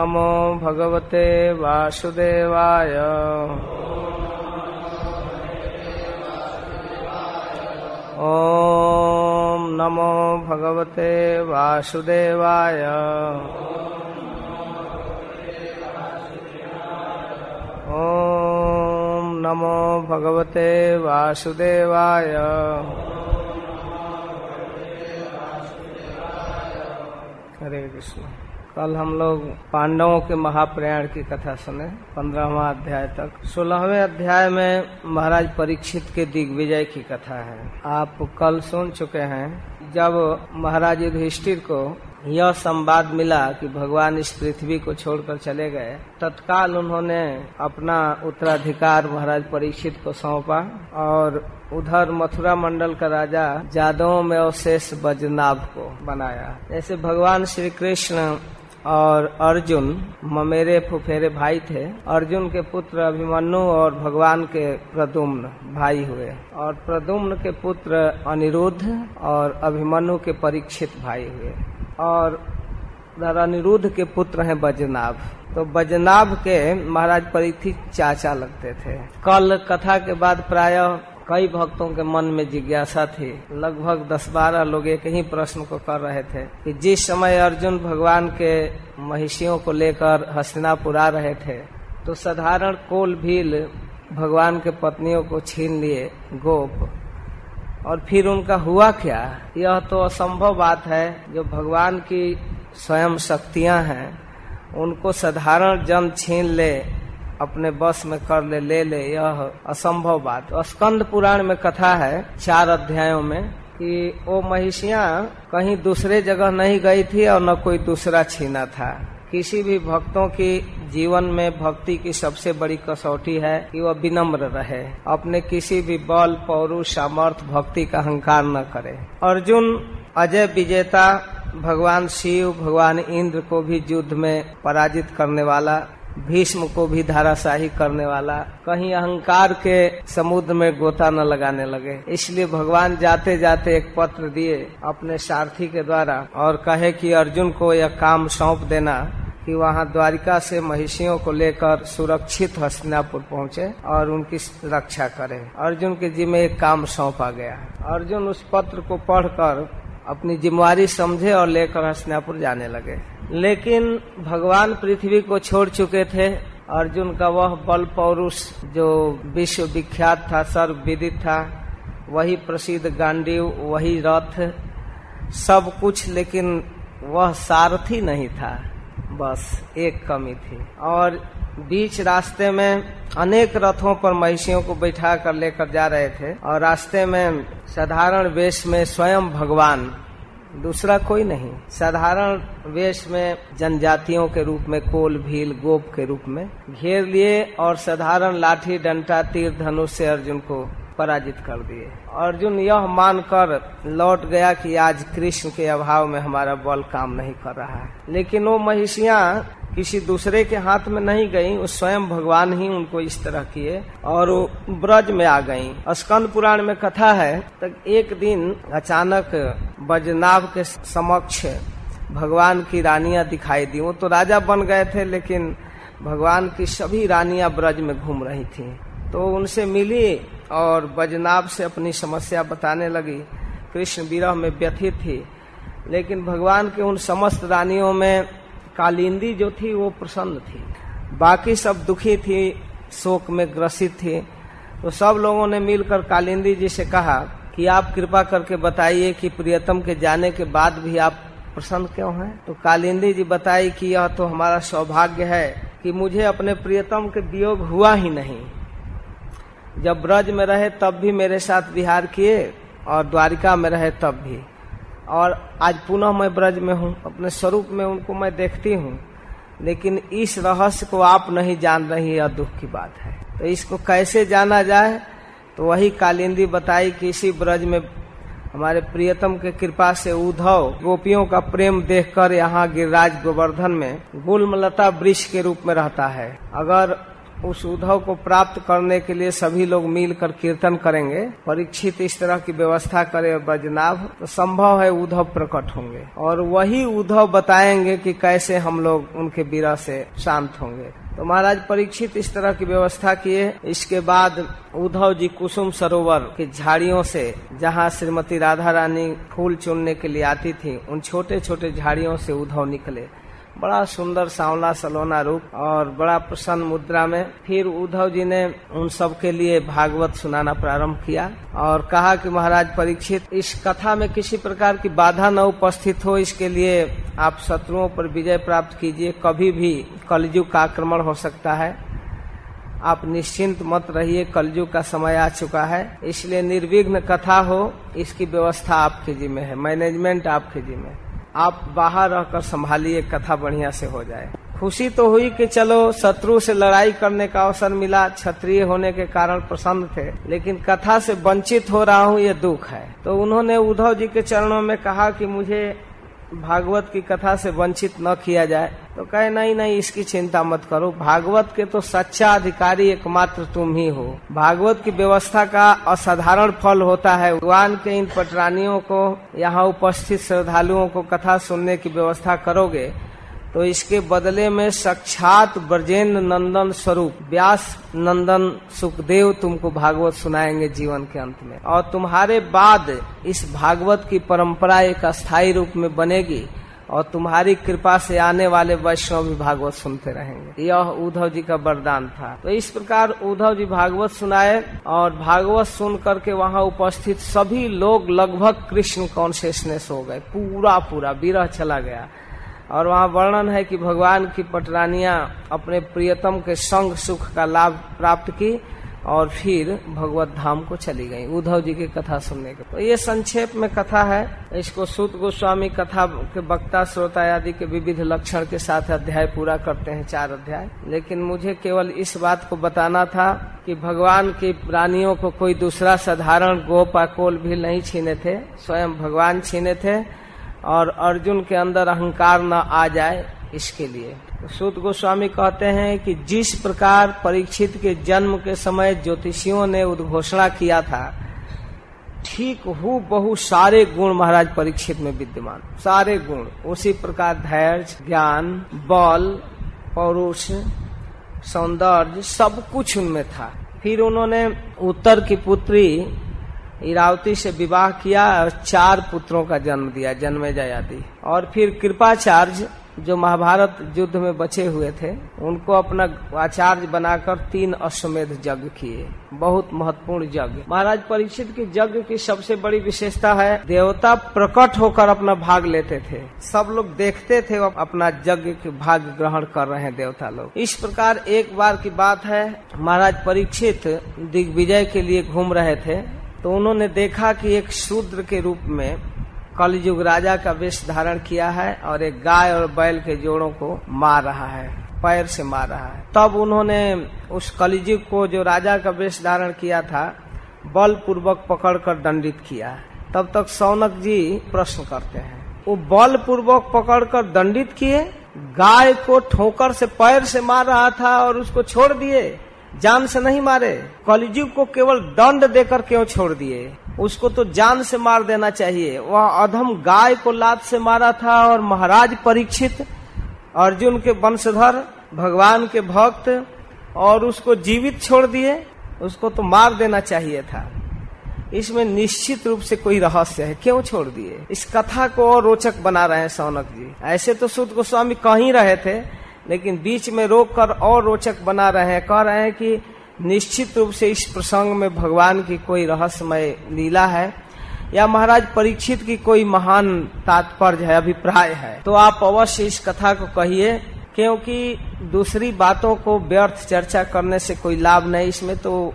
नमो भगवते वासुदेवाय। ॐ नमो भगवते वासुदेवाय। ॐ नमो भगवते वासुदेवाय। हरे कृष्ण। कल हम लोग पांडवों के महाप्रयाण की कथा सुने, पंद्रहवा अध्याय तक। सोलहवें अध्याय में महाराज परीक्षित के दिग्विजय की कथा है। आप कल सुन चुके हैं, जब महाराज युधिष्ठिर को यह संवाद मिला कि भगवान इस पृथ्वी को छोड़कर चले गए, तत्काल उन्होंने अपना उत्तराधिकार महाराज परीक्षित को सौंपा और उधर मथुरा मंडल का राजा जादवों में अवशेष बजनाभ को बनाया। जैसे भगवान श्री कृष्ण और अर्जुन ममेरे फुफेरे भाई थे। अर्जुन के पुत्र अभिमन्यु और भगवान के प्रदुम्न भाई हुए। और प्रदुम्न के पुत्र अनिरुद्ध और अभिमन्यु के परीक्षित भाई हुए। और अनिरुद्ध के पुत्र हैं बजनाभ। तो बजनाभ के महाराज परीक्षित चाचा लगते थे। कल कथा के बाद प्रायः कई भक्तों के मन में जिज्ञासा थी। लगभग दस बारह लोग एक ही प्रश्न को कर रहे थे कि जिस समय अर्जुन भगवान के महिषियों को लेकर हस्तिनापुर आ रहे थे तो साधारण कोल भील भगवान के पत्नियों को छीन लिए, गोप। और फिर उनका हुआ क्या? यह तो असंभव बात है, जो भगवान की स्वयं शक्तियाँ हैं, उनको साधारण जन छीन ले अपने बस में कर ले ले ले, यह असंभव बात। स्कंद पुराण में कथा है, चार अध्यायों में, कि वो महिषियाँ, कहीं दूसरे जगह नहीं गई थी और न कोई दूसरा छीना था। किसी भी भक्तों की जीवन में भक्ति की सबसे बड़ी कसौटी है कि वह विनम्र रहे। अपने किसी भी बल, पौरुष, सामर्थ, भक्ति का अहंकार न करे। अर्जुन, अजय विजेता, भगवान शिव, भगवान इंद्र को भी युद्ध में पराजित करने वाला भीष्म को भी धाराशाही करने वाला। कहीं अहंकार के समुद्र में गोता न लगाने लगे। इसलिए भगवान जाते जाते एक पत्र दिए अपने सारथी के द्वारा और कहे कि अर्जुन को यह काम सौंप देना कि वहाँ द्वारिका से महिषियों को लेकर सुरक्षित हस्तिनापुर पहुँचे और उनकी रक्षा करे। अर्जुन के जिम्मे एक काम सौंपा गया। अर्जुन उस पत्र को पढ़कर अपनी जिम्मेवारी समझे और लेकर हस्तिनापुर जाने लगे। लेकिन भगवान पृथ्वी को छोड़ चुके थे। अर्जुन का वह बल पौरुष जो विश्व विख्यात था सर्व विदित था, वही प्रसिद्ध गांडीव, वही रथ, सब कुछ, लेकिन वह सारथी नहीं था। बस एक कमी थी। और बीच रास्ते में अनेक रथों पर महिषियों को बैठा कर लेकर जा रहे थे और रास्ते में साधारण वेश में स्वयं भगवान, दूसरा कोई नहीं। साधारण वेश में जनजातियों के रूप में, कोल, भील, गोप के रूप में घेर लिए और साधारण लाठी, डंटा, तीर धनुष से अर्जुन को पराजित कर दिए। अर्जुन यह मानकर लौट गया कि आज कृष्ण के अभाव में हमारा बल काम नहीं कर रहा है। लेकिन वो महिषियाँ किसी दूसरे के हाथ में नहीं गई, वो स्वयं भगवान ही उनको इस तरह किए और वो ब्रज में आ गई। स्कंद पुराण में कथा है तो एक दिन अचानक बजनाभ के समक्ष भगवान की रानियाँ दिखाई दी। वो तो राजा बन गए थे, लेकिन भगवान की सभी रानियाँ ब्रज में घूम रही थी। तो उनसे मिली और बजनाभ से अपनी समस्या बताने लगी। कृष्ण विरह में व्यथित थी, लेकिन भगवान के उन समस्त रानियों में कालिंदी जो थी वो प्रसन्न थी। बाकी सब दुखी थी, शोक में ग्रसित थी। तो सब लोगों ने मिलकर कालिंदी जी से कहा कि आप कृपा करके बताइए कि प्रियतम के जाने के बाद भी आप प्रसन्न क्यों हैं? तो कालिंदी जी बताई कि यह तो हमारा सौभाग्य है कि मुझे अपने प्रियतम के वियोग हुआ ही नहीं। जब ब्रज में रहे तब भी मेरे साथ विहार किए और द्वारिका में रहे तब भी। और आज पुनः मैं ब्रज में हूँ, अपने स्वरूप में उनको मैं देखती हूँ, लेकिन इस रहस्य को आप नहीं जान रही यह दुख की बात है। तो इसको कैसे जाना जाए? तो वही कालिंदी बताई कि इसी ब्रज में हमारे प्रियतम के कृपा से उद्धव गोपियों का प्रेम देखकर यहाँ गिरिराज गोवर्धन में गुलमलता वृक्ष के रूप में रहता है। अगर उस उद्धव को प्राप्त करने के लिए सभी लोग मिलकर कीर्तन करेंगे, परीक्षित इस तरह की व्यवस्था करे बजनाभ तो संभव है उद्धव प्रकट होंगे। और वही उद्धव बताएँगे कि कैसे हम लोग उनके विरह से शांत होंगे। तो महाराज, परीक्षित इस तरह की व्यवस्था किए। इसके बाद उद्धव जी कुसुम सरोवर की झाड़ियों से, जहाँ श्रीमती राधा रानी फूल चुनने के लिए आती थी, उन छोटे छोटे झाड़ियों से उद्धव निकले। बड़ा सुंदर सांवला सलोना रूप और बड़ा प्रसन्न मुद्रा में फिर उद्धव जी ने उन सब के लिए भागवत सुनाना प्रारंभ किया और कहा कि महाराज परीक्षित, इस कथा में किसी प्रकार की बाधा न उपस्थित हो, इसके लिए आप शत्रुओं पर विजय प्राप्त कीजिए, कभी भी कलयुग का आक्रमण हो सकता है। आप निश्चिंत मत रहिए, कलयुग का समय आ चुका है। इसलिए निर्विघ्न कथा हो, इसकी व्यवस्था आपके जिम्मे है, मैनेजमेंट आपके जिम्मे आप बाहर रहकर संभालिए, कथा बढ़िया से हो जाए। खुशी तो हुई कि चलो, शत्रु से लड़ाई करने का अवसर मिला, क्षत्रिय होने के कारण प्रसन्न थे, लेकिन कथा से वंचित हो रहा हूँ, ये दुख है। तो उन्होंने उद्धव जी के चरणों में कहा कि मुझे भागवत की कथा से वंचित न किया जाए तो कहे, नहीं नहीं, इसकी चिंता मत करो। भागवत के तो सच्चा अधिकारी एकमात्र तुम ही हो। भागवत की व्यवस्था का असाधारण फल होता है। भगवान के इन पटरानियों को, यहाँ उपस्थित श्रद्धालुओं को कथा सुनने की व्यवस्था करोगे तो इसके बदले में साक्षात ब्रजेंद्र नंदन स्वरूप, व्यास नंदन सुखदेव तुमको भागवत सुनाएँगे जीवन के अंत में। और तुम्हारे बाद इस भागवत की परंपरा एक अस्थायी रूप में बनेगी और तुम्हारी कृपा से आने वाले वैष्णव भी भागवत सुनते रहेंगे। यह उद्धव जी का वरदान था। तो इस प्रकार उद्धव जी भागवत सुनाए और भागवत सुन करके वहाँ उपस्थित सभी लोग लगभग कृष्ण कॉन्शियसनेस हो गए? पूरा पूरा विरह चला गया। और वहाँ वर्णन है कि भगवान की पटरानियाँ अपने प्रियतम के संग सुख का लाभ प्राप्त की और फिर भगवत धाम को चली गई। उद्धव जी की कथा सुनने के तो ये संक्षेप में कथा है। इसको सूत गोस्वामी कथा के वक्ता, श्रोता आदि के विविध लक्षण के साथ अध्याय पूरा करते हैं, चार अध्याय। लेकिन मुझे केवल इस बात को बताना था कि भगवान की प्राणियों को कोई दूसरा साधारण गोपाकोल भी नहीं छीने थे। स्वयं भगवान छीने थे। और अर्जुन के अंदर अहंकार न आ जाए इसके लिए। सूत गोस्वामी कहते हैं कि जिस प्रकार परीक्षित के जन्म के समय ज्योतिषियों ने उद्घोषणा किया था, ठीक हु बहु सारे गुण महाराज परीक्षित में विद्यमान। सारे गुण, उसी प्रकार धैर्य, ज्ञान, बल, पौरुष, सौंदर्य, सब कुछ उनमें था। फिर उन्होंने उत्तर की पुत्री इरावती से विवाह किया और चार पुत्रों का जन्म दिया, जन्मे जयादि और फिर कृपाचार्य जो महाभारत युद्ध में बचे हुए थे, उनको अपना आचार्य बनाकर तीन अश्वमेध यज्ञ किए। बहुत महत्वपूर्ण यज्ञ। महाराज परीक्षित की यज्ञ की सबसे बड़ी विशेषता है, देवता प्रकट होकर अपना भाग लेते थे। सब लोग देखते थे अपना यज्ञ के भाग ग्रहण कर रहे हैं, देवता लोग। इस प्रकार एक बार की बात है, महाराज परीक्षित दिग्विजय के लिए घूम रहे थे। तो उन्होंने देखा कि एक शूद्र के रूप में कलयुग राजा का वेश धारण किया है और एक गाय और बैल के जोड़ों को मार रहा है, पैर से मार रहा है। तब उन्होंने उस कलयुग को जो राजा का वेश धारण किया था बल पूर्वक पकड़कर दंडित किया तब तक सौनक जी प्रश्न करते हैं, वो बल पूर्वक पकड़कर दंडित किए? गाय को ठोकर से पैर से मार रहा था और उसको छोड़ दिए? जान से नहीं मारे, कलयुग को केवल दंड देकर क्यों छोड़ दिए? उसको तो जान से मार देना चाहिए। वह अधम गाय को लात से मारा था और महाराज परीक्षित, अर्जुन के वंशधर, भगवान के भक्त, और उसको जीवित छोड़ दिए। उसको तो मार देना चाहिए था। इसमें निश्चित रूप से कोई रहस्य है। क्यों छोड़ दिए? इस कथा को रोचक बना रहे हैं सौनक जी। ऐसे तो सुध गोस्वामी कहीं रहे थे लेकिन बीच में रोक कर और रोचक बना रहे हैं। कह रहे हैं कि निश्चित रूप से इस प्रसंग में भगवान की कोई रहस्यमय लीला है या महाराज परीक्षित की कोई महान तात्पर्य है, अभिप्राय है। तो आप अवश्य इस कथा को कहिए, क्योंकि दूसरी बातों को व्यर्थ चर्चा करने से कोई लाभ नहीं। इसमें तो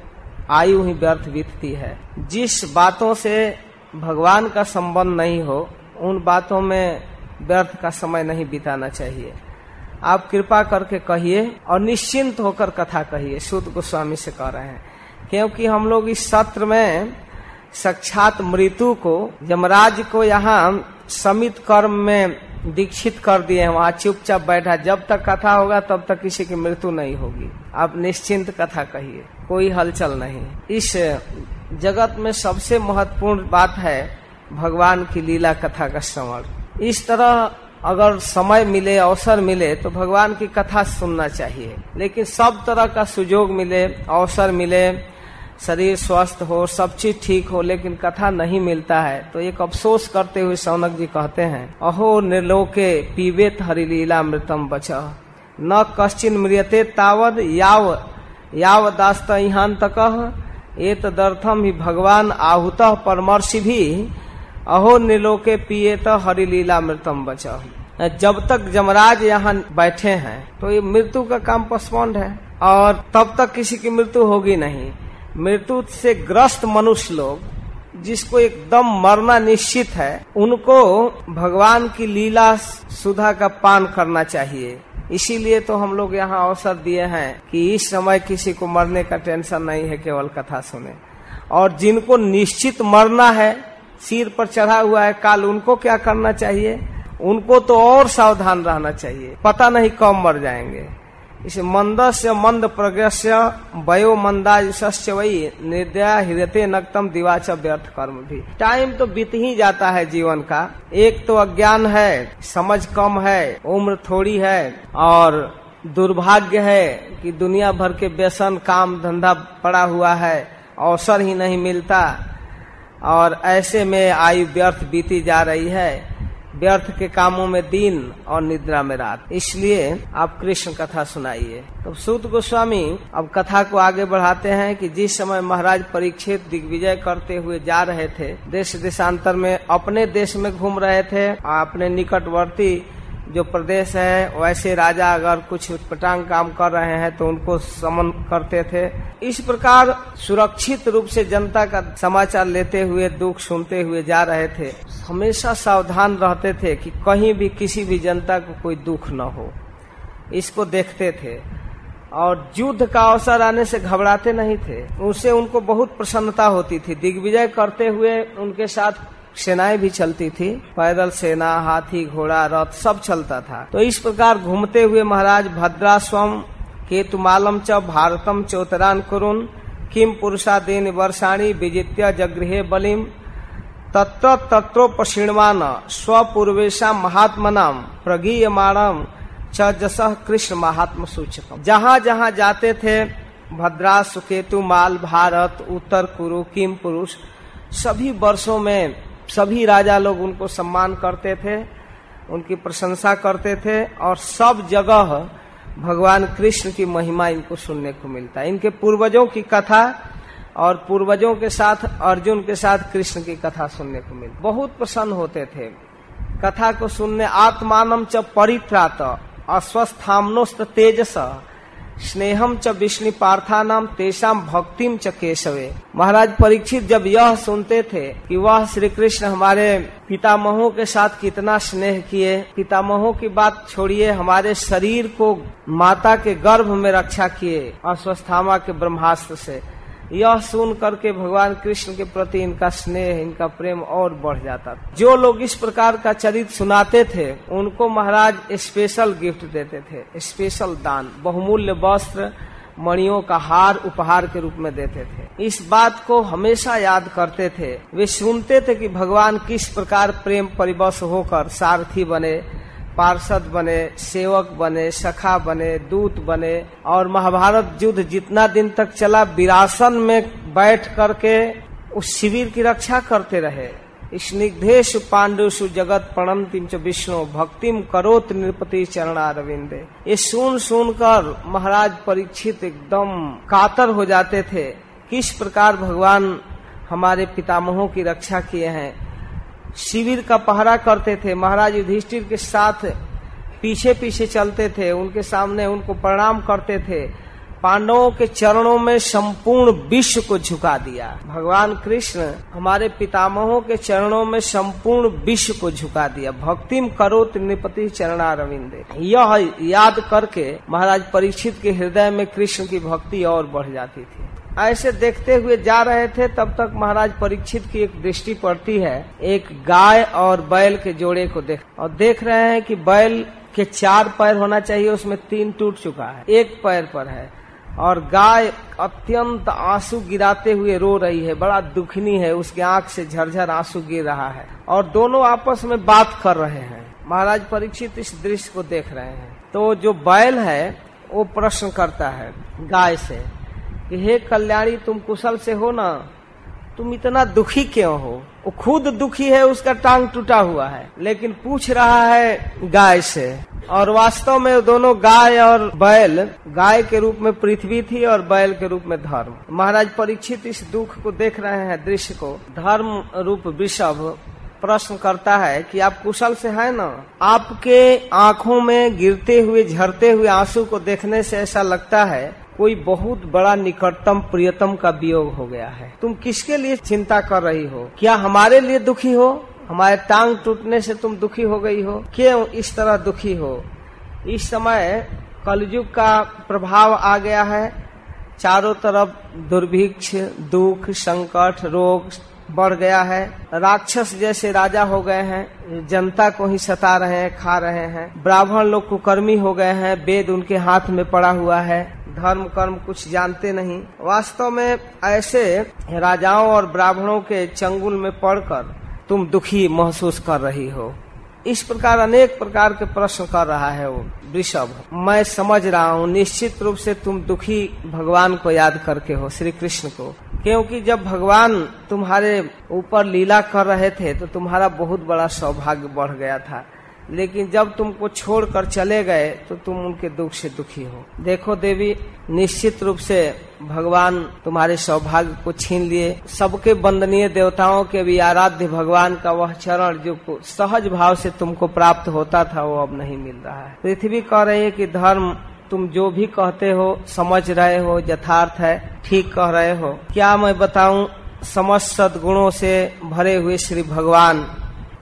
आयु ही व्यर्थ बीतती है। जिस बातों से भगवान का संबंध नहीं हो, उन बातों में व्यर्थ का समय नहीं बिताना चाहिए। आप कृपा करके कहिए और निश्चिंत होकर कथा कहिए, शुद्ध गोस्वामी से कह रहे हैं। क्योंकि हम लोग इस सत्र में साक्षात मृत्यु को, यमराज को यहाँ समित कर्म में दीक्षित कर दिए हैं। वहाँ चुपचाप बैठा, जब तक कथा होगा तब तक किसी की मृत्यु नहीं होगी। आप निश्चिंत कथा कहिए, कोई हलचल नहीं। इस जगत में सबसे महत्वपूर्ण बात है भगवान की लीला कथा का श्रवण। इस तरह अगर समय मिले, अवसर मिले तो भगवान की कथा सुनना चाहिए। लेकिन सब तरह का सुजोग मिले, अवसर मिले, शरीर स्वस्थ हो, सब चीज़ ठीक हो, लेकिन कथा नहीं मिलता है तो एक अफसोस करते हुए सौनक जी कहते हैं, अहो, निर्लोके पीवेत हरिलीला मृतम बच न कश्चिन मृियते तावद याव याव दास्त इहान तक एक दर्थम ही भगवान आहुत परमर्शि भी अहो निलोके पिए तो हरिलीला मृतम बच जब तक जमराज यहाँ बैठे हैं तो ये मृत्यु का काम पोस्टपोन्ड है। और तब तक किसी की मृत्यु होगी नहीं। मृत्यु से ग्रस्त मनुष्य लोग, जिसको एकदम मरना निश्चित है, उनको भगवान की लीला सुधा का पान करना चाहिए। इसीलिए तो हम लोग यहाँ अवसर दिए हैं कि इस समय किसी को मरने का टेंशन नहीं है, केवल कथा सुने। और जिनको निश्चित मरना है सिर पर चढ़ा हुआ है काल, उनको क्या करना चाहिए? उनको तो और सावधान रहना चाहिए। पता नहीं कब मर जाएँगे। इसे मंदस्य, मंद प्रज्ञस्य वयो मंदायुष्य वही निर्दया हृदय नक्तम दिवाच व्यर्थ कर्म भी। टाइम तो बीत ही जाता है जीवन का। एक तो अज्ञान है, समझ कम है, उम्र थोड़ी है, और दुर्भाग्य है कि दुनिया भर के व्यसन, काम, धंधा पड़ा हुआ है, अवसर ही नहीं मिलता। और ऐसे में आयु व्यर्थ बीती जा रही है। व्यर्थ के कामों में दिन और निद्रा में रात। इसलिए आप कृष्ण कथा सुनाइए। तो सूत गोस्वामी, अब कथा को आगे बढ़ाते हैं कि जिस समय महाराज परीक्षित दिग्विजय करते हुए जा रहे थे देश देशांतर में, अपने देश में घूम रहे थे, अपने निकटवर्ती जो प्रदेश है, वैसे राजा अगर कुछ उत्पटांग काम कर रहे हैं तो उनको समन करते थे। इस प्रकार सुरक्षित रूप से जनता का समाचार लेते हुए, दुख सुनते हुए जा रहे थे। हमेशा सावधान रहते थे कि कहीं भी किसी भी जनता को कोई दुख न हो। इसको देखते थे। और युद्ध का अवसर आने से घबराते नहीं थे। उससे उनको बहुत प्रसन्नता होती थी। दिग्विजय करते हुए उनके साथ सेनाएँ भी चलती थी, पैदल सेना, हाथी, घोड़ा, रथ, सब चलता था। तो इस प्रकार घूमते हुए महाराज भद्रास्वम केतुमालम च, भारतम चौतरान कुरुन, किम पुरुषा दिन वर्षाणी, विजित्य जगृहे बलिम, तत्र तत्रोपशीणमान स्वपूर्वेशा महात्मनाम, प्रगीयमाणम च जस कृष्ण महात्म सूचक जहाँ जहाँ जाते थे भद्रा सुकेतु माल भारत, उत्तर कुरु, किम पुरुष, सभी वर्षों में सभी राजा लोग उनको सम्मान करते थे, उनकी प्रशंसा करते थे और सब जगह भगवान कृष्ण की महिमा इनको सुनने को मिलता है। इनके पूर्वजों की कथा और पूर्वजों के साथ अर्जुन के साथ कृष्ण की कथा सुनने को मिलती बहुत प्रसन्न होते थे। कथा को सुनने आत्मानम च परित्रात अस्वस्थामनोस्त तेजस स्नेहम च विष्णु पार्था नाम तेषाम भक्तिम च केशवे। महाराज परीक्षित जब यह सुनते थे कि वह श्री कृष्ण हमारे पितामहों के साथ कितना स्नेह किए, पितामहों की बात छोड़िए, हमारे शरीर को माता के गर्भ में रक्षा किए, अस्वस्थामा के ब्रह्मास्त्र से। यह सुन करके भगवान कृष्ण के प्रति इनका स्नेह, इनका प्रेम और बढ़ जाता था। जो लोग इस प्रकार का चरित्र सुनाते थे, उनको महाराज स्पेशल गिफ्ट देते थे स्पेशल दान, बहुमूल्य वस्त्र, मणियों का हार उपहार के रूप में देते थे। इस बात को हमेशा याद करते थे। वे सुनते थे कि भगवान किस प्रकार प्रेम परिवश होकर सारथी बने पार्षद बने, सेवक बने, सखा बने, दूत बने और महाभारत युद्ध जितना दिन तक चला, विरासन में बैठ करके उस शिविर की रक्षा करते रहे। स्निग्धेश पांडुसु जगत प्रणंतिम च विष्णु, भक्तिम करोत नृपति चरणा रविंदे ये सुन सुन कर महाराज परीक्षित एकदम कातर हो जाते थे। किस प्रकार भगवान हमारे पितामहों की रक्षा किए हैं? शिविर का पहरा करते थे। महाराज युधिष्ठिर के साथ पीछे पीछे चलते थे। उनके सामने उनको प्रणाम करते थे। पांडवों के चरणों में संपूर्ण विश्व को झुका दिया। भगवान कृष्ण हमारे पितामहों के चरणों में संपूर्ण विश्व को झुका दिया। भक्तिम करो त्रिपति चरणा रविंदे यह याद करके महाराज परीक्षित के हृदय में कृष्ण की भक्ति और बढ़ जाती थी। ऐसे देखते हुए जा रहे थे, तब तक महाराज परीक्षित की एक दृष्टि पड़ती है। एक गाय और बैल के जोड़े को देख, और देख रहे हैं कि बैल के चार पैर होना चाहिए, उसमें तीन टूट चुका है। एक पैर पर है। और गाय अत्यंत आँसू गिराते हुए रो रही है, बड़ा दुखनी है, उसके आँख से झरझर आँसू गिर रहा है। और दोनों आपस में बात कर रहे हैं। महाराज परीक्षित इस दृश्य को देख रहे हैं। तो जो बैल है, वो प्रश्न करता है गाय से कि हे कल्याणी, तुम कुशल से हो ना, तुम इतना दुखी क्यों हो? वो खुद दुखी है, उसका टांग टूटा हुआ है। लेकिन पूछ रहा है गाय से, और वास्तव में दोनों गाय और बैल, गाय के रूप में पृथ्वी थी और बैल के रूप में धर्म। महाराज परीक्षित इस दुख को देख रहे हैं, दृश्य को। धर्म रूप विषभ प्रश्न करता है कि आप कुशल से है ना? आपके आँखों में गिरते हुए, झरते हुए आँसू को देखने से ऐसा लगता है कोई बहुत बड़ा निकटतम प्रियतम का वियोग हो गया है। तुम किसके लिए चिंता कर रही हो? क्या हमारे लिए दुखी हो? हमारे टांग टूटने से तुम दुखी हो गई हो? क्यों इस तरह दुखी हो? इस समय कलयुग का प्रभाव आ गया है। चारों तरफ़ दुर्भिक्ष, दुख, संकट, रोग बढ़ गया है। राक्षस जैसे राजा हो गए हैं, जनता को ही सता रहे हैं, खा रहे हैं। ब्राह्मण लोग कुकर्मी हो गए हैं, वेद उनके हाथ में पड़ा हुआ है। धर्म, कर्म कुछ जानते नहीं। वास्तव में ऐसे राजाओं और ब्राह्मणों के चंगुल में पड़कर तुम दुखी महसूस कर रही हो। इस प्रकार अनेक प्रकार के प्रश्न कर रहा है वो वृषभ मैं समझ रहा हूँ, निश्चित रूप से तुम दुखी भगवान को याद करके हो श्री कृष्ण को। क्योंकि जब भगवान तुम्हारे ऊपर लीला कर रहे थे तो तुम्हारा बहुत बड़ा सौभाग्य बढ़ गया था। लेकिन जब तुमको छोड़कर चले गए तो तुम उनके दुख से दुखी हो। देखो देवी, निश्चित रूप से भगवान तुम्हारे सौभाग्य को छीन लिए। सबके वंदनीय देवताओं के भी आराध्य भगवान का वह चरण जो सहज भाव से तुमको प्राप्त होता था, वो अब नहीं मिल रहा है। पृथ्वी कह रही है कि धर्म तुम जो भी कहते हो, समझ रहे हो, यथार्थ है, ठीक कह रहे हो। क्या मैं बताऊँ, समस्त सदगुणों से भरे हुए श्री भगवान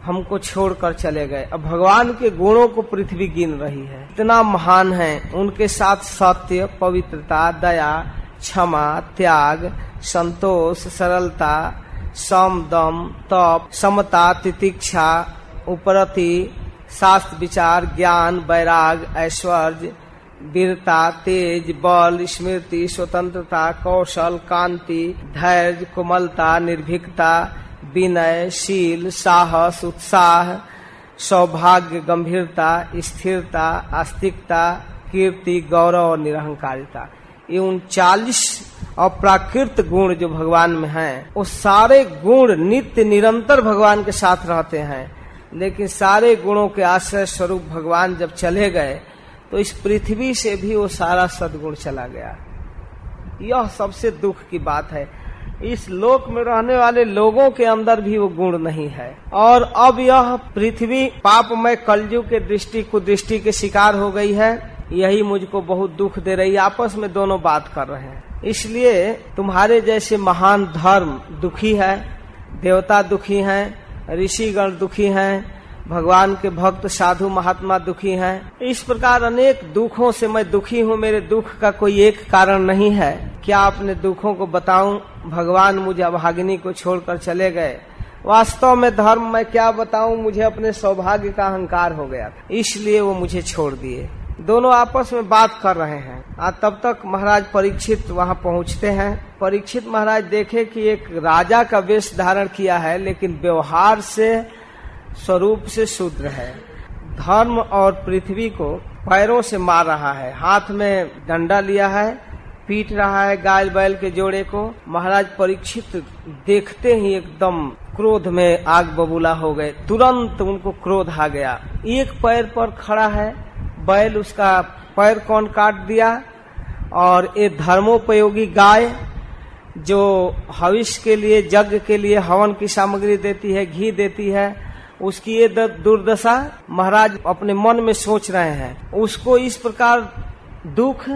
हमको छोड़कर चले गए। अब भगवान के गुणों को पृथ्वी गिन रही है। इतना महान है, उनके साथ सत्य, पवित्रता, दया, क्षमा, त्याग, संतोष, सरलता, सम, दम, तप, समता, तितिक्षा, उपरति, शास्त्र, विचार, ज्ञान, वैराग, ऐश्वर्य वीरता, तेज, बल, स्मृति, स्वतंत्रता, कौशल, कांति, धैर्य, कोमलता, निर्भीकता, विनय, शील, साहस, उत्साह, सौभाग्य, गंभीरता, स्थिरता, आस्तिकता, कीर्ति, गौरव और निरहंकारिता। ये उन उनचालीस अप्राकृत गुण जो भगवान में हैं, वो सारे गुण नित्य, निरंतर भगवान के साथ रहते हैं। लेकिन सारे गुणों के आश्रय स्वरूप भगवान जब चले गए तो इस पृथ्वी से भी वो सारा सदगुण चला गया। यह सबसे दुख की बात है। इस लोक में रहने वाले लोगों के अंदर भी वो गुण नहीं है। और अब यह पृथ्वी पापमय कलयुग के दृष्टि को दृष्टि के शिकार हो गई है। यही मुझको बहुत दुख दे रही आपस में दोनों बात कर रहे हैं। इसलिए तुम्हारे जैसे महान धर्म दुखी है, देवता दुखी हैं, ऋषिगण दुखी हैं भगवान के भक्त, साधु, महात्मा दुखी हैं। इस प्रकार अनेक दुखों से मैं दुखी हूँ। मेरे दुख का कोई एक कारण नहीं है। क्या अपने दुखों को बताऊँ? भगवान मुझे अभागिनी को छोड़कर चले गए। वास्तव में धर्म, मैं क्या बताऊँ? मुझे अपने सौभाग्य का अहंकार हो गया इसलिए वो मुझे छोड़ दिए। दोनों आपस में बात कर रहे हैं। आज तब तक महाराज परीक्षित वहाँ पहुँचते हैं। परीक्षित महाराज देखे कि एक राजा का वेश धारण किया है, लेकिन व्यवहार से स्वरूप से शूद्र है। धर्म और पृथ्वी को पैरों से मार रहा है। हाथ में डंडा लिया है, पीट रहा है गाय बैल के जोड़े को। महाराज परीक्षित देखते ही एकदम क्रोध में आग बबूला हो गए। तुरंत उनको क्रोध आ गया। एक पैर पर खड़ा है, बैल उसका पैर कौन काट दिया? और ये धर्मोपयोगी गाय जो हविष्य के लिए, यज्ञ के लिए हवन की सामग्री देती है, घी देती है उसकी ये दुर्दशा महाराज अपने मन में सोच रहे हैं। उसको इस प्रकार दुख,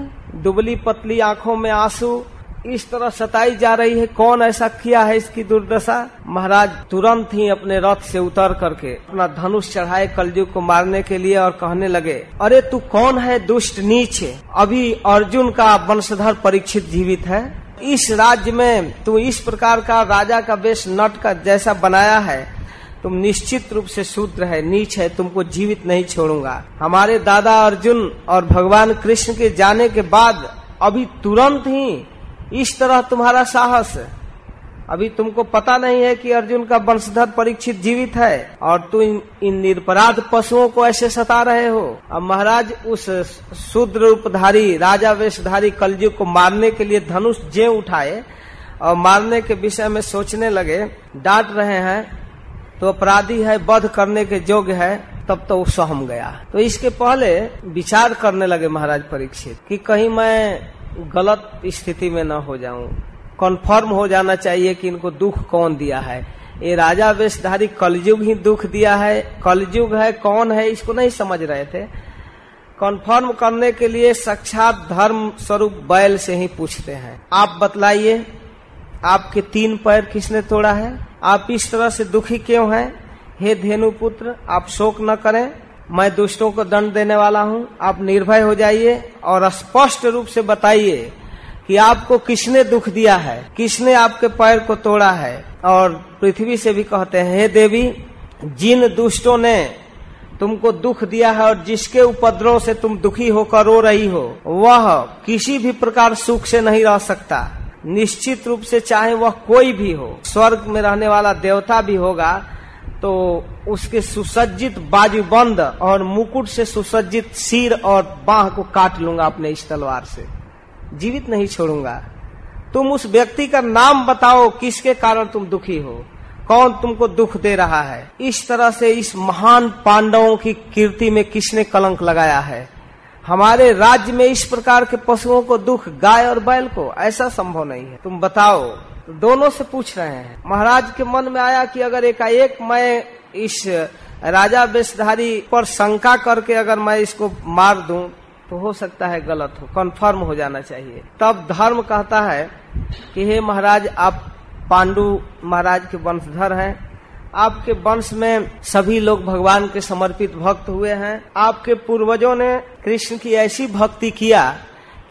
दुबली पतली आँखों में आँसू इस तरह सताई जा रही है, कौन ऐसा किया है इसकी दुर्दशा? महाराज तुरंत ही अपने रथ से उतर करके अपना धनुष चढ़ाए कलयुग को मारने के लिए और कहने लगे, अरे तू कौन है दुष्ट नीच? अभी अर्जुन का वंशधर परीक्षित जीवित है। इस राज्य में तू इस प्रकार का राजा का वेश नट का जैसा बनाया है। तुम निश्चित रूप से शूद्र है नीच है तुमको जीवित नहीं छोड़ूँगा। हमारे दादा अर्जुन और भगवान कृष्ण के जाने के बाद अभी तुरंत ही इस तरह तुम्हारा साहस। अभी तुमको पता नहीं है कि अर्जुन का वंशधर परीक्षित जीवित है और तुम इन, निरपराध पशुओं को ऐसे सता रहे हो। अब महाराज उस शूद्र रूपधारी राजा वेशधारी कलयुग को मारने के लिए धनुष जे उठाए और मारने के विषय में सोचने लगे डांट रहे हैं तो अपराधी है, वध करने के योग्य है, तब तो वो सहम गया। तो इसके पहले विचार करने लगे महाराज परीक्षित कि कहीं मैं गलत स्थिति में न हो जाऊँ। कन्फर्म हो जाना चाहिए कि इनको दुख कौन दिया है। ये राजा वेशधारी कलयुग ही दुख दिया है। कलयुग है, कौन है, इसको नहीं समझ रहे थे। कन्फर्म करने के लिए साक्षात धर्म स्वरूप बैल से ही पूछते हैं। आप बतलाइए आपके तीन पैर किसने तोड़ा है? आप इस तरह से दुखी क्यों हैं? हे धेनु पुत्र आप शोक न करें। मैं दुष्टों को दंड देने वाला हूँ। आप निर्भय हो जाइए और स्पष्ट रूप से बताइए कि आपको किसने दुख दिया है? किसने आपके पैर को तोड़ा है? और पृथ्वी से भी कहते हैं, हे देवी, जिन दुष्टों ने तुमको दुख दिया है और जिसके उपद्रव से तुम दुखी होकर रो रही हो, वह किसी भी प्रकार सुख से नहीं रह सकता। निश्चित रूप से चाहे वह कोई भी हो, स्वर्ग में रहने वाला देवता भी होगा तो उसके सुसज्जित बाजूबंद और मुकुट से सुसज्जित सिर और बाह को काट लूँगा अपने इस तलवार से। जीवित नहीं छोड़ूँगा। तुम उस व्यक्ति का नाम बताओ, किसके कारण तुम दुखी हो? कौन तुमको दुख दे रहा है? इस तरह से इस महान पांडवों की कीर्ति में किसने कलंक लगाया है? हमारे राज्य में इस प्रकार के पशुओं को दुख, गाय और बैल को ऐसा संभव नहीं है। तुम बताओ, दोनों से पूछ रहे हैं। महाराज के मन में आया कि अगर एकाएक मैं इस राजा वेशधारी पर शंका करके अगर मैं इसको मार दूँ तो हो सकता है गलत हो कन्फर्म हो जाना चाहिए। तब धर्म कहता है कि, हे महाराज, आप पांडु महाराज के वंशधर हैं आपके वंश में सभी लोग भगवान के समर्पित भक्त हुए हैं। आपके पूर्वजों ने कृष्ण की ऐसी भक्ति किया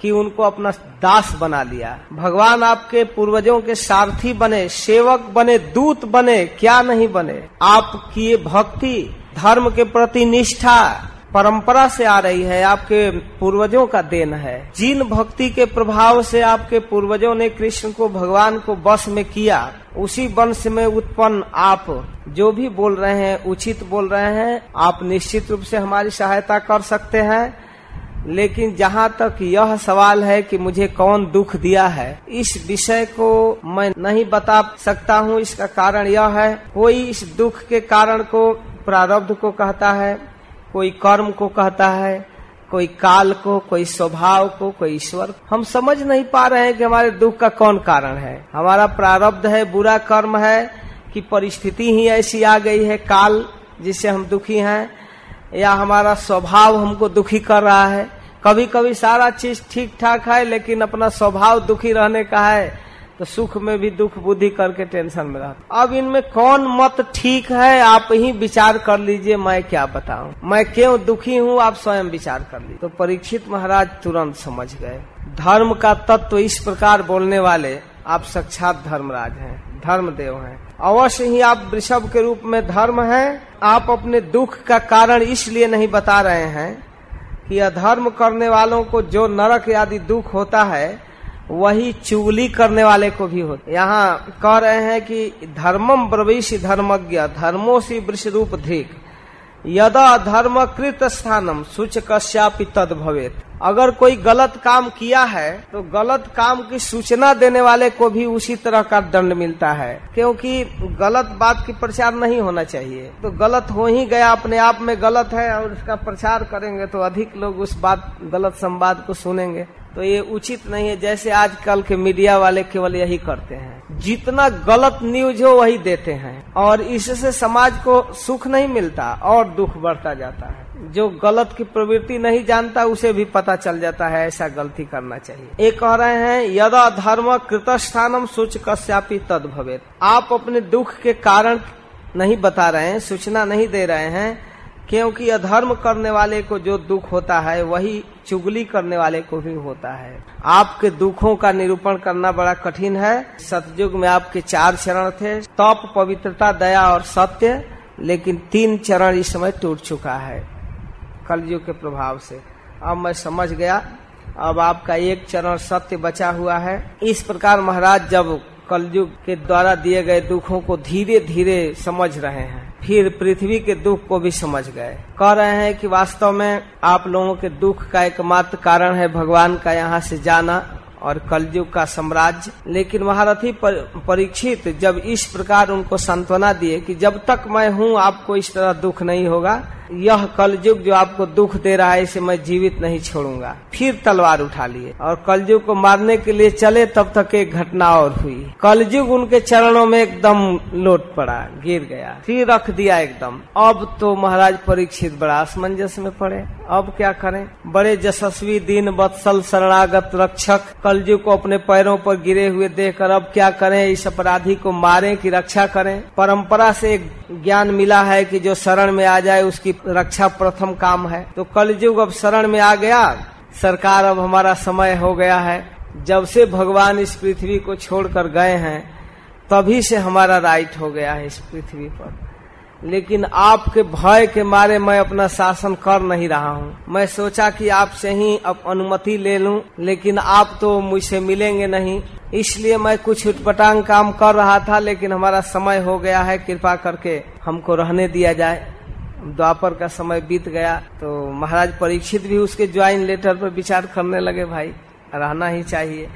कि उनको अपना दास बना लिया। भगवान आपके पूर्वजों के सारथी बने, सेवक बने, दूत बने, क्या नहीं बने। आपकी ये भक्ति धर्म के प्रति निष्ठा परंपरा से आ रही है, आपके पूर्वजों का देन है। जिन भक्ति के प्रभाव से आपके पूर्वजों ने कृष्ण को, भगवान को बस में किया। उसी वंश में उत्पन्न आप जो भी बोल रहे हैं, उचित बोल रहे हैं, आप निश्चित रूप से हमारी सहायता कर सकते हैं। लेकिन जहाँ तक यह सवाल है कि मुझे कौन दुख दिया है, इस विषय को मैं नहीं बता सकता हूँ। इसका कारण यह है, कोई इस दुख के कारण को प्रारब्ध को कहता है कोई कर्म को कहता है, कोई काल को, कोई स्वभाव को, कोई ईश्वर हम समझ नहीं पा रहे हैं कि हमारे दुख का कौन कारण है। हमारा प्रारब्ध है, बुरा कर्म है कि परिस्थिति ही ऐसी आ गई है, काल जिससे हम दुखी हैं, या हमारा स्वभाव हमको दुखी कर रहा है। कभी कभी सारा चीज़ ठीक ठाक है, लेकिन अपना स्वभाव दुखी रहने का है। तो सुख में भी दुख बुद्धि करके टेंशन में रहता। अब इनमें कौन मत ठीक है, आप ही विचार कर लीजिए, मैं क्या बताऊँ? मैं क्यों दुखी हूँ, आप स्वयं विचार कर लीजिए। तो परीक्षित महाराज तुरंत समझ गए। धर्म का तत्व तो इस प्रकार बोलने वाले, आप साक्षात धर्मराज हैं धर्म देव हैं। अवश्य ही आप वृषभ के रूप में धर्म हैं। आप अपने दुख का कारण इसलिए नहीं बता रहे हैं कि अधर्म करने वालों को जो नरक आदि दुख होता है वही चुगली करने वाले को भी होता। यहाँ कह रहे हैं कि धर्मम प्रवेश धर्मज्ञ धर्मो से वृक्ष रूप धिक। यदा धर्म कृत स्थानम सूचकश्यापि तद भवेत अगर कोई गलत काम किया है तो गलत काम की सूचना देने वाले को भी उसी तरह का दंड मिलता है। क्योंकि गलत बात की प्रचार नहीं होना चाहिए। तो गलत हो ही गया, अपने आप में गलत है और उसका प्रचार करेंगे तो अधिक लोग उस बात, गलत संवाद को सुनेंगे। तो ये उचित नहीं है, जैसे आजकल के मीडिया वाले केवल यही करते हैं। जितना गलत न्यूज़ हो, वही देते हैं। और इससे समाज को सुख नहीं मिलता और दुख बढ़ता जाता है। जो गलत की प्रवृत्ति नहीं जानता, उसे भी पता चल जाता है, ऐसा गलती करना चाहिए। एक कह रहे हैं, यदा धर्म कृत स्थानम सूच कश्यापी तद आप अपने दुख के कारण नहीं बता रहे हैं, सूचना नहीं दे रहे हैं क्योंकि अधर्म करने वाले को जो दुख होता है, वही चुगली करने वाले को भी होता है। आपके दुखों का निरूपण करना बड़ा कठिन है। सतयुग में आपके चार चरण थे, तप, पवित्रता, दया और सत्य, लेकिन तीन चरण इस समय टूट चुका है, कलयुग के प्रभाव से। अब मैं समझ गया, अब आपका एक चरण सत्य बचा हुआ है। इस प्रकार महाराज जब कलयुग के द्वारा दिए गए दुखों को धीरे धीरे समझ रहे हैं फिर पृथ्वी के दुख को भी समझ गए। कह रहे हैं कि वास्तव में आप लोगों के दुख का एकमात्र कारण है भगवान का यहाँ से जाना। और कलयुग का साम्राज्य। लेकिन महारथी परीक्षित जब इस प्रकार उनको सांत्वना दिए कि जब तक मैं हूँ, आपको इस तरह दुख नहीं होगा। यह कलयुग जो आपको दुख दे रहा है, इसे मैं जीवित नहीं छोड़ूँगा। फिर तलवार उठा लिए और कलयुग को मारने के लिए चले, तब तक एक घटना और हुई। कलयुग उनके चरणों में एकदम लोट पड़ा, गिर गया। फिर रख दिया एकदम। अब तो महाराज परीक्षित बड़ा असमंजस में पड़े। अब क्या करें? बड़े यशस्वी दीन बत्सल शरणागत रक्षक, कलयुग को अपने पैरों पर गिरे हुए देखकर अब क्या करें? इस अपराधी को मारे की रक्षा करें? परंपरा से ज्ञान मिला है कि जो शरण में आ जाए, उसकी रक्षा प्रथम काम है। तो कलयुग अब शरण में आ गया। सरकार अब हमारा समय हो गया है। जब से भगवान इस पृथ्वी को छोड़कर गए हैं, तभी से हमारा राइट हो गया है इस पृथ्वी पर। लेकिन आपके भय के मारे मैं अपना शासन कर नहीं रहा हूँ। मैं सोचा कि आपसे ही अब अनुमति ले लूँ, लेकिन आप तो मुझसे मिलेंगे नहीं। इसलिए मैं कुछ उटपटांग काम कर रहा था, लेकिन हमारा समय हो गया है, कृपा करके हमको रहने दिया जाए। द्वापर का समय बीत गया तो महाराज परीक्षित भी उसके ज्वाइन लेटर पर विचार करने लगे, भाई, रहना ही चाहिए।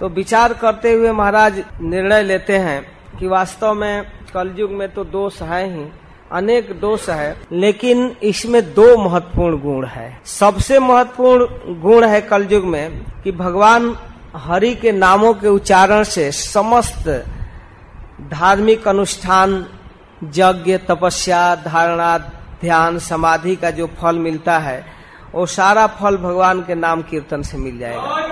तो विचार करते हुए महाराज निर्णय लेते हैं कि वास्तव में कलयुग में तो दोष है ही, अनेक दोष है, लेकिन इसमें दो महत्वपूर्ण गुण है। सबसे महत्वपूर्ण गुण है कलयुग में कि भगवान हरि के नामों के उच्चारण से समस्त धार्मिक अनुष्ठान, यज्ञ, तपस्या, धारणा, ध्यान, समाधि का जो फल मिलता है, वो सारा फल भगवान के नाम कीर्तन से मिल जाएगा।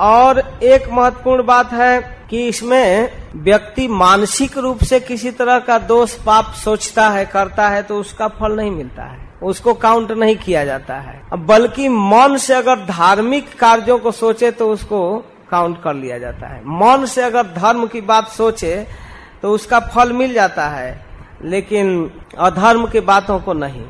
और एक महत्वपूर्ण बात है कि इसमें व्यक्ति मानसिक रूप से किसी तरह का दोष पाप सोचता है, करता है तो उसका फल नहीं मिलता है। उसको काउंट नहीं किया जाता है। बल्कि मन से अगर धार्मिक कार्यों को सोचे तो उसको काउंट कर लिया जाता है। मन से अगर धर्म की बात सोचे तो उसका फल मिल जाता है, लेकिन अधर्म के बातों को नहीं।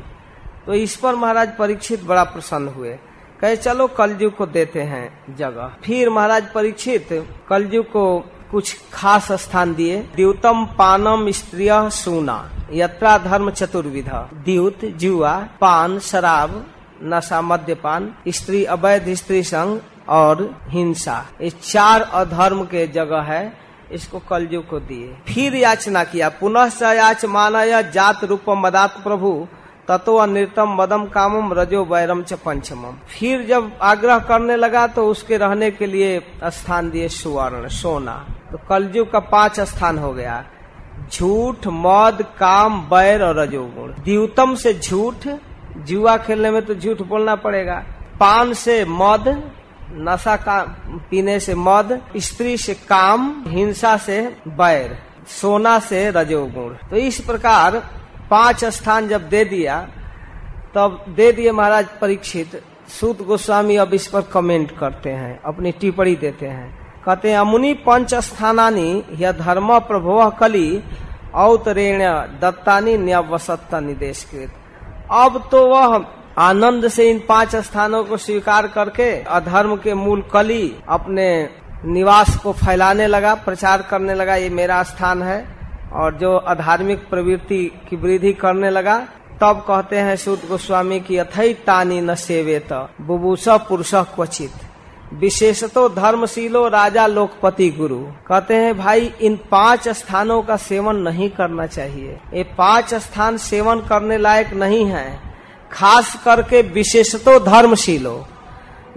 तो इस पर महाराज परीक्षित बड़ा प्रसन्न हुए। कहे, चलो कलयुग को देते हैं जगह। फिर महाराज परीक्षित कलयुग को कुछ खास स्थान दिए। द्यूतम पानम स्त्रिय सूना यत्रा धर्म चतुर्विध। द्यूत, जुआ, पान, शराब, नशा, मद्यपान, स्त्री अवैध, स्त्री संग और हिंसा। ये चार अधर्म के जगह है, इसको कलयुग को दिए। फिर याचना किया। पुनः याच मानय जात रूप मदात प्रभु। तत्व नृतम मदम कामम रजो वैरम च पंचमम। फिर जब आग्रह करने लगा तो उसके रहने के लिए स्थान दिए सुवर्ण, सोना। तो कलयुग का पाँच स्थान हो गया। झूठ, मद, काम बैर और रजोगुण। द्यूतम से झूठ, जुआ खेलने में तो झूठ बोलना पड़ेगा। पान से मद, नशा का, पीने से मद, स्त्री से काम, हिंसा से बैर सोना से रजोगुण। तो इस प्रकार पाँच स्थान जब दे दिया, तब दे दिए महाराज परीक्षित। सूत गोस्वामी अब इस पर कमेंट करते हैं, अपनी टिप्पणी देते हैं। कहते हैं, अमुनि पंच स्थानी यह धर्म प्रभो कली अवतरेण दत्तानी न्यावसत्ता निदेश कृत अब तो वह आनंद से इन पाँच स्थानों को स्वीकार करके अधर्म के मूल कली अपने निवास को फैलाने लगा, प्रचार करने लगा, ये मेरा स्थान है। और जो अधार्मिक प्रवृत्ति की वृद्धि करने लगा, तब कहते हैं सूत गोस्वामी की अथई तानी न सेवेत, बुबूस पुरुष क्वचित। विशेषतो धर्मशीलो राजा लोकपति गुरु। कहते हैं, भाई, इन पाँच स्थानों का सेवन नहीं करना चाहिए। ये पाँच स्थान सेवन करने लायक नहीं है। खास करके विशेषतो धर्मशील।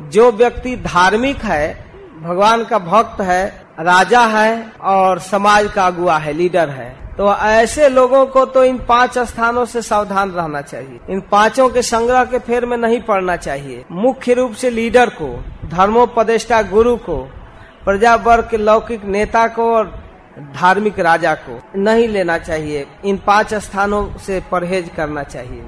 जो व्यक्ति धार्मिक है, भगवान का भक्त है राजा है और समाज का अगुआ है, लीडर है। तो ऐसे लोगों को तो इन पाँच स्थानों से सावधान रहना चाहिए। इन पाँचों के संग्रह के फेर में नहीं पड़ना चाहिए। मुख्य रूप से लीडर को, धर्मोपदेष्टा गुरु को प्रजा वर्ग के लौकिक नेता को और धार्मिक राजा को नहीं लेना चाहिए। इन पाँच स्थानों से परहेज करना चाहिए।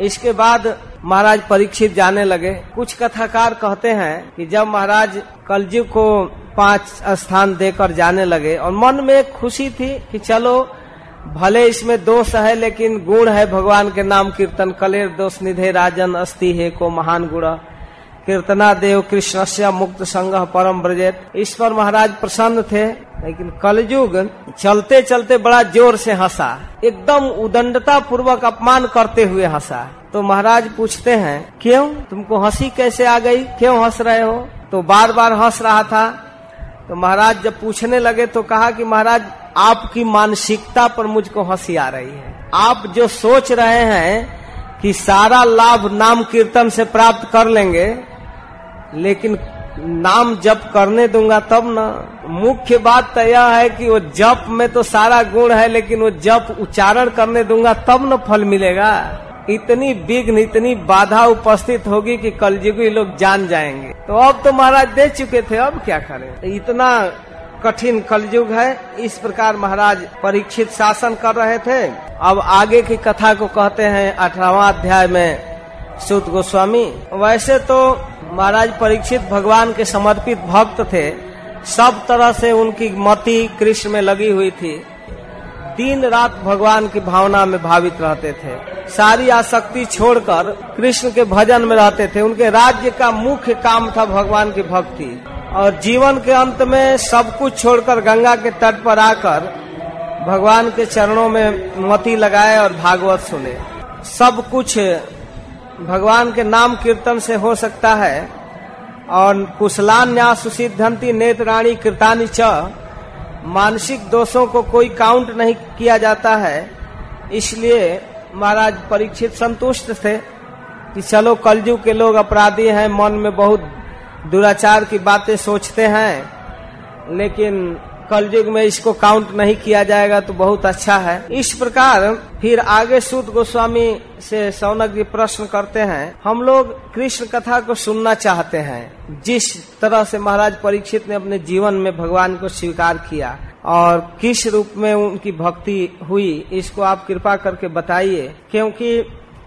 इसके बाद महाराज परीक्षित जाने लगे। कुछ कथाकार कहते हैं कि जब महाराज कलजुग को पाँच स्थान देकर जाने लगे और मन में खुशी थी कि चलो, भले इसमें दोष है लेकिन गुण है भगवान के नाम कीर्तन, कलेर दोष, निधे राजन अस्थि है को महान गुण। कीर्तना देव कृष्ण से मुक्त संग परम ब्रजेत। इस पर महाराज प्रसन्न थे, लेकिन कलयुग चलते चलते बड़ा ज़ोर से हंसा। एकदम उदंडता पूर्वक अपमान करते हुए हंसा। तो महाराज पूछते हैं, क्यों? तुमको हँसी कैसे आ गई? क्यों हंस रहे हो? तो बार बार हंस रहा था। तो महाराज जब पूछने लगे तो कहा कि, महाराज, आपकी मानसिकता पर मुझको हँसी आ रही है। आप जो सोच रहे हैं कि सारा लाभ नाम कीर्तन से प्राप्त कर लेंगे लेकिन नाम जप करने दूँगा तब ना। मुख्य बात तो यह है कि वो जप में तो सारा गुण है, लेकिन वो जप उच्चारण करने दूँगा तब न फल मिलेगा। इतनी विघ्न, इतनी बाधा उपस्थित होगी कि कलयुगी लोग जान जाएँगे। तो अब तो महाराज दे चुके थे, अब क्या करें? इतना कठिन कलयुग है, इस प्रकार महाराज परीक्षित शासन कर रहे थे। अब आगे की कथा को कहते हैं अठारवा अध्याय में, सुत गोस्वामी। वैसे तो महाराज परीक्षित भगवान के समर्पित भक्त थे। सब तरह से उनकी मति कृष्ण में लगी हुई थी। दिन रात भगवान की भावना में भावित रहते थे। सारी आसक्ति छोड़कर कृष्ण के भजन में रहते थे। उनके राज्य का मुख्य काम था भगवान की भक्ति। और जीवन के अंत में सब कुछ छोड़कर गंगा के तट पर आकर भगवान के चरणों में मती लगाए और भागवत सुने। सब कुछ भगवान के नाम कीर्तन से हो सकता है। और कुशलान्या सुसिद्धंती नेत्राणी कृतानी च, मानसिक दोषों को कोई काउंट नहीं किया जाता है। इसलिए महाराज परीक्षित संतुष्ट थे कि चलो कलयुग के लोग अपराधी हैं, मन में बहुत दुराचार की बातें सोचते हैं। लेकिन कलयुग में इसको काउंट नहीं किया जाएगा तो बहुत अच्छा है। इस प्रकार फिर आगे सूत गोस्वामी से सौनक जी प्रश्न करते हैं, हम लोग कृष्ण कथा को सुनना चाहते हैं। जिस तरह से महाराज परीक्षित ने अपने जीवन में भगवान को स्वीकार किया और किस रूप में उनकी भक्ति हुई, इसको आप कृपा करके बताइए, क्योंकि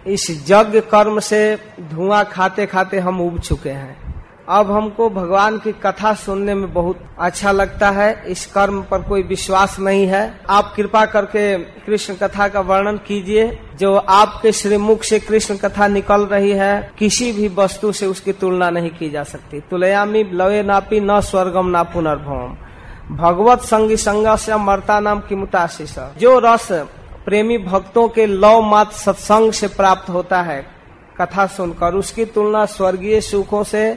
इस यज्ञ कर्म से धुआँ खाते खाते हम उब चुके हैं। अब हमको भगवान की कथा सुनने में बहुत अच्छा लगता है। इस कर्म पर कोई विश्वास नहीं है। आप कृपा करके कृष्ण कथा का वर्णन कीजिए। जो आपके श्रीमुख से कृष्ण कथा निकल रही है, किसी भी वस्तु से उसकी तुलना नहीं की जा सकती। तुलयामी लवे नापी न स्वर्गम ना पुनर्भवम। भगवत संगी संग से मरता नाम की मुताशिष जो रस प्रेमी भक्तों के लव मात सत्संग से प्राप्त होता है, कथा सुनकर उसकी तुलना स्वर्गीय सुखों से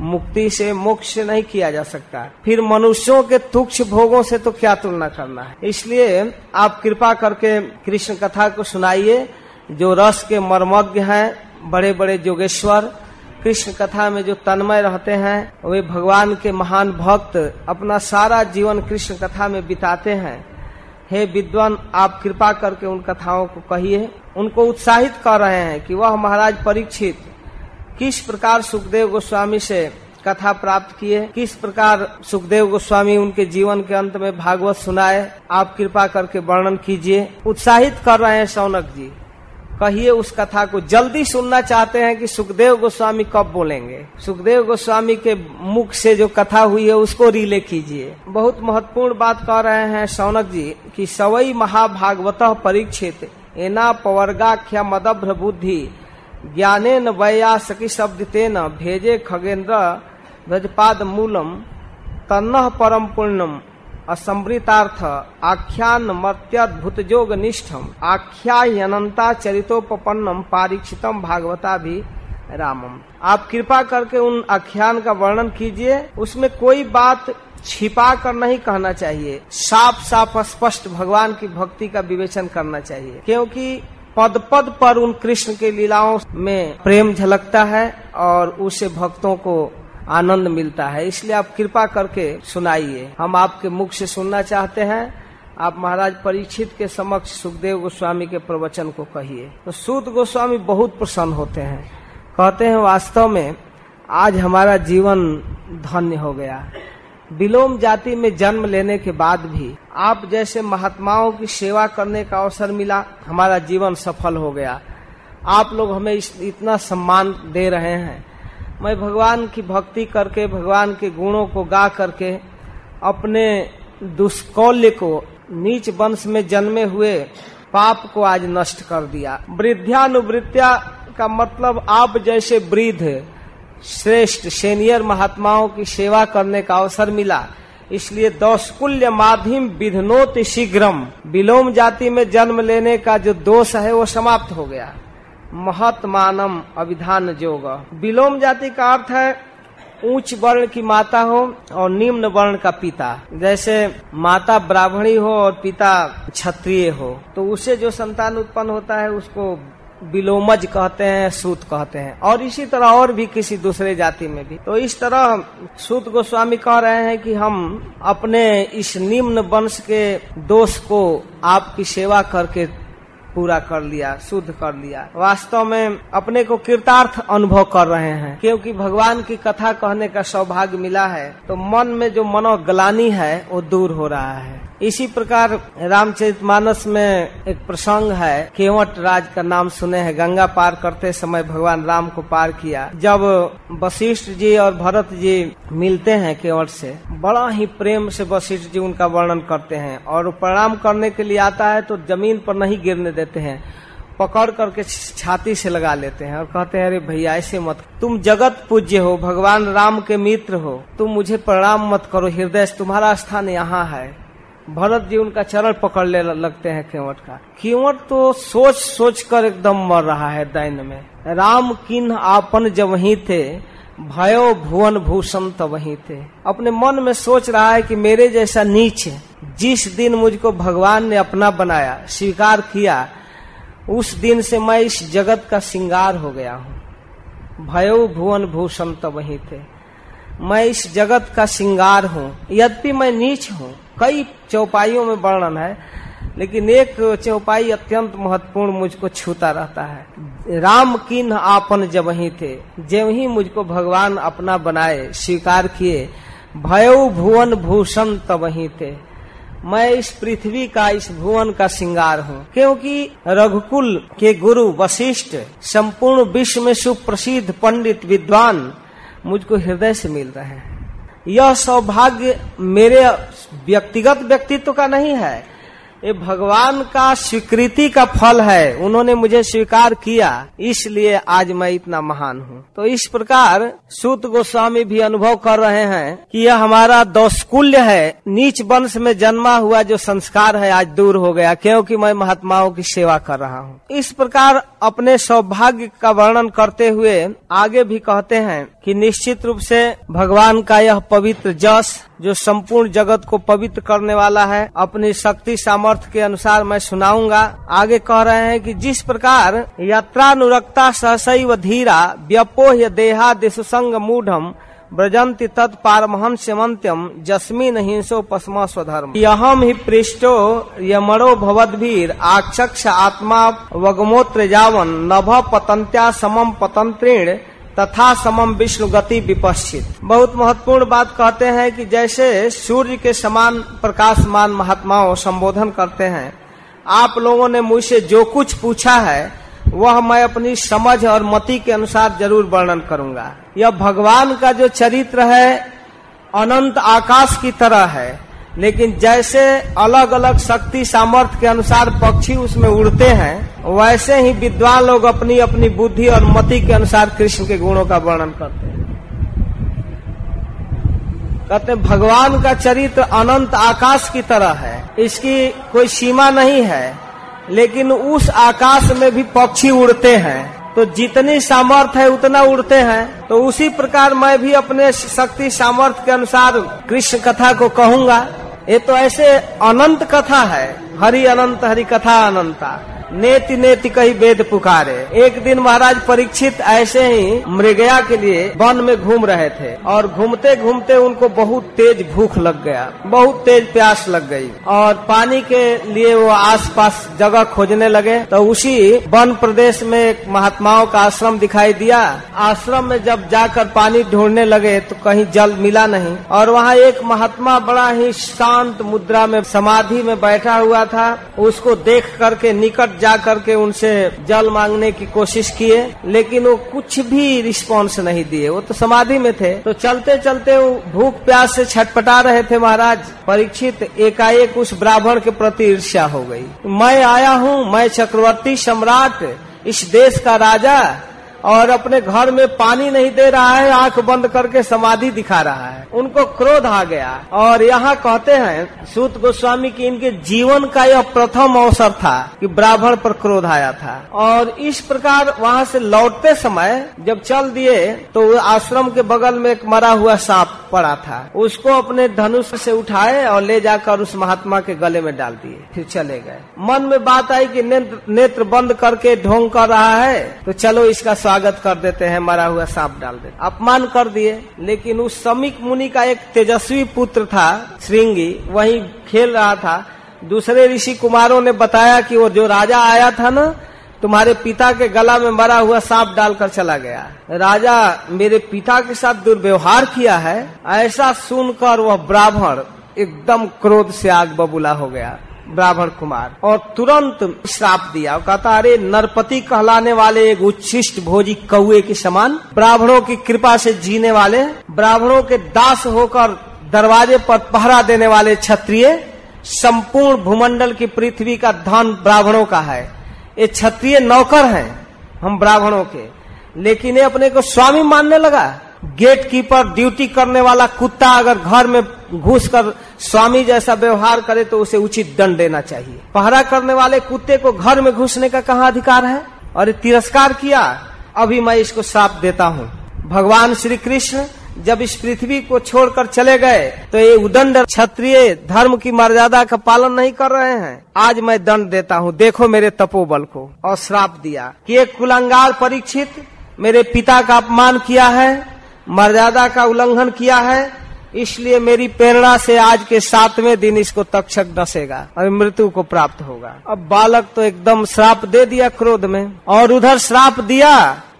मुक्ति से मोक्ष नहीं किया जा सकता। फिर मनुष्यों के तुक्ष भोगों से तो क्या तुलना करना है? इसलिए आप कृपा करके कृष्ण कथा को सुनाइए, जो रस के मर्मज्ञ हैं बड़े बड़े जोगेश्वर। कृष्ण कथा में जो तन्मय रहते हैं, वे भगवान के महान भक्त अपना सारा जीवन कृष्ण कथा में बिताते हैं। हे विद्वान, आप कृपा करके उन कथाओं को कहिए। उनको उत्साहित कर रहे हैं कि वह महाराज परीक्षित किस प्रकार सुखदेव गोस्वामी से कथा प्राप्त किए किस प्रकार सुखदेव गोस्वामी उनके जीवन के अंत में भागवत सुनाए? आप कृपा करके वर्णन कीजिए। उत्साहित कर रहे हैं सौनक जी। कहिए उस कथा को। जल्दी सुनना चाहते हैं कि सुखदेव गोस्वामी कब बोलेंगे। सुखदेव गोस्वामी के मुख से जो कथा हुई है, उसको रिले कीजिए। बहुत महत्वपूर्ण बात कह रहे हैं सौनक जी कि सवई महाभागवत परीक्षित एना पवर्गाख्या मदभ्र बुद्धि। ज्ञाने न वया सकी शब्द तेन भेजे खगेन्द्र भजपाद मूलम तन्न परम पूर्णम असमृतार्थ आख्यान मर्त्यद्भुत जोग निष्ठम आख्यायनता चरितोपन्नम पारीक्षितम भागवता भी रामम आप कृपा करके उन आख्यान का वर्णन कीजिए। उसमें कोई बात छिपा कर नहीं कहना चाहिए। साफ़ साफ़ स्पष्ट भगवान की भक्ति का विवेचन करना चाहिए। क्योंकि पद पद पर उन कृष्ण के लीलाओं में प्रेम झलकता है और उसे भक्तों को आनंद मिलता है। इसलिए आप कृपा करके सुनाइए। हम आपके मुख से सुनना चाहते हैं। आप महाराज परीक्षित के समक्ष सुखदेव गोस्वामी के प्रवचन को कहिए। तो सूत गोस्वामी बहुत प्रसन्न होते हैं। कहते हैं वास्तव में आज हमारा जीवन धन्य हो गया। विलोम जाति में जन्म लेने के बाद भी आप जैसे महात्माओं की सेवा करने का अवसर मिला, हमारा जीवन सफल हो गया। आप लोग हमें इतना सम्मान दे रहे हैं। मैं भगवान की भक्ति करके, भगवान के गुणों को गा करके, अपने दुष्कौल्य को नीच वंश में जन्मे हुए पाप को आज नष्ट कर दिया। वृद्धानुवृत्या का मतलब आप जैसे वृद्ध श्रेष्ठ सीनियर महात्माओं की सेवा करने का अवसर मिला। इसलिए दौष्कुल्य माध्यम विधनोत शीघ्रम। विलोम जाति में जन्म लेने का जो दोष है, वो समाप्त हो गया। महत्मानम अभिधान जोग। विलोम जाति का अर्थ है उच्च वर्ण की माता हो और निम्न वर्ण का पिता। जैसे माता ब्राह्मणी हो और पिता क्षत्रिय हो तो उसे जो संतान उत्पन्न होता है, उसको विलोमज कहते हैं, सूत कहते हैं। और इसी तरह और भी किसी दूसरे जाति में भी। तो इस तरह सूत गोस्वामी कह रहे हैं कि हम अपने इस निम्न वंश के दोष को आपकी सेवा करके पूरा कर लिया, शुद्ध कर लिया। वास्तव में अपने को कृतार्थ अनुभव कर रहे हैं। क्योंकि भगवान की कथा कहने का सौभाग्य मिला है तो मन में जो मनोग्लानी है, वो दूर हो रहा है। इसी प्रकार रामचरित मानस में एक प्रसंग है, केवट राज का नाम सुने हैं। गंगा पार करते समय भगवान राम को पार किया। जब वशिष्ठ जी और भरत जी मिलते हैं केवट से, बड़ा ही प्रेम से वशिष्ठ जी उनका वर्णन करते हैं और प्रणाम करने के लिए आता है तो ज़मीन पर नहीं गिरने देते हैं, पकड़ करके छाती से लगा लेते हैं और कहते हैं, अरे भैया, ऐसे मत तुम जगत पूज्य हो, भगवान राम के मित्र हो। तुम मुझे प्रणाम मत करो, हृदय तुम्हारा स्थान यहाँ है। भरत जी उनका चरण पकड़ ले लगते हैं केवट का। केवट तो सोच सोच कर एकदम मर रहा है दैन में। राम किन आपन जब वही थे, भयो भुवन भूषण तो वही थे। अपने मन में सोच रहा है कि मेरे जैसा नीच जिस दिन मुझको भगवान ने अपना बनाया, स्वीकार किया, उस दिन से मैं इस जगत का श्रृंगार हो गया हूँ। भयो भुवन भूषण तो वही थे। मैं इस जगत का श्रृंगार हूँ। यद्यपि मैं नीच हूँ। कई चौपाइयों में वर्णन है, लेकिन एक चौपाई अत्यंत महत्वपूर्ण मुझको छूता रहता है। राम किन आपन जब ही थे जब ही मुझको भगवान अपना बनाए, स्वीकार किए, भयो भुवन भूषण तब ही थे। मैं इस पृथ्वी का, इस भुवन का श्रृंगार हूँ, क्योंकि रघुकुल के गुरु वशिष्ठ, संपूर्ण विश्व में सुप्रसिद्ध पंडित विद्वान मुझको हृदय से मिल रहे हैं। यह सौभाग्य मेरे व्यक्तिगत व्यक्तित्व का नहीं है। ये भगवान का स्वीकृति का फल है। उन्होंने मुझे स्वीकार किया, इसलिए आज मैं इतना महान हूँ। तो इस प्रकार सूत गोस्वामी भी अनुभव कर रहे हैं कि यह हमारा दौस्कुल्य है। नीच वंश में जन्मा हुआ जो संस्कार है आज दूर हो गया, क्योंकि मैं महात्माओं की सेवा कर रहा हूँ। इस प्रकार अपने सौभाग्य का वर्णन करते हुए आगे भी कहते हैं कि निश्चित रूप से भगवान का यह पवित्र जस जो संपूर्ण जगत को पवित्र करने वाला है, अपनी शक्ति सामर्थ्य के अनुसार मैं सुनाऊँगा। आगे कह रहे हैं कि जिस प्रकार यात्रानुरक्ता सहसैव धीरा व्यपोह देहा दिशुसंग मूढ़ ब्रजंति तत्पारमहंस्यमंत्यम जस्मिन हिंसो पसमा स्वधर्म यहम ही पृष्ठो यमरो भवदीर आक्षक्ष आत्मा वगमोत्र जावन नभ पतंत्या समम पतंत्रीण तथा समम विष्णु गति विपश्चित। बहुत महत्वपूर्ण बात कहते हैं कि जैसे सूर्य के समान प्रकाशमान महात्माओं संबोधन करते हैं, आप लोगों ने मुझसे जो कुछ पूछा है, वह मैं अपनी समझ और मति के अनुसार ज़रूर वर्णन करूँगा। यह भगवान का जो चरित्र है, अनंत आकाश की तरह है। लेकिन जैसे अलग अलग शक्ति सामर्थ्य के अनुसार पक्षी उसमें उड़ते हैं, वैसे ही विद्वान लोग अपनी अपनी बुद्धि और मति के अनुसार कृष्ण के गुणों का वर्णन करते हैं। कहते हैं, भगवान का चरित्र अनंत आकाश की तरह है, इसकी कोई सीमा नहीं है, लेकिन उस आकाश में भी पक्षी उड़ते हैं। तो जितनी सामर्थ्य है उतना उड़ते हैं। तो उसी प्रकार मैं भी अपने शक्ति सामर्थ्य के अनुसार कृष्ण कथा को कहूँगा। ये तो ऐसे अनंत कथा है हरि अनंत हरि कथा अनंता। नेति नेति कही वेद पुकारे। एक दिन महाराज परीक्षित ऐसे ही मृगया के लिए वन में घूम रहे थे और घूमते घूमते उनको बहुत तेज भूख लग गया, बहुत तेज प्यास लग गई और पानी के लिए वो आसपास जगह खोजने लगे। तो उसी वन प्रदेश में एक महात्माओं का आश्रम दिखाई दिया। आश्रम में जब जाकर पानी ढूँढने लगे तो कहीं जल मिला नहीं और वहाँ एक महात्मा बड़ा ही शांत मुद्रा में समाधि में बैठा हुआ था। उसको देख करके निकट जा करके उनसे जल मांगने की कोशिश किए, लेकिन वो कुछ भी रिस्पॉन्स नहीं दिए। वो तो समाधि में थे। तो चलते चलते वो भूख प्यास से छटपटा रहे थे महाराज। परीक्षित एकाएक उस ब्राह्मण के प्रति ईर्ष्या हो गई। मैं आया हूँ, मैं चक्रवर्ती सम्राट, इस देश का राजा। और अपने घर में पानी नहीं दे रहा है, आँख बंद करके समाधि दिखा रहा है। उनको क्रोध आ गया। और यहाँ कहते हैं, सूत गोस्वामी की इनके जीवन का यह प्रथम अवसर था कि ब्राह्मण पर क्रोध आया था। और इस प्रकार वहाँ से लौटते समय जब चल दिए तो आश्रम के बगल में एक मरा हुआ सांप पड़ा था। उसको अपने धनुष से उठाए और ले जाकर उस महात्मा के गले में डाल दिए। फिर चले गए। मन में बात आई कि नेत्र बंद करके ढोंग कर रहा है तो चलो इसका स्वागत कर देते हैं, मरा हुआ सांप डाल देते अपमान कर दिए। लेकिन उस समीक मुनि का एक तेजस्वी पुत्र था, श्रृंगी, वही खेल रहा था। दूसरे ऋषि कुमारों ने बताया कि वो जो राजा आया था ना तुम्हारे पिता के गला में मरा हुआ सांप डालकर चला गया। राजा मेरे पिता के साथ दुर्व्यवहार किया है, ऐसा सुनकर वह ब्राह्मण एकदम क्रोध से आग बबूला हो गया, ब्राह्मण कुमार। और तुरंत श्राप दिया। कहता, अरे, नरपति कहलाने वाले एक उच्छिष्ट भोजी कौए के समान, ब्राह्मणों की कृपा से जीने वाले, ब्राह्मणों के दास होकर दरवाजे पर पहरा देने वाले क्षत्रिय, संपूर्ण भूमंडल की पृथ्वी का धन ब्राह्मणों का है। ये क्षत्रिय नौकर हैं, हम ब्राह्मणों के। लेकिन ये अपने को स्वामी मानने लगा गेट कीपर ड्यूटी करने वाला कुत्ता अगर घर में घुस कर स्वामी जैसा व्यवहार करे तो उसे उचित दंड देना चाहिए। पहरा करने वाले कुत्ते को घर में घुसने का कहा अधिकार है? और तिरस्कार किया, अभी मैं इसको श्राप देता हूँ। भगवान श्री कृष्ण जब इस पृथ्वी को छोड़कर चले गए तो ये उदंड क्षत्रिय धर्म की मर्यादा का पालन नहीं कर रहे हैं। आज मैं दंड देता हूँ। देखो मेरे तपोबल को और श्राप दिया कि एक कुलंगार परीक्षित मेरे पिता का अपमान किया है, मर्यादा का उल्लंघन किया है, इसलिए मेरी प्रेरणा से आज के सातवें दिन इसको तक्षक डसेगा और मृत्यु को प्राप्त होगा। अब बालक तो एकदम श्राप दे दिया क्रोध में और उधर श्राप दिया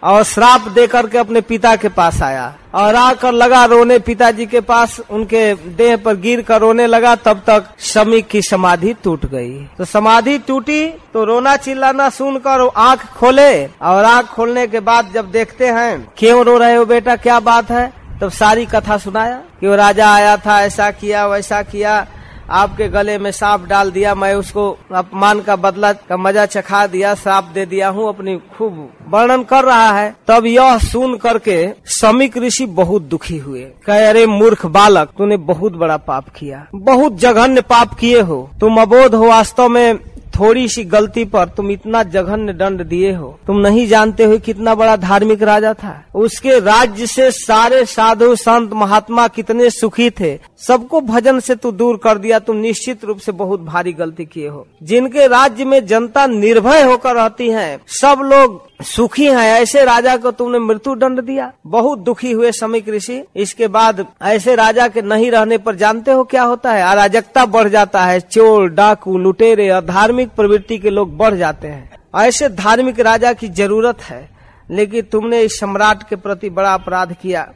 और श्राप दे करके अपने पिता के पास आया। और आकर लगा रोने, पिताजी के पास उनके देह पर गिर कर रोने लगा, तब तक शमिक की समाधि टूट गई। तो समाधि टूटी तो रोना चिल्लाना सुनकर आँख खोले, और आँख खोलने के बाद जब देखते हैं, क्यों रो रहे हो बेटा, क्या बात है? तब सारी कथा सुनाया, कि वो राजा आया था, ऐसा किया, वैसा किया आपके गले में सांप डाल दिया, मैं उसको अपमान का बदला, का मज़ा चखा दिया, सांप दे दिया हूँ, अपनी खूब वर्णन कर रहा है। तब यह सुन करके समीक ऋषि बहुत दुखी हुए। कह, अरे मूर्ख बालक, तूने बहुत बड़ा पाप किया। बहुत जघन्य पाप किए हो। तुम अबोध हो वास्तव में थोड़ी सी गलती पर, तुम इतना जघन्य दंड दिए हो। तुम नहीं जानते हो कितना बड़ा धार्मिक राजा था। उसके राज्य से सारे साधु संत महात्मा कितने सुखी थे। सबको भजन से तू दूर कर दिया, तुम निश्चित रूप से बहुत भारी गलती किए हो। जिनके राज्य में जनता निर्भय होकर रहती है, सब लोग सुखी हैं। ऐसे राजा को तुमने मृत्यु दंड दिया। बहुत दुखी हुए समीक ऋषि। इसके बाद ऐसे राजा के नहीं रहने पर जानते हो क्या होता है? अराजकता बढ़ जाता है। चोर, डाकू, लुटेरे और धार्मिक प्रवृत्ति के लोग बढ़ जाते हैं। ऐसे धार्मिक राजा की ज़रूरत है। लेकिन तुमने इस सम्राट के प्रति बड़ा अपराध किया।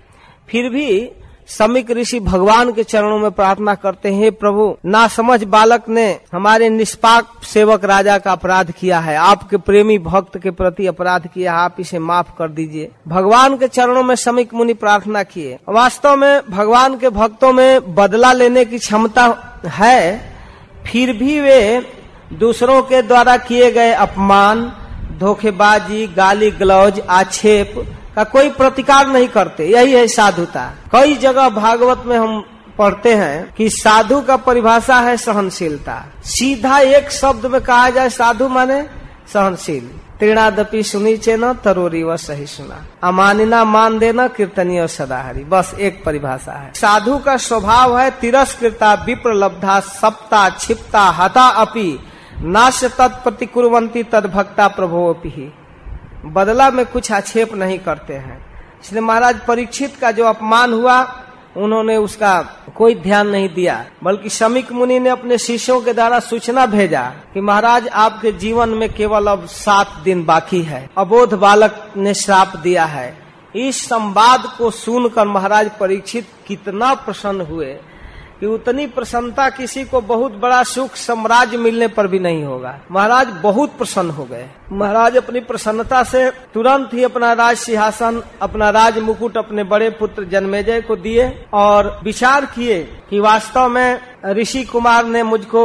फिर भी समीक ऋषि भगवान के चरणों में प्रार्थना करते हैं, प्रभु, ना समझ बालक ने हमारे निष्पाक सेवक राजा का अपराध किया है। आपके प्रेमी भक्त के प्रति अपराध किया आप इसे माफ़ कर दीजिए। भगवान के चरणों में समीक मुनि प्रार्थना किए। वास्तव में भगवान के भक्तों में बदला लेने की क्षमता है, फिर भी वे दूसरों के द्वारा किए गए अपमान, धोखेबाजी गाली ग्लौज आक्षेप का कोई प्रतिकार नहीं करते। यही है साधुता। कई जगह भागवत में हम पढ़ते हैं कि साधु का परिभाषा है सहनशीलता। सीधा एक शब्द में कहा जाए साधु माने सहनशील। तीर्णादपि सुनी चे न, तरोरी व सही सुना अमानिना मान देना, कीर्तनीय सदाहरी। बस एक परिभाषा है। साधु का स्वभाव है तिरस्कृता, विप्रलब्धा, सप्ता छिपता हता अपी। नाश तत्प्रति कुरवंती तद भक्ता प्रभो बदला में कुछ आक्षेप नहीं करते हैं। इसलिए महाराज परीक्षित का जो अपमान हुआ, उन्होंने उसका कोई ध्यान नहीं दिया। बल्कि शमिक मुनि ने अपने शिष्यों के द्वारा सूचना भेजा कि महाराज, आपके जीवन में केवल अब सात दिन बाकी है। अबोध बालक ने श्राप दिया है। इस संवाद को सुनकर महाराज परीक्षित कितना प्रसन्न हुए। कि उतनी प्रसन्नता किसी को बहुत बड़ा सुख साम्राज्य मिलने पर भी नहीं होगा। महाराज बहुत प्रसन्न हो गए। महाराज अपनी प्रसन्नता से तुरंत ही अपना राज सिंहासन, अपना राज मुकुट अपने बड़े पुत्र जन्मेजय को दिए और विचार किए कि वास्तव में ऋषि कुमार ने मुझको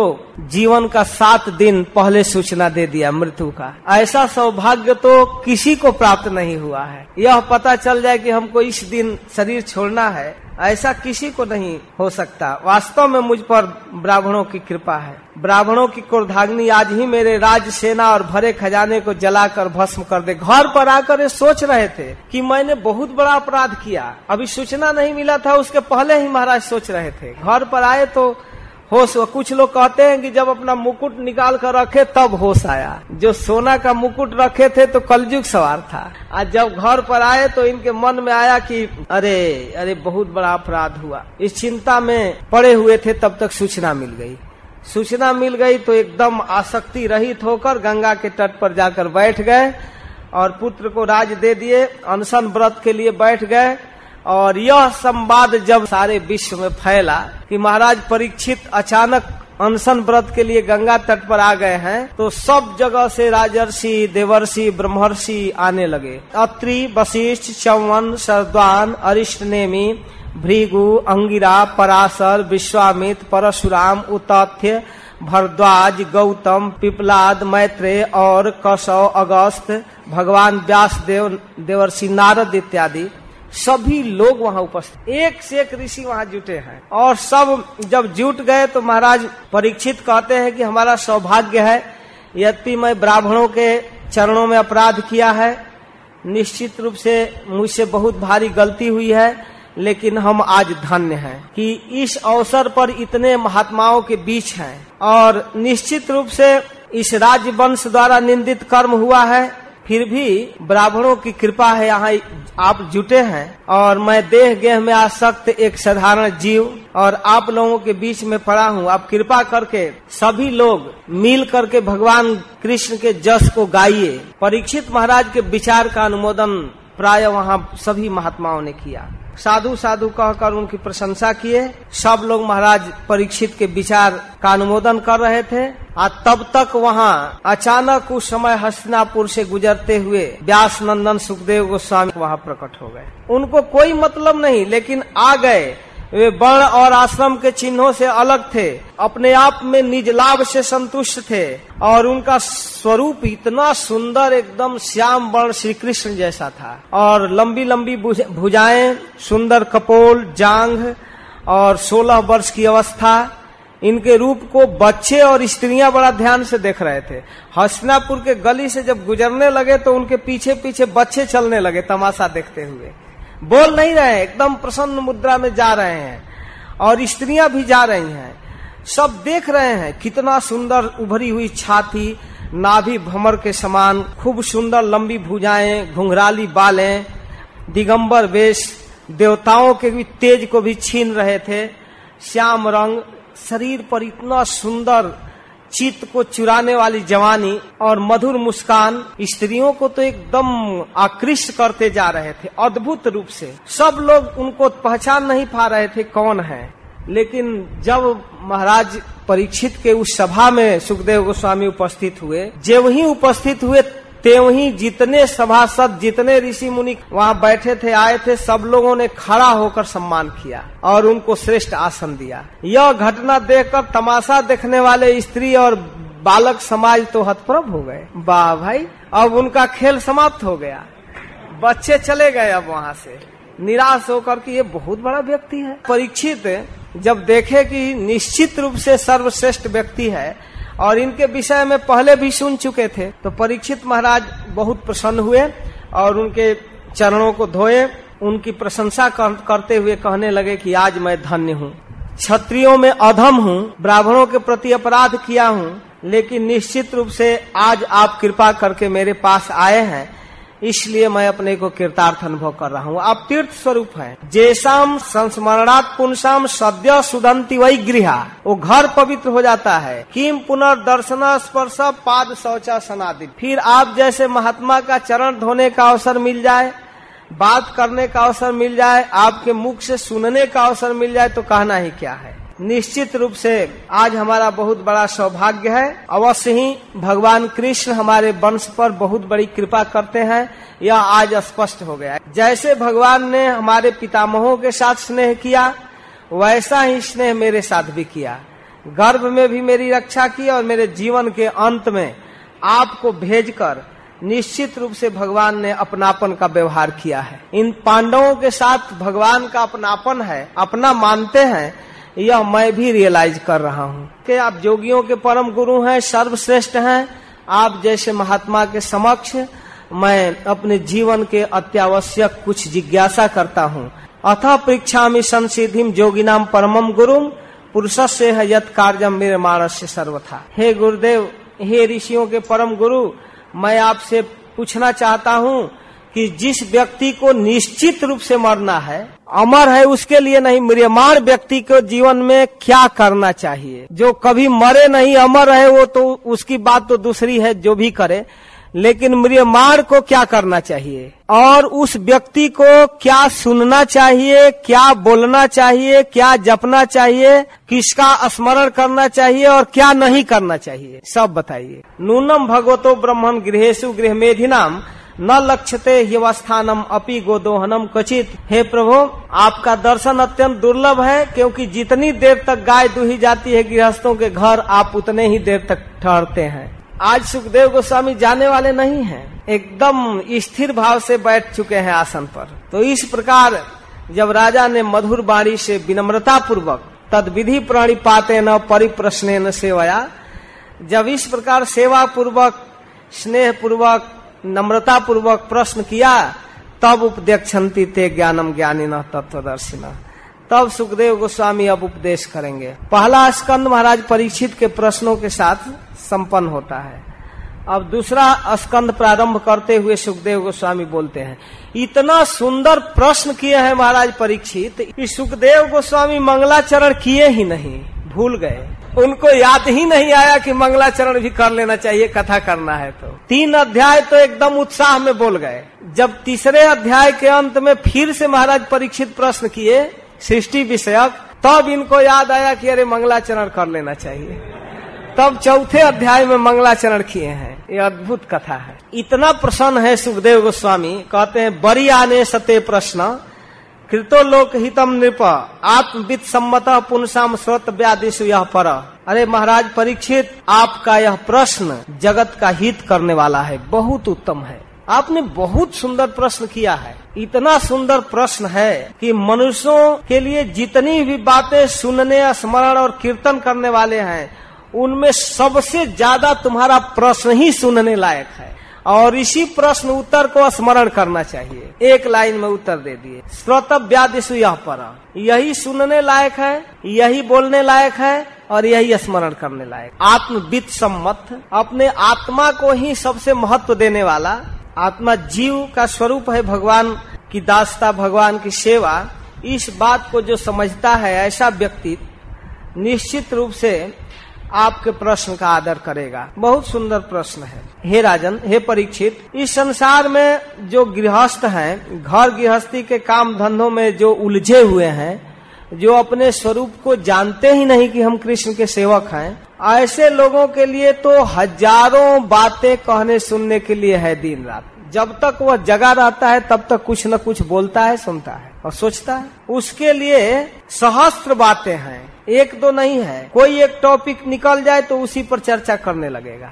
जीवन का सात दिन पहले सूचना दे दिया मृत्यु का। ऐसा सौभाग्य तो किसी को प्राप्त नहीं हुआ है। यह पता चल जाए कि हमको इस दिन शरीर छोड़ना है। ऐसा किसी को नहीं हो सकता। वास्तव में मुझ पर ब्राह्मणों की कृपा है। ब्राह्मणों की क्रोधाग्नि आज ही मेरे राज सेना और भरे खजाने को जलाकर भस्म कर दे। घर पर आकर ये सोच रहे थे कि मैंने बहुत बड़ा अपराध किया। अभी सूचना नहीं मिला था, उसके पहले ही महाराज सोच रहे थे। घर पर आए तो होश कुछ लोग कहते हैं कि जब अपना मुकुट निकाल कर रखे तब होश आया। जो सोना का मुकुट रखे थे तो कलयुग सवार था। आज जब घर पर आए तो इनके मन में आया कि, अरे अरे, बहुत बड़ा अपराध हुआ। इस चिंता में पड़े हुए थे, तब तक सूचना मिल गई। सूचना मिल गई तो एकदम आसक्ति रहित होकर गंगा के तट पर जाकर बैठ गए और पुत्र को राज दे दिए, अनशन व्रत के लिए बैठ गए। और यह संवाद जब सारे विश्व में फैला कि महाराज परीक्षित अचानक अनशन व्रत के लिए गंगा तट पर आ गए हैं तो सब जगह से राजर्षि, देवर्षि, ब्रह्मर्षि आने लगे। अत्रि, वशिष्ठ, चौवन, सरद्वान, अरिष्ट, नेमी, भृगु, अंगिरा, पराशर विश्वामित परशुराम, उतथ्य, भरद्वाज, गौतम, पिपलाद मैत्रेय और कौशव, अगस्त, भगवान व्यास देव देवर्षि, नारद इत्यादि। सभी लोग वहाँ उपस्थित। एक से एक ऋषि वहाँ जुटे हैं। और सब जब जुट गए तो महाराज परीक्षित कहते हैं कि हमारा सौभाग्य है, यद्यपि मैं ब्राह्मणों के चरणों में अपराध किया है। निश्चित रूप से मुझसे बहुत भारी गलती हुई है, लेकिन हम आज धन्य हैं कि इस अवसर पर इतने महात्माओं के बीच हैं। और निश्चित रूप से इस राज्य वंश द्वारा निंदित कर्म हुआ है फिर भी ब्राह्मणों की कृपा है, यहाँ आप जुटे हैं। और मैं देह गेह में आसक्त एक साधारण जीव और आप लोगों के बीच में पड़ा हूँ। आप कृपा करके सभी लोग मिल करके भगवान कृष्ण के जस को गाइए। परीक्षित महाराज के विचार का अनुमोदन प्राय वहाँ सभी महात्माओं ने किया। साधु साधु कहकर उनकी प्रशंसा किए। सब लोग महाराज परीक्षित के विचार का अनुमोदन कर रहे थे। और तब तक वहाँ अचानक उस समय हस्तिनापुर से गुजरते हुए व्यास नंदन सुखदेव गोस्वामी वहाँ प्रकट हो गए। उनको कोई मतलब नहीं, लेकिन आ गए। वे वर्ण और आश्रम के चिन्हों से अलग थे। अपने आप में निज लाभ से संतुष्ट थे और उनका स्वरूप इतना सुंदर, एकदम श्याम वर्ण श्री कृष्ण जैसा था। और लंबी लंबी भुजाएँ, सुंदर कपोल जांग और सोलह वर्ष की अवस्था, इनके रूप को बच्चे और स्त्रियाँ बड़ा ध्यान से देख रहे थे। हसनापुर के गली से जब गुजरने लगे तो उनके पीछे पीछे बच्चे चलने लगे तमाशा देखते हुए। बोल नहीं रहे, एकदम प्रसन्न मुद्रा में जा रहे हैं और स्त्रियाँ भी जा रही हैं। सब देख रहे हैं, कितना सुंदर उभरी हुई छाती, नाभि भमर के समान, खूब सुंदर लंबी भुजाएँ, घुंघराली बालें, दिगंबर वेश, देवताओं के भी तेज को भी छीन रहे थे। श्याम रंग, शरीर पर इतना सुंदर चित्त को चुराने वाली जवानी और मधुर मुस्कान स्त्रियों को तो एकदम आकृष्ट करते जा रहे थे, अद्भुत रूप से। सब लोग उनको पहचान नहीं पा रहे थे कौन है। लेकिन जब महाराज परीक्षित के उस सभा में सुखदेव गोस्वामी उपस्थित हुए जब ही उपस्थित हुए ही जितने सभासद, जितने ऋषि मुनि वहाँ बैठे थे, आए थे, सब लोगों ने खड़ा होकर सम्मान किया और उनको श्रेष्ठ आसन दिया। यह घटना देखकर तमाशा देखने वाले स्त्री और बालक समाज तो हतप्रभ हो गए। वाह भाई, अब उनका खेल समाप्त हो गया। बच्चे चले गए अब वहाँ से। निराश होकर कि ये बहुत बड़ा व्यक्ति है। परीक्षित जब देखे कि निश्चित रूप से सर्वश्रेष्ठ व्यक्ति है और इनके विषय में पहले भी सुन चुके थे। तो परीक्षित महाराज बहुत प्रसन्न हुए और उनके चरणों को धोए, उनकी प्रशंसा करते हुए कहने लगे कि आज मैं धन्य हूँ। क्षत्रियों में अधम हूँ, ब्राह्मणों के प्रति अपराध किया हूँ, लेकिन निश्चित रूप से आज आप कृपा करके मेरे पास आए हैं। इसलिए मैं अपने को कृतार्थ अनुभव कर रहा हूँ। आप तीर्थ स्वरूप हैं। जैसाम संस्मरणात् पुनसाम सद्य सुदंती वही गृह। वो घर पवित्र हो जाता है। किम पुनर्दर्शन स्पर्श पाद शौचा सनादि फिर आप जैसे महात्मा का चरण धोने का अवसर मिल जाए, बात करने का अवसर मिल जाए, आपके मुख से सुनने का अवसर मिल जाए तो कहना ही क्या है? निश्चित रूप से आज हमारा बहुत बड़ा सौभाग्य है। अवश्य ही भगवान कृष्ण हमारे वंश पर बहुत बड़ी कृपा करते हैं। यह आज स्पष्ट हो गया जैसे भगवान ने हमारे पितामहों के साथ स्नेह किया, वैसा ही स्नेह मेरे साथ भी किया। गर्भ में भी मेरी रक्षा की और मेरे जीवन के अंत में आपको भेजकर निश्चित रूप से भगवान ने अपनापन का व्यवहार किया है। इन पांडवों के साथ भगवान का अपनापन है, अपना मानते हैं। यह मैं भी रियलाइज़ कर रहा हूँ कि आप जोगियों के परम गुरु हैं, सर्वश्रेष्ठ हैं। आप जैसे महात्मा के समक्ष मैं अपने जीवन के अत्यावश्यक कुछ जिज्ञासा करता हूँ। अथ परीक्षा में संसिधि जोगी नाम परमम गुरुम पुरुष से है यथ कार्यम मेरे मानस से सर्वथा। हे गुरुदेव, हे ऋषियों के परम गुरु, मैं आपसे पूछना चाहता हूँ कि जिस व्यक्ति को निश्चित रूप से मरना है अमर है उसके लिए नहीं, म्रियमाण व्यक्ति को जीवन में क्या करना चाहिए? जो कभी मरे नहीं, अमर है वो तो उसकी बात तो दूसरी है, जो भी करे। लेकिन म्रियमाण को क्या करना चाहिए? और उस व्यक्ति को क्या सुनना चाहिए, क्या बोलना चाहिए, क्या जपना चाहिए, किसका स्मरण करना चाहिए और क्या नहीं करना चाहिए? सब बताइए। नूनम भगवतो ब्रह्मण गृहेशु गृह मेधिनाम न लक्ष्यते हिवस्थानम अपि गोदोहनम कचित हे प्रभु, आपका दर्शन अत्यंत दुर्लभ है, क्योंकि जितनी देर तक गाय दुही जाती है गृहस्थों के घर, आप उतने ही देर तक ठहरते हैं। आज सुखदेव गोस्वामी जाने वाले नहीं हैं। एकदम स्थिर भाव से बैठ चुके हैं आसन पर। तो इस प्रकार, जब राजा ने मधुर बाणी से विनम्रता पूर्वक तद विधि प्राणी पाते न परिप्रश्न सेवाया, जब इस प्रकार सेवा पूर्वक स्नेह पूर्वक नम्रता पूर्वक प्रश्न किया, तब उपदेक्षंती ते ज्ञानम ज्ञानी न तत्वदर्शी तब सुखदेव गोस्वामी अब उपदेश करेंगे। पहला स्कंद महाराज परीक्षित के प्रश्नों के साथ संपन्न होता है। अब दूसरा स्कंद प्रारंभ करते हुए सुखदेव गोस्वामी बोलते हैं, इतना सुंदर प्रश्न किए हैं महाराज परीक्षित सुखदेव गोस्वामी मंगलाचरण किए ही नहीं, भूल गए। उनको याद ही नहीं आया कि मंगलाचरण भी कर लेना चाहिए, कथा करना है तो। तीन अध्याय तो एकदम उत्साह में बोल गए। जब तीसरे अध्याय के अंत में फिर से महाराज परीक्षित प्रश्न किए, सृष्टि विषयक, तब इनको याद आया कि अरे मंगलाचरण कर लेना चाहिए। तब चौथे अध्याय में मंगलाचरण किए हैं। ये अद्भुत कथा है। इतना प्रसन्न है सुखदेव गोस्वामी, कहते हैं बड़ी आने सत्य प्रश्न कृतो लोक हितम नृप आत्मविद सम्मत पुनसाम स्रोत व्यादिश यह पर। अरे महाराज, परीक्षित, आपका यह प्रश्न जगत का हित करने वाला है, बहुत उत्तम है। आपने बहुत सुंदर प्रश्न किया है। इतना सुंदर प्रश्न है कि मनुष्यों के लिए जितनी भी बातें सुनने, स्मरण और कीर्तन करने वाले हैं, उनमें सबसे ज़्यादा तुम्हारा प्रश्न ही सुनने लायक है। और इसी प्रश्न उत्तर को स्मरण करना चाहिए। एक लाइन में उत्तर दे दिए। श्रोतव्यादिशु यह पर। यही सुनने लायक है, यही बोलने लायक है और यही स्मरण करने लायक। आत्मविद सम्मत, अपने आत्मा को ही सबसे महत्व देने वाला। आत्मा जीव का स्वरूप है भगवान की दासता, भगवान की सेवा। इस बात को जो समझता है ऐसा व्यक्ति निश्चित रूप से आपके प्रश्न का आदर करेगा। बहुत सुंदर प्रश्न है। हे राजन, हे परीक्षित, इस संसार में जो गृहस्थ हैं, घर गृहस्थी के काम धंधों में जो उलझे हुए हैं, जो अपने स्वरूप को जानते ही नहीं कि हम कृष्ण के सेवक हैं, ऐसे लोगों के लिए तो हज़ारों बातें कहने सुनने के लिए है दिन रात। जब तक वह जगा रहता है, तब तक कुछ न कुछ बोलता है, सुनता है और सोचता है। उसके लिए सहस्त्र बातें हैं। एक दो नहीं है। कोई एक टॉपिक निकल जाए तो उसी पर चर्चा करने लगेगा।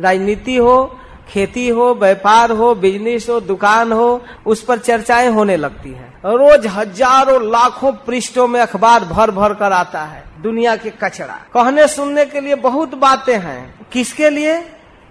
राजनीति हो, खेती हो, व्यापार हो बिज़नेस हो, दुकान हो, उस पर चर्चाएँ होने लगती हैं। रोज हज़ारों लाखों पृष्ठों में अखबार भर भर कर आता है। दुनिया के कचरा। कहने सुनने के लिए बहुत बातें हैं। किसके लिए?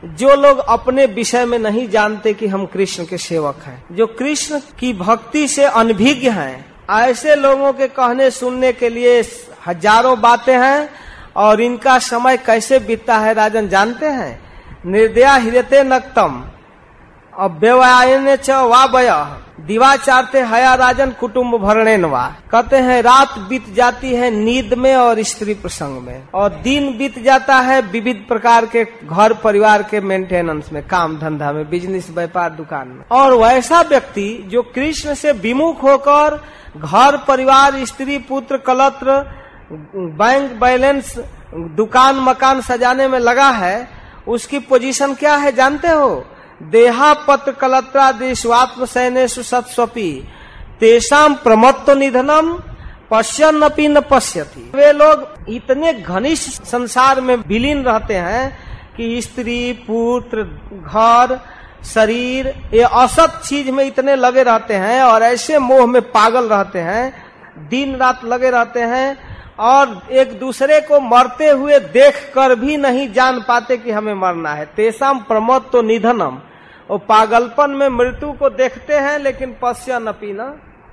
जो लोग अपने विषय में नहीं जानते कि हम कृष्ण के सेवक हैं, जो कृष्ण की भक्ति से अनभिज्ञ हैं, ऐसे लोगों के कहने सुनने के लिए हज़ारों बातें हैं, और इनका समय कैसे बीतता है राजन जानते हैं? निर्दया हृदय नक्तम अव्यवायन च वावय दिवाचारते हया राजन कुटुम्ब भरणे नवा। कहते हैं, रात बीत जाती है नींद में और स्त्री प्रसंग में। और दिन बीत जाता है विविध प्रकार के घर परिवार के मेंटेनेंस में, काम धंधा में बिज़नेस व्यापार, दुकान में। और वैसा व्यक्ति जो कृष्ण से विमुख होकर घर परिवार, स्त्री, पुत्र, कलत्र बैंक बैलेंस दुकान, मकान सजाने में लगा है, उसकी पोजीशन क्या है, जानते हो? देहा कलत्रा देशवात्म सैनेशु सत्स्वपी। तेषाम प्रमत्व निधनम पश्यन अपी न पश्यति। वे लोग इतने घनिष्ठ संसार में विलीन रहते हैं कि स्त्री, पुत्र, घर, शरीर, ये असत चीज़ में इतने लगे रहते हैं और ऐसे मोह में पागल रहते हैं दिन रात लगे रहते हैं और एक दूसरे को मरते हुए देख कर भी नहीं जान पाते कि हमें मरना है। तेसाम प्रमोद तो निधनम। वो पागलपन में मृत्यु को देखते हैं लेकिन पश्य न पीना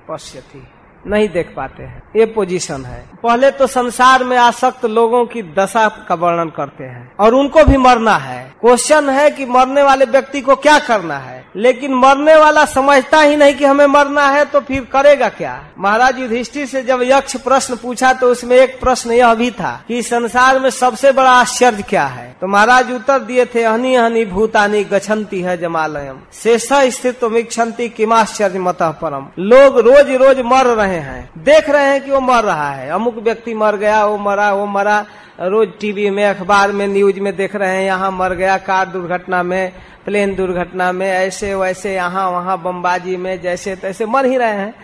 पश्य थी नहीं देख पाते हैं। ये पोजीशन है। पहले तो संसार में आसक्त लोगों की दशा का वर्णन करते हैं। और उनको भी मरना है। क्वेश्चन है कि मरने वाले व्यक्ति को क्या करना है। लेकिन मरने वाला समझता ही नहीं कि हमें मरना है तो फिर करेगा क्या? महाराज युधिष्ठिर से जब यक्ष प्रश्न पूछा तो उसमें एक प्रश्न यह भी था कि संसार में सबसे बड़ा आश्चर्य क्या है? तो महाराज उत्तर दिए थे हनी हनी भूतानी गछंती है जमालयम। शेष स्थित मिक्षंती किमाश्चर्य मत परम। लोग रोज रोज मर रहे हैं। देख रहे हैं कि वो मर रहा है। अमुक व्यक्ति मर गया, वो मरा वो मरा। रोज टीवी में, अखबार में, न्यूज़ में देख रहे हैं, यहाँ मर गया, कार दुर्घटना में, प्लेन दुर्घटना में, ऐसे, वैसे, यहाँ, वहाँ, बमबाजी में, जैसे, तैसे मर ही रहे हैं।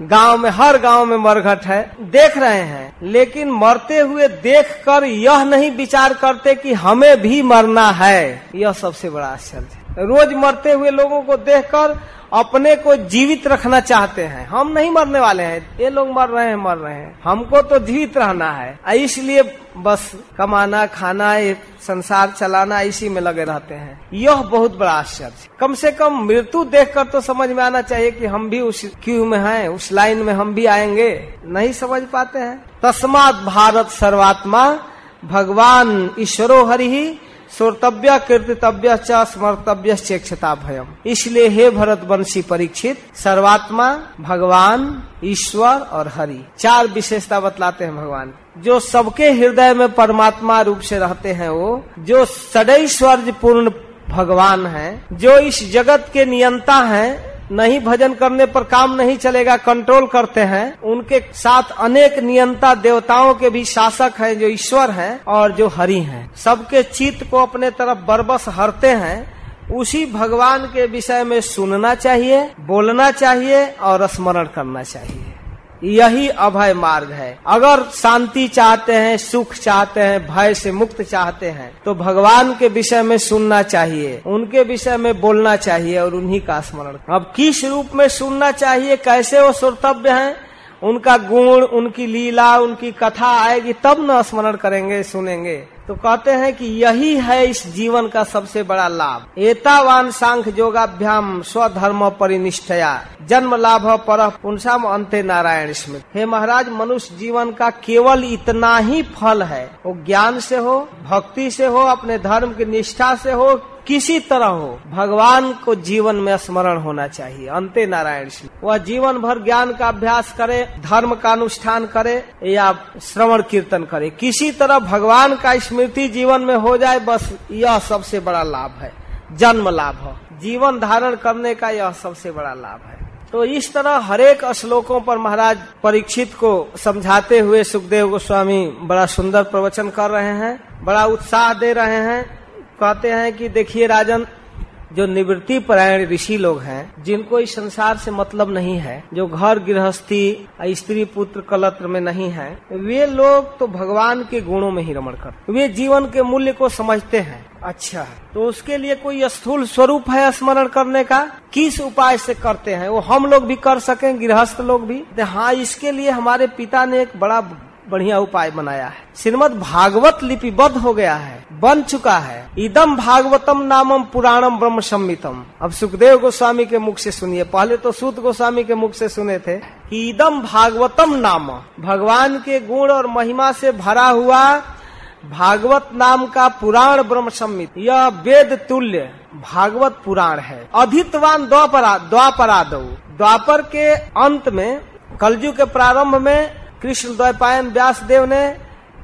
गाँव में, हर गाँव में मरघट है। देख रहे हैं। लेकिन मरते हुए देखकर यह नहीं विचार करते कि हमें भी मरना है। यह सबसे बड़ा आश्चर्य रोज मरते हुए लोगों को देखकर अपने को जीवित रखना चाहते हैं। हम नहीं मरने वाले हैं। ये लोग मर रहे हैं, मर रहे हैं। हमको तो जीवित रहना है। इसलिए बस कमाना, खाना संसार चलाना इसी में लगे रहते हैं। यह बहुत बड़ा आश्चर्य। कम से कम मृत्यु देखकर तो समझ में आना चाहिए कि हम भी उस क्यू में हैं, उस लाइन में हम भी आएँगे। नहीं समझ पाते हैं। तस्मात भारत सर्वात्मा, भगवान ईश्वरो हरि सोर्तव्य कीर्तितव्य च स्मर्तव्य चेक्षता भयम। इसलिए हे भरत वंशी परीक्षित, सर्वात्मा, भगवान, ईश्वर और हरि। चार विशेषता बतलाते हैं भगवान। जो सबके हृदय में परमात्मा रूप से रहते हैं वो, जो सदैश्वर्य पूर्ण भगवान है, जो इस जगत के नियंता हैं नहीं भजन करने पर काम नहीं चलेगा कंट्रोल करते हैं। उनके साथ अनेक नियंता देवताओं के भी शासक हैं, जो ईश्वर हैं और जो हरि हैं। सबके चित्त को अपने तरफ़ बरबस हरते हैं। उसी भगवान के विषय में सुनना चाहिए, बोलना चाहिए और स्मरण करना चाहिए। यही अभय मार्ग है। अगर शांति चाहते हैं, सुख चाहते हैं, भय से मुक्त चाहते हैं तो भगवान के विषय में सुनना चाहिए, उनके विषय में बोलना चाहिए और उन्हीं का स्मरण। अब किस रूप में सुनना चाहिए, कैसे वो श्रोतव्य है? उनका गुण, उनकी लीला, उनकी कथा आएगी, तब न स्मरण करेंगे, सुनेंगे। तो कहते हैं कि यही है इस जीवन का सबसे बड़ा लाभ। एतावान सांख योगाभ्याम स्वधर्म परिनिष्ठया। जन्म लाभ पर पुनसाम अंत्य नारायण स्मृत। हे महाराज, मनुष्य जीवन का केवल इतना ही फल है। वो ज्ञान से हो, भक्ति से हो, अपने धर्म की निष्ठा से हो किसी तरह हो, भगवान को जीवन में स्मरण होना चाहिए। अंत्य नारायण सिंह वह जीवन भर ज्ञान का अभ्यास करे, धर्म का अनुष्ठान करे, या श्रवण कीर्तन करे। किसी तरह भगवान का स्मृति जीवन में हो जाए, बस यह सबसे बड़ा लाभ है। जन्म लाभ हो। जीवन धारण करने का यह सबसे बड़ा लाभ है। तो इस तरह हरेक श्लोकों पर महाराज परीक्षित को समझाते हुए सुखदेव गोस्वामी बड़ा सुंदर प्रवचन कर रहे हैं, बड़ा उत्साह दे रहे हैं कहते हैं कि देखिए राजन, जो निवृत्ति परायण ऋषि लोग हैं, जिनको इस संसार से मतलब नहीं है, जो घर गृहस्थी, स्त्री पुत्र कलत्र में नहीं है, वे लोग तो भगवान के गुणों में ही रमण कर वे जीवन के मूल्य को समझते हैं। अच्छा तो उसके लिए कोई स्थूल स्वरूप है स्मरण करने का? किस उपाय से करते हैं? वो हम लोग भी कर सकें, गृहस्थ लोग भी? हाँ इसके लिए हमारे पिता ने एक बड़ा बढ़िया उपाय बनाया है। श्रीमद भागवत लिपिबद्ध हो गया है, बन चुका है। इदम भागवतम नामम पुराणम ब्रह्म सम्मितम अब सुखदेव गोस्वामी के मुख से सुनिए। पहले तो सूत गोस्वामी के मुख से सुने थे कि इदम भागवतम नाम। भगवान के गुण और महिमा से भरा हुआ भागवत नाम का पुराण ब्रह्म सम्मित यह वेद तुल्य भागवत पुराण है। अधितवान द्वापरा द्वापरादौ। द्वापर के अंत में कलजु के प्रारंभ में कृष्ण द्वैपायन व्यास देव ने,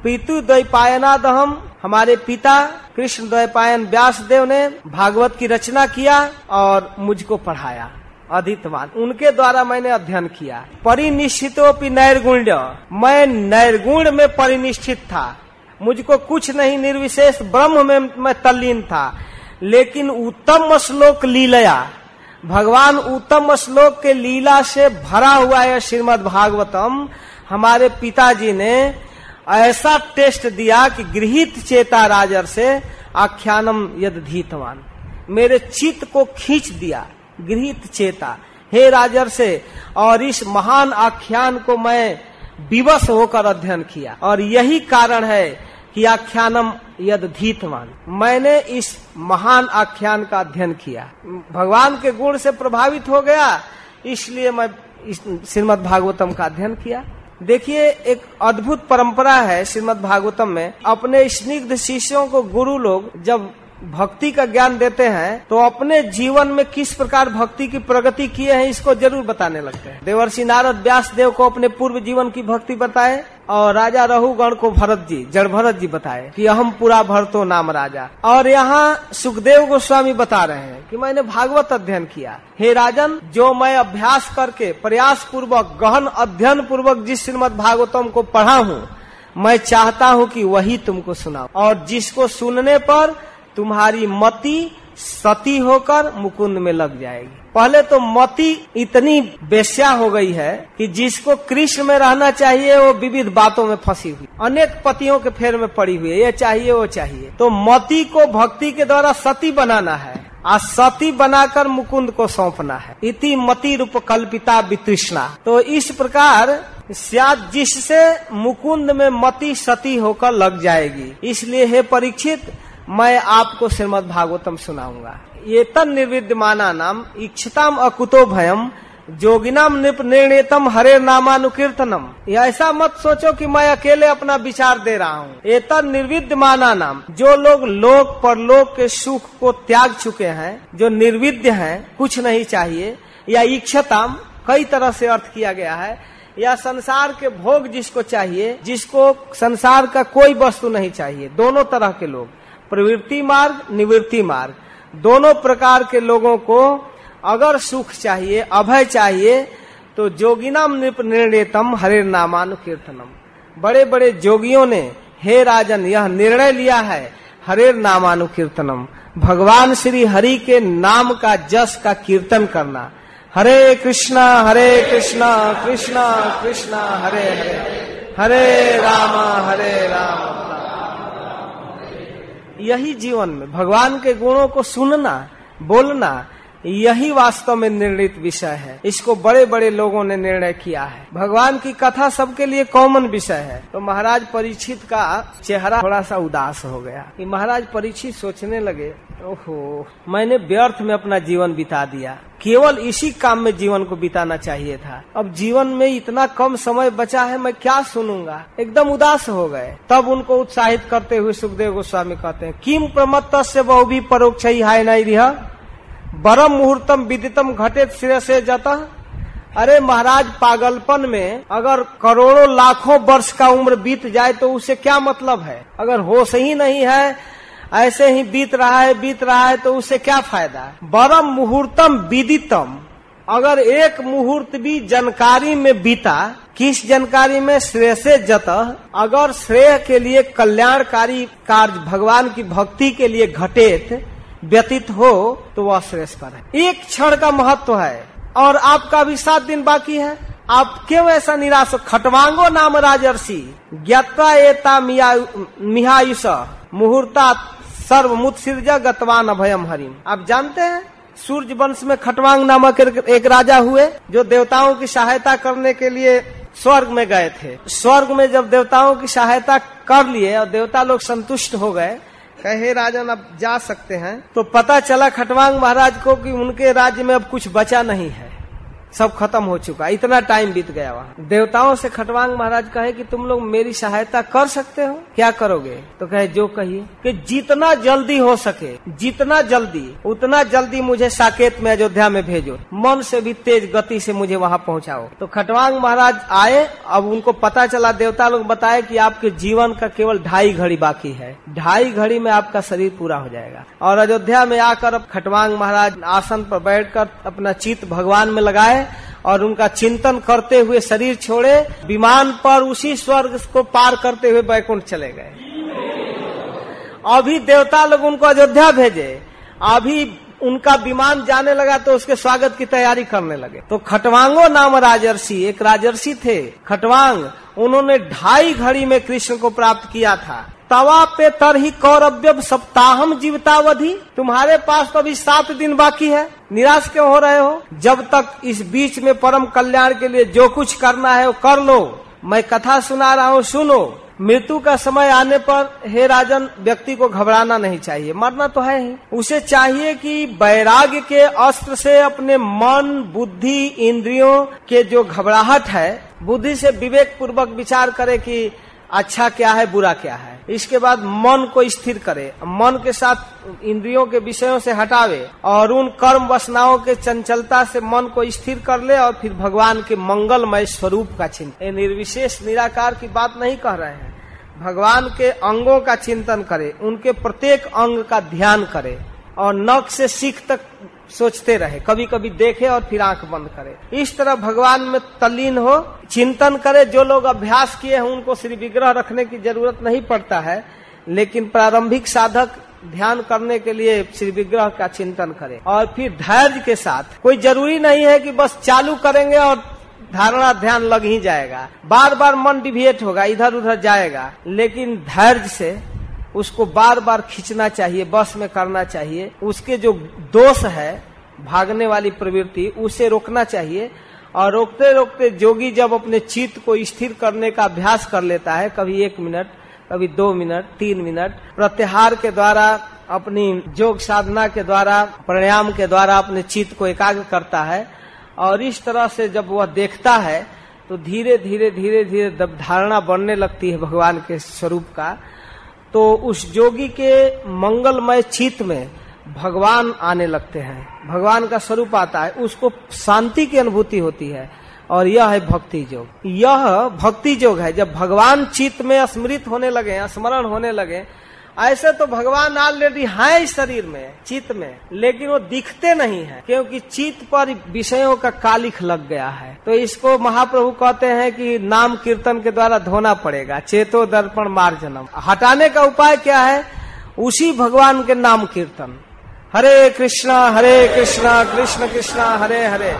पीतु द्वैपायनादहम हमारे पिता कृष्ण द्वैपायन व्यास देव ने भागवत की रचना किया और मुझको पढ़ाया। अधितवान। उनके द्वारा मैंने अध्ययन किया। परिनिश्चितोपि नैर्गुण मैं नैर्गुण में परिनिश्चित था। मुझको कुछ नहीं, निर्विशेष ब्रह्म में मैं तल्लीन था। लेकिन उत्तम श्लोक लीलया। भगवान उत्तम श्लोक के लीला से भरा हुआ है श्रीमद भागवतम हमारे पिताजी ने ऐसा टेस्ट दिया कि गृहित चेता राजर से आख्यानम यद धीतवान। मेरे चित्त को खींच दिया, गृहित चेता। हे राजर से, और इस महान आख्यान को मैं विवश होकर अध्ययन किया। और यही कारण है कि आख्यानम यद धीतवान। मैंने इस महान आख्यान का अध्ययन किया। भगवान के गुण से प्रभावित हो गया, इसलिए मैं श्रीमद भागवतम का अध्ययन किया। देखिए, एक अद्भुत परंपरा है श्रीमद भागवतम में। अपने स्निग्ध शिष्यों को गुरु लोग जब भक्ति का ज्ञान देते हैं तो अपने जीवन में किस प्रकार भक्ति की प्रगति किए हैं, इसको ज़रूर बताने लगते हैं। देवर्षि नारद व्यास देव को अपने पूर्व जीवन की भक्ति बताए, और राजा रहुगण को भरत जी जड़ भरत जी बताए, कि हम पूरा भरतो नाम राजा। और यहाँ सुखदेव गोस्वामी बता रहे हैं कि मैंने भागवत अध्ययन किया। हे राजन, जो मैं अभ्यास करके प्रयास पूर्वक गहन अध्ययन पूर्वक जिस श्रीमद भागवतम को पढ़ा हूँ, मैं चाहता हूँ कि वही तुमको सुनाऊ। और जिसको सुनने पर तुम्हारी मति सती होकर मुकुंद में लग जाएगी। पहले तो मति इतनी बेस्या हो गई है कि जिसको कृष्ण में रहना चाहिए, वो विविध बातों में फंसी हुई। अनेक पतियों के फेर में पड़ी हुई है, ये चाहिए, वो चाहिए। तो मति को भक्ति के द्वारा सती बनाना है, आ सती बनाकर मुकुंद को सौंपना है। इति मति रूप कल्पिता वितृष्णा। तो इस प्रकार जिससे मुकुंद में मति सती होकर लग जाएगी। इसलिए हे परीक्षित मैं आपको श्रीमद भागवतम सुनाऊँगा। ये तन निर्विद्यमाना नाम, इच्छताम अकुतो भयम, जोगिनाम निप निर्णयतम हरे नामानुकीर्तनम। ऐसा मत सोचो कि मैं अकेले अपना विचार दे रहा हूँ। ये निर्विद्यमाना नाम, जो लोग लोक परलोक के सुख को त्याग चुके हैं, जो निर्विद्य हैं, कुछ नहीं चाहिए, या इच्छताम, कई तरह से अर्थ किया गया है, या संसार के भोग जिसको चाहिए, जिसको संसार का कोई वस्तु नहीं चाहिए, दोनों तरह के लोग। प्रवृत्ति मार्ग, निवृत्ति मार्ग। दोनों प्रकार के लोगों को अगर सुख चाहिए, अभय चाहिए तो जोगिनाम निर्णयतम हरे नामानुकीर्तनम। बड़े बड़े जोगियों ने, हे राजन, यह निर्णय लिया है, हरे नामानुकीर्तनम। भगवान श्री हरि के नाम का जस का कीर्तन करना। हरे कृष्णा हरे कृष्णा कृष्णा कृष्णा, हरे हरे। हरे राम हरे राम। यही जीवन में। भगवान के गुणों को सुनना बोलना यही वास्तव में निर्णित विषय है। इसको बड़े बड़े लोगों ने निर्णय किया है। भगवान की कथा सबके लिए कॉमन विषय है। तो महाराज परीक्षित का चेहरा थोड़ा सा उदास हो गया। कि महाराज परीक्षित सोचने लगे, ओहो, मैंने व्यर्थ में अपना जीवन बिता दिया। केवल इसी काम में जीवन को बिताना चाहिए था। अब जीवन में इतना कम समय बचा है, मैं क्या सुनूँगा? एकदम उदास हो गए। तब उनको उत्साहित करते हुए सुखदेव गोस्वामी कहते हैं किम प्रमत्त से बहु भी परोक्ष हाय नहीं रिहा बरम मुहूर्तम विदितम घटे सिर से जाता। अरे महाराज, पागलपन में अगर करोड़ों लाखों वर्ष का उम्र बीत जाए तो उसे क्या मतलब है? अगर होश ही नहीं है, ऐसे ही बीत रहा है, बीत रहा है तो उसे क्या फ़ायदा? है बरम मुहूर्तम विदितम। अगर एक मुहूर्त भी जानकारी में बीता, किस जानकारी में श्रेय से जत? अगर श्रेय के लिए कल्याणकारी कार्य भगवान की भक्ति के लिए घटेत व्यतीत हो तो वह श्रेष्ठकर है। एक क्षण का महत्व है। और आपका भी सात दिन बाकी है। आप क्यों ऐसा निराश खटवांगो नाम राजर्षि ज्ञाता एता मिहायुष मुहूर्ता सर्व मुत्सिर्ज गतवान अभयम हरिम। आप जानते हैं, सूर्य वंश में खटवांग नामक एक राजा हुए, जो देवताओं की सहायता करने के लिए स्वर्ग में गए थे। स्वर्ग में जब देवताओं की सहायता कर लिए और देवता लोग संतुष्ट हो गए कहे राजन अब जा सकते हैं। तो पता चला खटवांग महाराज को कि उनके राज्य में अब कुछ बचा नहीं है। सब खत्म हो चुका इतना टाइम बीत गया वहाँ। देवताओं से खटवांग महाराज कहे कि तुम लोग मेरी सहायता कर सकते हो? क्या करोगे? तो कहे, जो कहिए कि जितना जल्दी हो सके, जितना जल्दी, उतना जल्दी मुझे साकेत में, अयोध्या में भेजो। मन से भी तेज गति से मुझे वहाँ पहुँचाओ। तो खटवांग महाराज आए। अब उनको पता चला, देवता लोग बताए कि आपके जीवन का केवल ढाई घड़ी बाकी है। ढाई घड़ी में आपका शरीर पूरा हो जाएगा। और अयोध्या में आकर खटवांग महाराज आसन पर बैठकर अपना चित्त भगवान में लगाए। और उनका चिंतन करते हुए शरीर छोड़े, विमान पर उसी स्वर्ग को पार करते हुए बैकुंठ चले गए। अभी देवता लोग उनको अयोध्या भेजे। अभी उनका विमान जाने लगा तो उसके स्वागत की तैयारी करने लगे। तो खटवांगो नाम राजर्षि, एक राजर्षि थे, खटवांग, उन्होंने ढाई घड़ी में कृष्ण को प्राप्त किया था। तवा पे तर ही कौरव्य सप्ताहम जीवतावधि। तुम्हारे पास तो अभी सात दिन बाकी है। निराश क्यों हो रहे हो? जब तक इस बीच में परम कल्याण के लिए जो कुछ करना है वो कर लो। मैं कथा सुना रहा हूँ, सुनो। मृत्यु का समय आने पर हे राजन, व्यक्ति को घबराना नहीं चाहिए। मरना तो है ही। उसे चाहिए कि वैराग्य के अस्त्र से अपने मन, बुद्धि, इंद्रियों के जो घबराहट है, बुद्धि से विवेक पूर्वक विचार करे कि अच्छा क्या है, बुरा क्या है। इसके बाद मन को स्थिर करे, मन के साथ इंद्रियों के विषयों से हटावे और उन कर्म वसनाओं के चंचलता से मन को स्थिर कर ले और फिर भगवान के मंगलमय स्वरूप का चिंतन। निर्विशेष, निराकार की बात नहीं कह रहे हैं। भगवान के अंगों का चिंतन करे, उनके प्रत्येक अंग का ध्यान करे और नख से सीख तक सोचते रहे कभी कभी देखे और फिर आँख बंद करे। इस तरह भगवान में तल्लीन हो, चिंतन करे, जो लोग अभ्यास किए हैं, उनको श्री विग्रह रखने की ज़रूरत नहीं पड़ता है, लेकिन प्रारंभिक साधक ध्यान करने के लिए श्री विग्रह का चिंतन करे। और फिर धैर्य के साथ, कोई ज़रूरी नहीं है कि बस चालू करेंगे और धारणा ध्यान लग ही जाएगा। बार बार मन डिविएट होगा इधर उधर जाएगा, लेकिन धैर्य से उसको बार बार खींचना चाहिए, बस में करना चाहिए। उसके जो दोष है, भागने वाली प्रवृत्ति, उसे रोकना चाहिए। और रोकते रोकते जोगी जब अपने चित्त को स्थिर करने का अभ्यास कर लेता है, कभी एक मिनट, कभी दो मिनट, तीन मिनट, प्रत्याहार के द्वारा, अपनी योग साधना के द्वारा, प्राणायाम के द्वारा अपने चित्त को एकाग्र करता है। और इस तरह से जब वह देखता है तो धीरे धीरे धीरे धीरे धारणा बनने लगती है भगवान के स्वरूप का। तो उस जोगी के मंगलमय चित्त में भगवान आने लगते हैं। भगवान का स्वरूप आता है, उसको शांति की अनुभूति होती है, और यह है भक्ति योग। यह भक्ति योग है, जब भगवान चित्त में स्मृत होने लगे स्मरण होने लगे ऐसे तो भगवान ऑलरेडी है इस शरीर में, चित्त में, लेकिन वो दिखते नहीं है, क्योंकि चित्त पर विषयों का कालिख लग गया है। तो इसको महाप्रभु कहते हैं कि नाम कीर्तन के द्वारा धोना पड़ेगा, चेतो दर्पण मार्जनम। हटाने का उपाय क्या है? उसी भगवान के नाम कीर्तन। हरे कृष्णा हरे कृष्णा, कृष्ण कृष्णा, हरे हरे।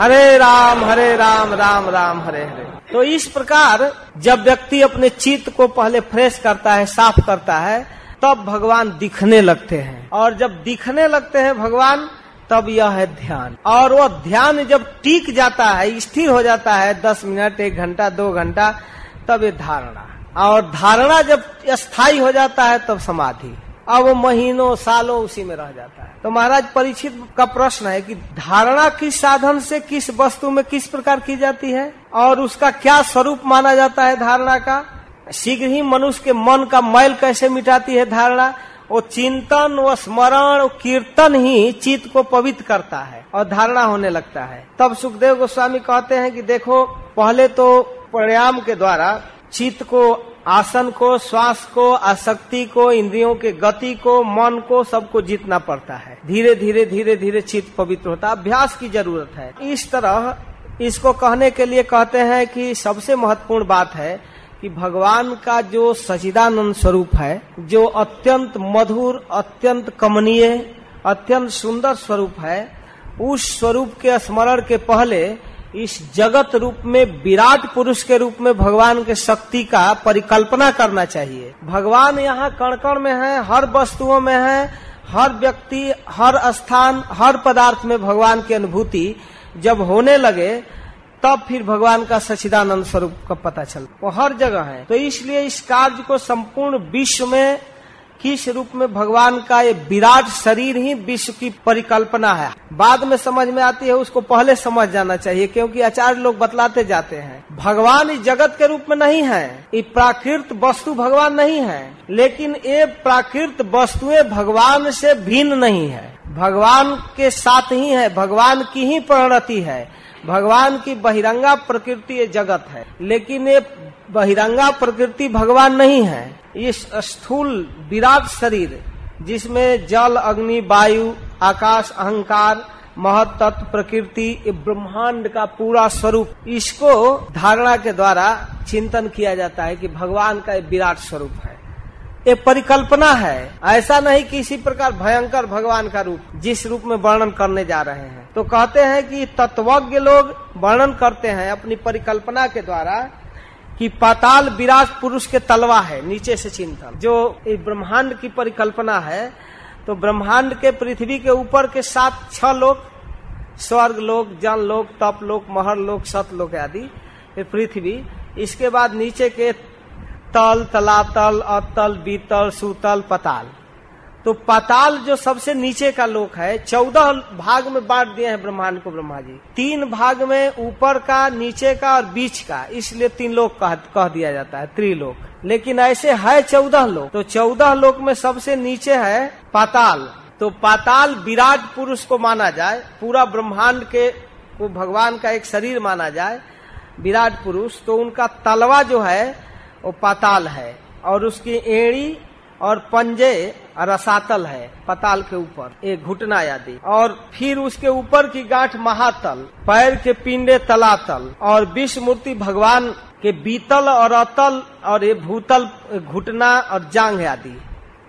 हरे राम हरे राम राम राम, हरे हरे। तो इस प्रकार जब व्यक्ति अपने चित्त को पहले फ्रेश करता है, साफ़ करता है, तब भगवान दिखने लगते हैं। और जब दिखने लगते हैं भगवान, तब यह है ध्यान। और वह ध्यान जब टीक जाता है, स्थिर हो जाता है, दस मिनट, एक घंटा, दो घंटा, तब ये धारणा। और धारणा जब स्थायी हो जाता है, तब समाधि। अब वो महीनों, सालों उसी में रह जाता है। तो महाराज परीक्षित का प्रश्न है कि धारणा किस साधन से, किस वस्तु में किस प्रकार की जाती है? और उसका क्या स्वरूप माना जाता है धारणा का? शीघ्र ही मनुष्य के मन का मैल कैसे मिटाती है धारणा? वो चिंतन, वो स्मरण कीर्तन ही चित्त को पवित्र करता है और धारणा होने लगता है। तब सुखदेव गोस्वामी कहते हैं कि देखो, पहले तो प्राणायाम के द्वारा चित्त को आसन को, श्वास को, आसक्ति को, इंद्रियों के गति को, मन को सबको जीतना पड़ता है। धीरे धीरे धीरे धीरे चित्त पवित्र होता है। अभ्यास की ज़रूरत है। इस तरह इसको कहने के लिए कहते हैं कि सबसे महत्वपूर्ण बात है कि भगवान का जो सचिदानंद स्वरूप है, जो अत्यंत मधुर, अत्यंत कमनीय, अत्यंत सुंदर स्वरूप है, उस स्वरूप के स्मरण के पहले इस जगत रूप में, विराट पुरुष के रूप में भगवान के शक्ति का परिकल्पना करना चाहिए। भगवान यहाँ कण कण में है, हर वस्तुओं में है, हर व्यक्ति, हर स्थान, हर पदार्थ में भगवान की अनुभूति जब होने लगे, तब फिर भगवान का सचिदानंद स्वरूप का पता चल वो हर जगह है। तो इसलिए इस कार्य को संपूर्ण विश्व में किस रूप में भगवान का ये विराट शरीर ही विश्व की परिकल्पना है? बाद में समझ में आती है, उसको पहले समझ जाना चाहिए, क्योंकि आचार्य लोग बतलाते जाते हैं। भगवान इस जगत के रूप में नहीं है। ये प्राकृत वस्तु भगवान नहीं है। लेकिन ये प्राकृत वस्तुएँ भगवान से भिन्न नहीं है। भगवान के साथ ही है, भगवान की ही प्रणति है। भगवान की बहिरंगा प्रकृति ये जगत है, लेकिन ये बहिरंगा प्रकृति भगवान नहीं है। इस स्थूल, विराट शरीर, जिसमें जल, अग्नि, वायु, आकाश, अहंकार, महतत्व, प्रकृति ब्रह्मांड का पूरा स्वरूप। इसको धारणा के द्वारा चिंतन किया जाता है कि भगवान का विराट स्वरूप है। ये परिकल्पना है। ऐसा नहीं कि इसी प्रकार भयंकर भगवान का रूप, जिस रूप में वर्णन करने जा रहे हैं। तो कहते हैं कि तत्वज्ञ लोग वर्णन करते हैं अपनी परिकल्पना के द्वारा कि पाताल विराट पुरुष के तलवा है, नीचे से चिंतन। जो ब्रह्मांड की परिकल्पना है तो ब्रह्मांड के पृथ्वी के ऊपर के सात, छह लोग स्वर्ग लोक, जन लोक, तप लोक, महर लोक, सत लोक आदि पृथ्वी, इसके बाद नीचे के तल तलातल अतल बीतल सुतल पताल। तो पाताल जो सबसे नीचे का लोक है चौदह भाग में बांट दिए हैं ब्रह्मांड को ब्रह्मा जी। तीन भाग में ऊपर का नीचे का और बीच का इसलिए तीन लोक कह, कह दिया जाता है त्रिलोक। लेकिन ऐसे है चौदह लोक। तो चौदह लोक में सबसे नीचे है पाताल। तो पाताल विराट पुरुष को माना जाए पूरा ब्रह्मांड के को भगवान का एक शरीर माना जाए विराट पुरुष। तो उनका तलवा जो है वो पाताल है, और उसकी एड़ी और पंजे रसातल है, पताल के ऊपर, एक घुटना आदि। और फिर उसके ऊपर की गांठ महातल, पैर के पिंडे तलातल, और विश्व मूर्ति भगवान के बीतल और अतल, और ये भूतल, घुटना और जांग आदि।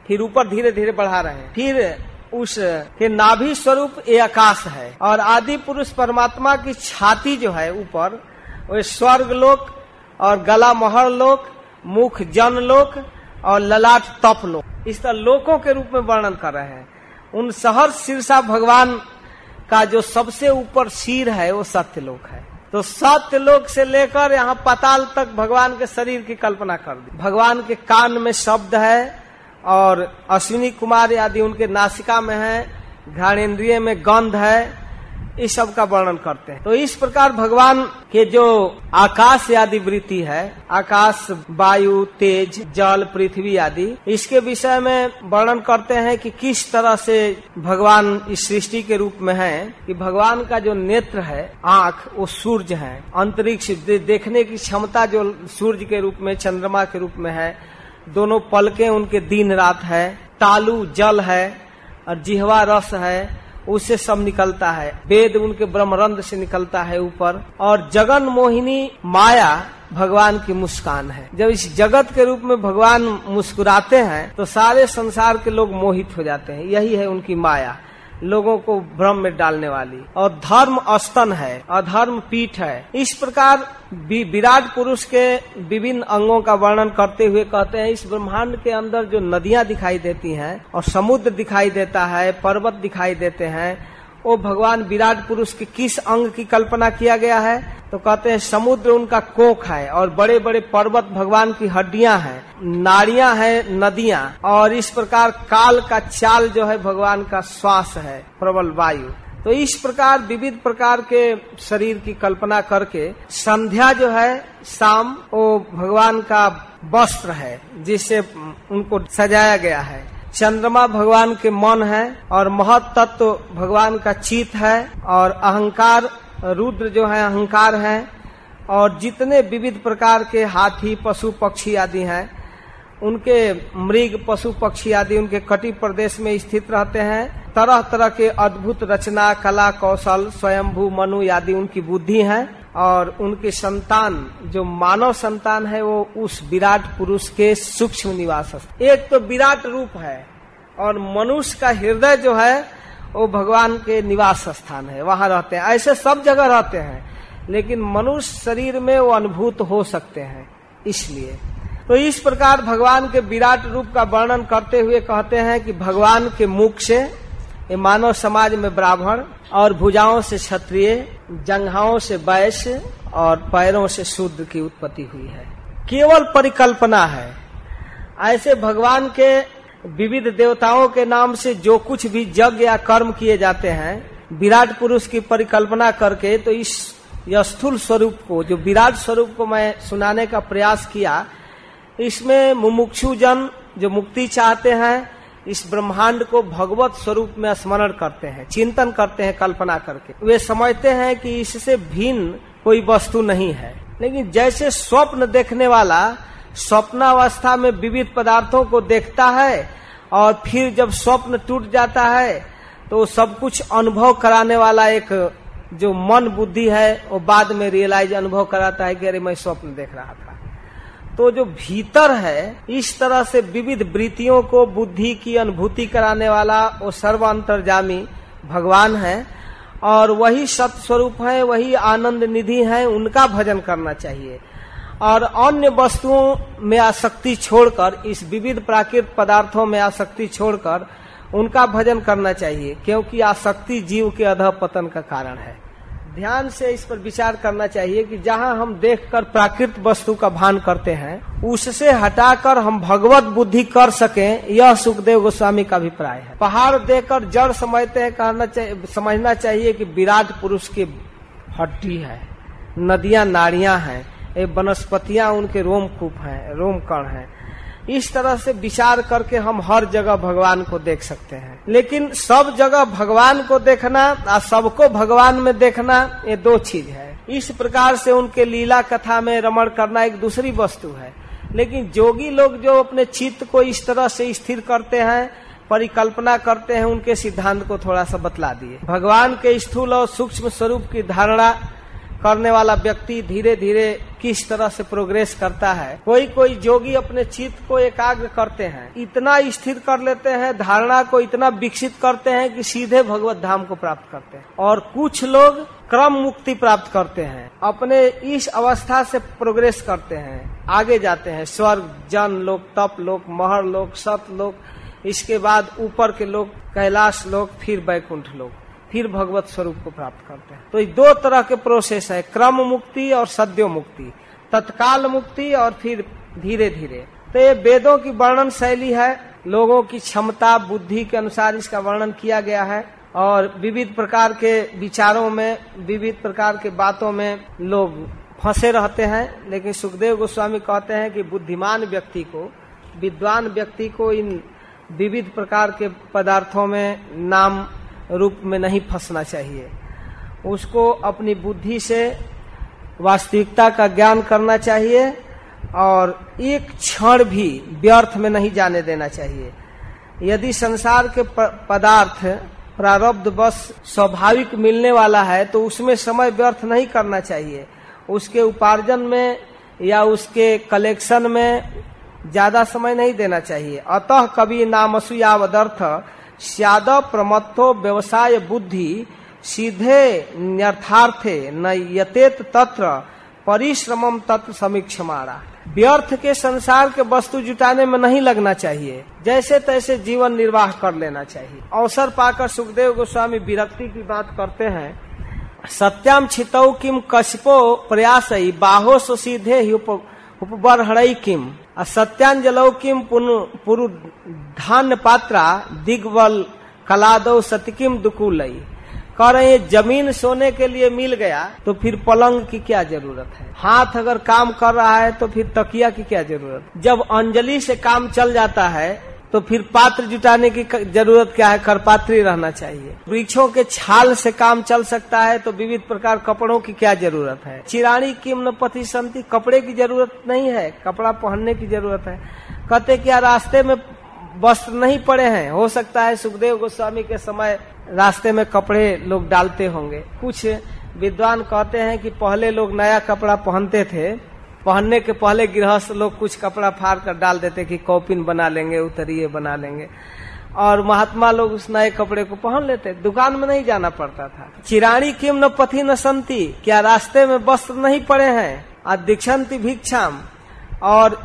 फिर ऊपर धीरे धीरे बढ़ा रहे हैं। फिर उस के नाभि स्वरूप ये आकाश है, और आदि पुरुष परमात्मा की छाती जो है ऊपर, वो स्वर्ग लोक और गला मोहर लोक मुख जन लोक और ललाट तप लोक। इस तरह लोकों के रूप में वर्णन कर रहे हैं। उन सहर शीर्षा भगवान का जो सबसे ऊपर सिर है, वो सत्य लोक है। तो सत्य लोक से लेकर यहाँ पताल तक भगवान के शरीर की कल्पना कर दी। भगवान के कान में शब्द है और अश्विनी कुमार आदि उनके नासिका में है। घाणेन्द्रिय में गंध है। इस सब का वर्णन करते हैं। तो इस प्रकार भगवान के जो आकाश आदि वृत्ति है, आकाश, वायु, तेज, जल, पृथ्वी आदि, इसके विषय में वर्णन करते हैं कि किस तरह से भगवान इस सृष्टि के रूप में है कि भगवान का जो नेत्र है, आँख, वो सूर्य है। अंतरिक्ष देखने की क्षमता जो सूर्य के रूप में, चंद्रमा के रूप में है, दोनों पलके उनके दिन रात है। तालु जल है और जिहवा रस है। उससे सब निकलता है। वेद उनके ब्रह्मरंध से निकलता है ऊपर। और जगन मोहिनी माया भगवान की मुस्कान है। जब इस जगत के रूप में भगवान मुस्कुराते हैं तो सारे संसार के लोग मोहित हो जाते हैं। यही है उनकी माया। लोगों को भ्रम में डालने वाली। और धर्म अस्तन है, अधर्म पीठ है। इस प्रकार विराट पुरुष के विभिन्न अंगों का वर्णन करते हुए कहते हैं, इस ब्रह्मांड के अंदर जो नदियाँ दिखाई देती हैं और समुद्र दिखाई देता है, पर्वत दिखाई देते हैं वो भगवान विराट पुरुष के किस अंग की कल्पना किया गया है? तो कहते हैं, समुद्र उनका कोख है और बड़े बड़े पर्वत भगवान की हड्डियाँ हैं नाड़ियाँ हैं, नदियाँ, और इस प्रकार काल का चाल जो है भगवान का श्वास है, प्रबल वायु। तो इस प्रकार, विविध प्रकार के शरीर की कल्पना करके संध्या जो है, शाम वो भगवान का वस्त्र है जिससे उनको सजाया गया है। चंद्रमा भगवान के मन है और महत तत्व भगवान का चित है और अहंकार रुद्र जो है, अहंकार है और जितने विविध प्रकार के हाथी, पशु, पक्षी आदि हैं, उनके मृग, पशु, पक्षी आदि उनके कटी प्रदेश में स्थित रहते हैं। तरह तरह के अद्भुत रचना, कला, कौशल, स्वयंभू, मनु आदि उनकी बुद्धि है। और उनके संतान, जो मानव संतान है, वो उस विराट पुरुष के सूक्ष्म निवास एक तो विराट रूप है और मनुष्य का हृदय जो है, वो भगवान के निवास स्थान है। वहाँ रहते हैं। ऐसे सब जगह रहते हैं, लेकिन मनुष्य शरीर में वो अनुभूत हो सकते हैं, इसलिए। तो इस प्रकार भगवान के विराट रूप का वर्णन करते हुए कहते हैं कि भगवान के मुख से ये मानव समाज में ब्राह्मण और भुजाओं से क्षत्रिय, जंघाओं से वैश्य और पैरों से शुद्ध की उत्पत्ति हुई है। केवल परिकल्पना है। ऐसे भगवान के विविध देवताओं के नाम से जो कुछ भी यज्ञ या कर्म किए जाते हैं, विराट पुरुष की परिकल्पना करके तो इस स्थूल स्वरूप को, जो विराट स्वरूप को मैं सुनाने का प्रयास किया, इसमें मुमुक्षु जन जो मुक्ति चाहते हैं इस ब्रह्मांड को भगवत स्वरूप में स्मरण करते हैं, चिंतन करते हैं, कल्पना करके। वे समझते हैं कि इससे भिन्न कोई वस्तु नहीं है। लेकिन जैसे स्वप्न देखने वाला स्वप्नावस्था में विविध पदार्थों को देखता है और फिर जब स्वप्न टूट जाता है तो सब कुछ अनुभव कराने वाला एक जो मन बुद्धि है, वो बाद में रियलाइज़ अनुभव कराता है कि अरे मैं स्वप्न देख रहा था। तो जो भीतर है, इस तरह से विविध वृत्तियों को बुद्धि की अनुभूति कराने वाला वो सर्व अंतर्जामी भगवान है, और वही सत्य स्वरूप है, वही आनंद निधि है, उनका भजन करना चाहिए। और अन्य वस्तुओं में आसक्ति छोड़कर, इस विविध प्राकृत पदार्थों में आसक्ति छोड़कर, उनका भजन करना चाहिए, क्योंकि आसक्ति जीव के अध पतन का कारण है। ध्यान से इस पर विचार करना चाहिए कि जहाँ हम देखकर प्राकृत वस्तु का भान करते हैं, उससे हटाकर हम भगवत बुद्धि कर सकें, यह सुखदेव गोस्वामी का अभिप्राय है। पहाड़ देखकर जड़ समझते हैं, कहना चाहिए समझना चाहिए कि विराट पुरुष की हड्डी है, नदियाँ, नाड़ियाँ हैं, ये वनस्पतियाँ उनके रोम कूप हैं रोम कण हैं। इस तरह से विचार करके हम हर जगह भगवान को देख सकते हैं। लेकिन सब जगह भगवान को देखना और सबको भगवान में देखना, ये दो चीज़ है। इस प्रकार से उनके लीला कथा में रमण करना एक दूसरी वस्तु है। लेकिन जोगी लोग जो अपने चित्त को इस तरह से स्थिर करते हैं, परिकल्पना करते हैं, उनके सिद्धांत को थोड़ा सा बतला दिए। भगवान के स्थूल और सूक्ष्म स्वरूप की धारणा करने वाला व्यक्ति धीरे धीरे किस तरह से प्रोग्रेस करता है, कोई कोई जोगी अपने चित्त को एकाग्र करते हैं, इतना स्थिर कर लेते हैं, धारणा को इतना विकसित करते हैं कि सीधे भगवत धाम को प्राप्त करते हैं। और कुछ लोग क्रम मुक्ति प्राप्त करते हैं, अपने इस अवस्था से प्रोग्रेस करते हैं, आगे जाते हैं, स्वर्ग, जन लोक, तप लोक, महर लोक, सत लोक, इसके बाद ऊपर के लोग कैलाश लोक, फिर बैकुंठ लोक। फिर भगवत स्वरूप को प्राप्त करते हैं। तो ये दो तरह के प्रोसेस है, क्रम मुक्ति और सद्यो मुक्ति। तत्काल मुक्ति और फिर धीरे धीरे तो ये वेदों की वर्णन शैली है, लोगों की क्षमता, बुद्धि के अनुसार इसका वर्णन किया गया है और विविध प्रकार के विचारों में, विविध प्रकार के बातों में लोग फंसे रहते हैं। लेकिन सुखदेव गोस्वामी कहते हैं कि बुद्धिमान व्यक्ति को, विद्वान व्यक्ति को इन विविध प्रकार के पदार्थों में नाम रूप में नहीं फंसना चाहिए। उसको अपनी बुद्धि से, वास्तविकता का ज्ञान करना चाहिए और एक क्षण भी व्यर्थ में नहीं जाने देना चाहिए। यदि संसार के पदार्थ प्रारब्ध बस स्वाभाविक मिलने वाला है तो उसमें समय व्यर्थ नहीं करना चाहिए। उसके उपार्जन में या उसके कलेक्शन में ज़्यादा समय नहीं देना चाहिए। अतः कभी नामसुयावदर्थ स्याद प्रमत्तो व्यवसाय बुद्धि सीधे न्यर्थार्थे न यतेत तत्र परिश्रमम तत्व समीक्ष मारा व्यर्थ के संसार के वस्तु जुटाने में नहीं लगना चाहिए। जैसे तैसे जीवन निर्वाह कर लेना चाहिए। अवसर पाकर सुखदेव गोस्वामी विरक्ति की बात करते हैं। सत्याम छितौ किम कशपो प्रयास बाहो सीधे उपबर हड़ई किम सत्यांजलौ किम पुरु धान्य पात्रा दिग्वल कलादो सतकिम दुकुलई। कह रहे हैं ज़मीन सोने के लिए मिल गया तो फिर पलंग की क्या ज़रूरत है? हाथ अगर काम कर रहा है तो फिर तकिया की क्या ज़रूरत? जब अंजलि से काम चल जाता है तो फिर पात्र जुटाने की ज़रूरत क्या है? करपात्री रहना चाहिए। वृक्षों के छाल से काम चल सकता है तो विविध प्रकार कपड़ों की क्या ज़रूरत है? चिराणी किम पति संति, कपड़े की ज़रूरत नहीं है, कपड़ा पहनने की ज़रूरत है। कहते क्या रास्ते में वस्त्र नहीं पड़े हैं? हो सकता है सुखदेव गोस्वामी के समय रास्ते में कपड़े लोग डालते होंगे। कुछ विद्वान कहते हैं कि पहले लोग नया कपड़ा पहनते थे पहनने के पहले गृहस्थ लोग कुछ कपड़ा फाड़ कर डाल देते कि कॉपिन बना लेंगे, उतरिए, बना लेंगे। और महात्मा लोग उस नए कपड़े को पहन लेते। दुकान में नहीं जाना पड़ता था। चिराणी किम न पथी न संति, क्या रास्ते में वस्त्र नहीं पड़े हैं? दीक्षंति भिक्षाम। और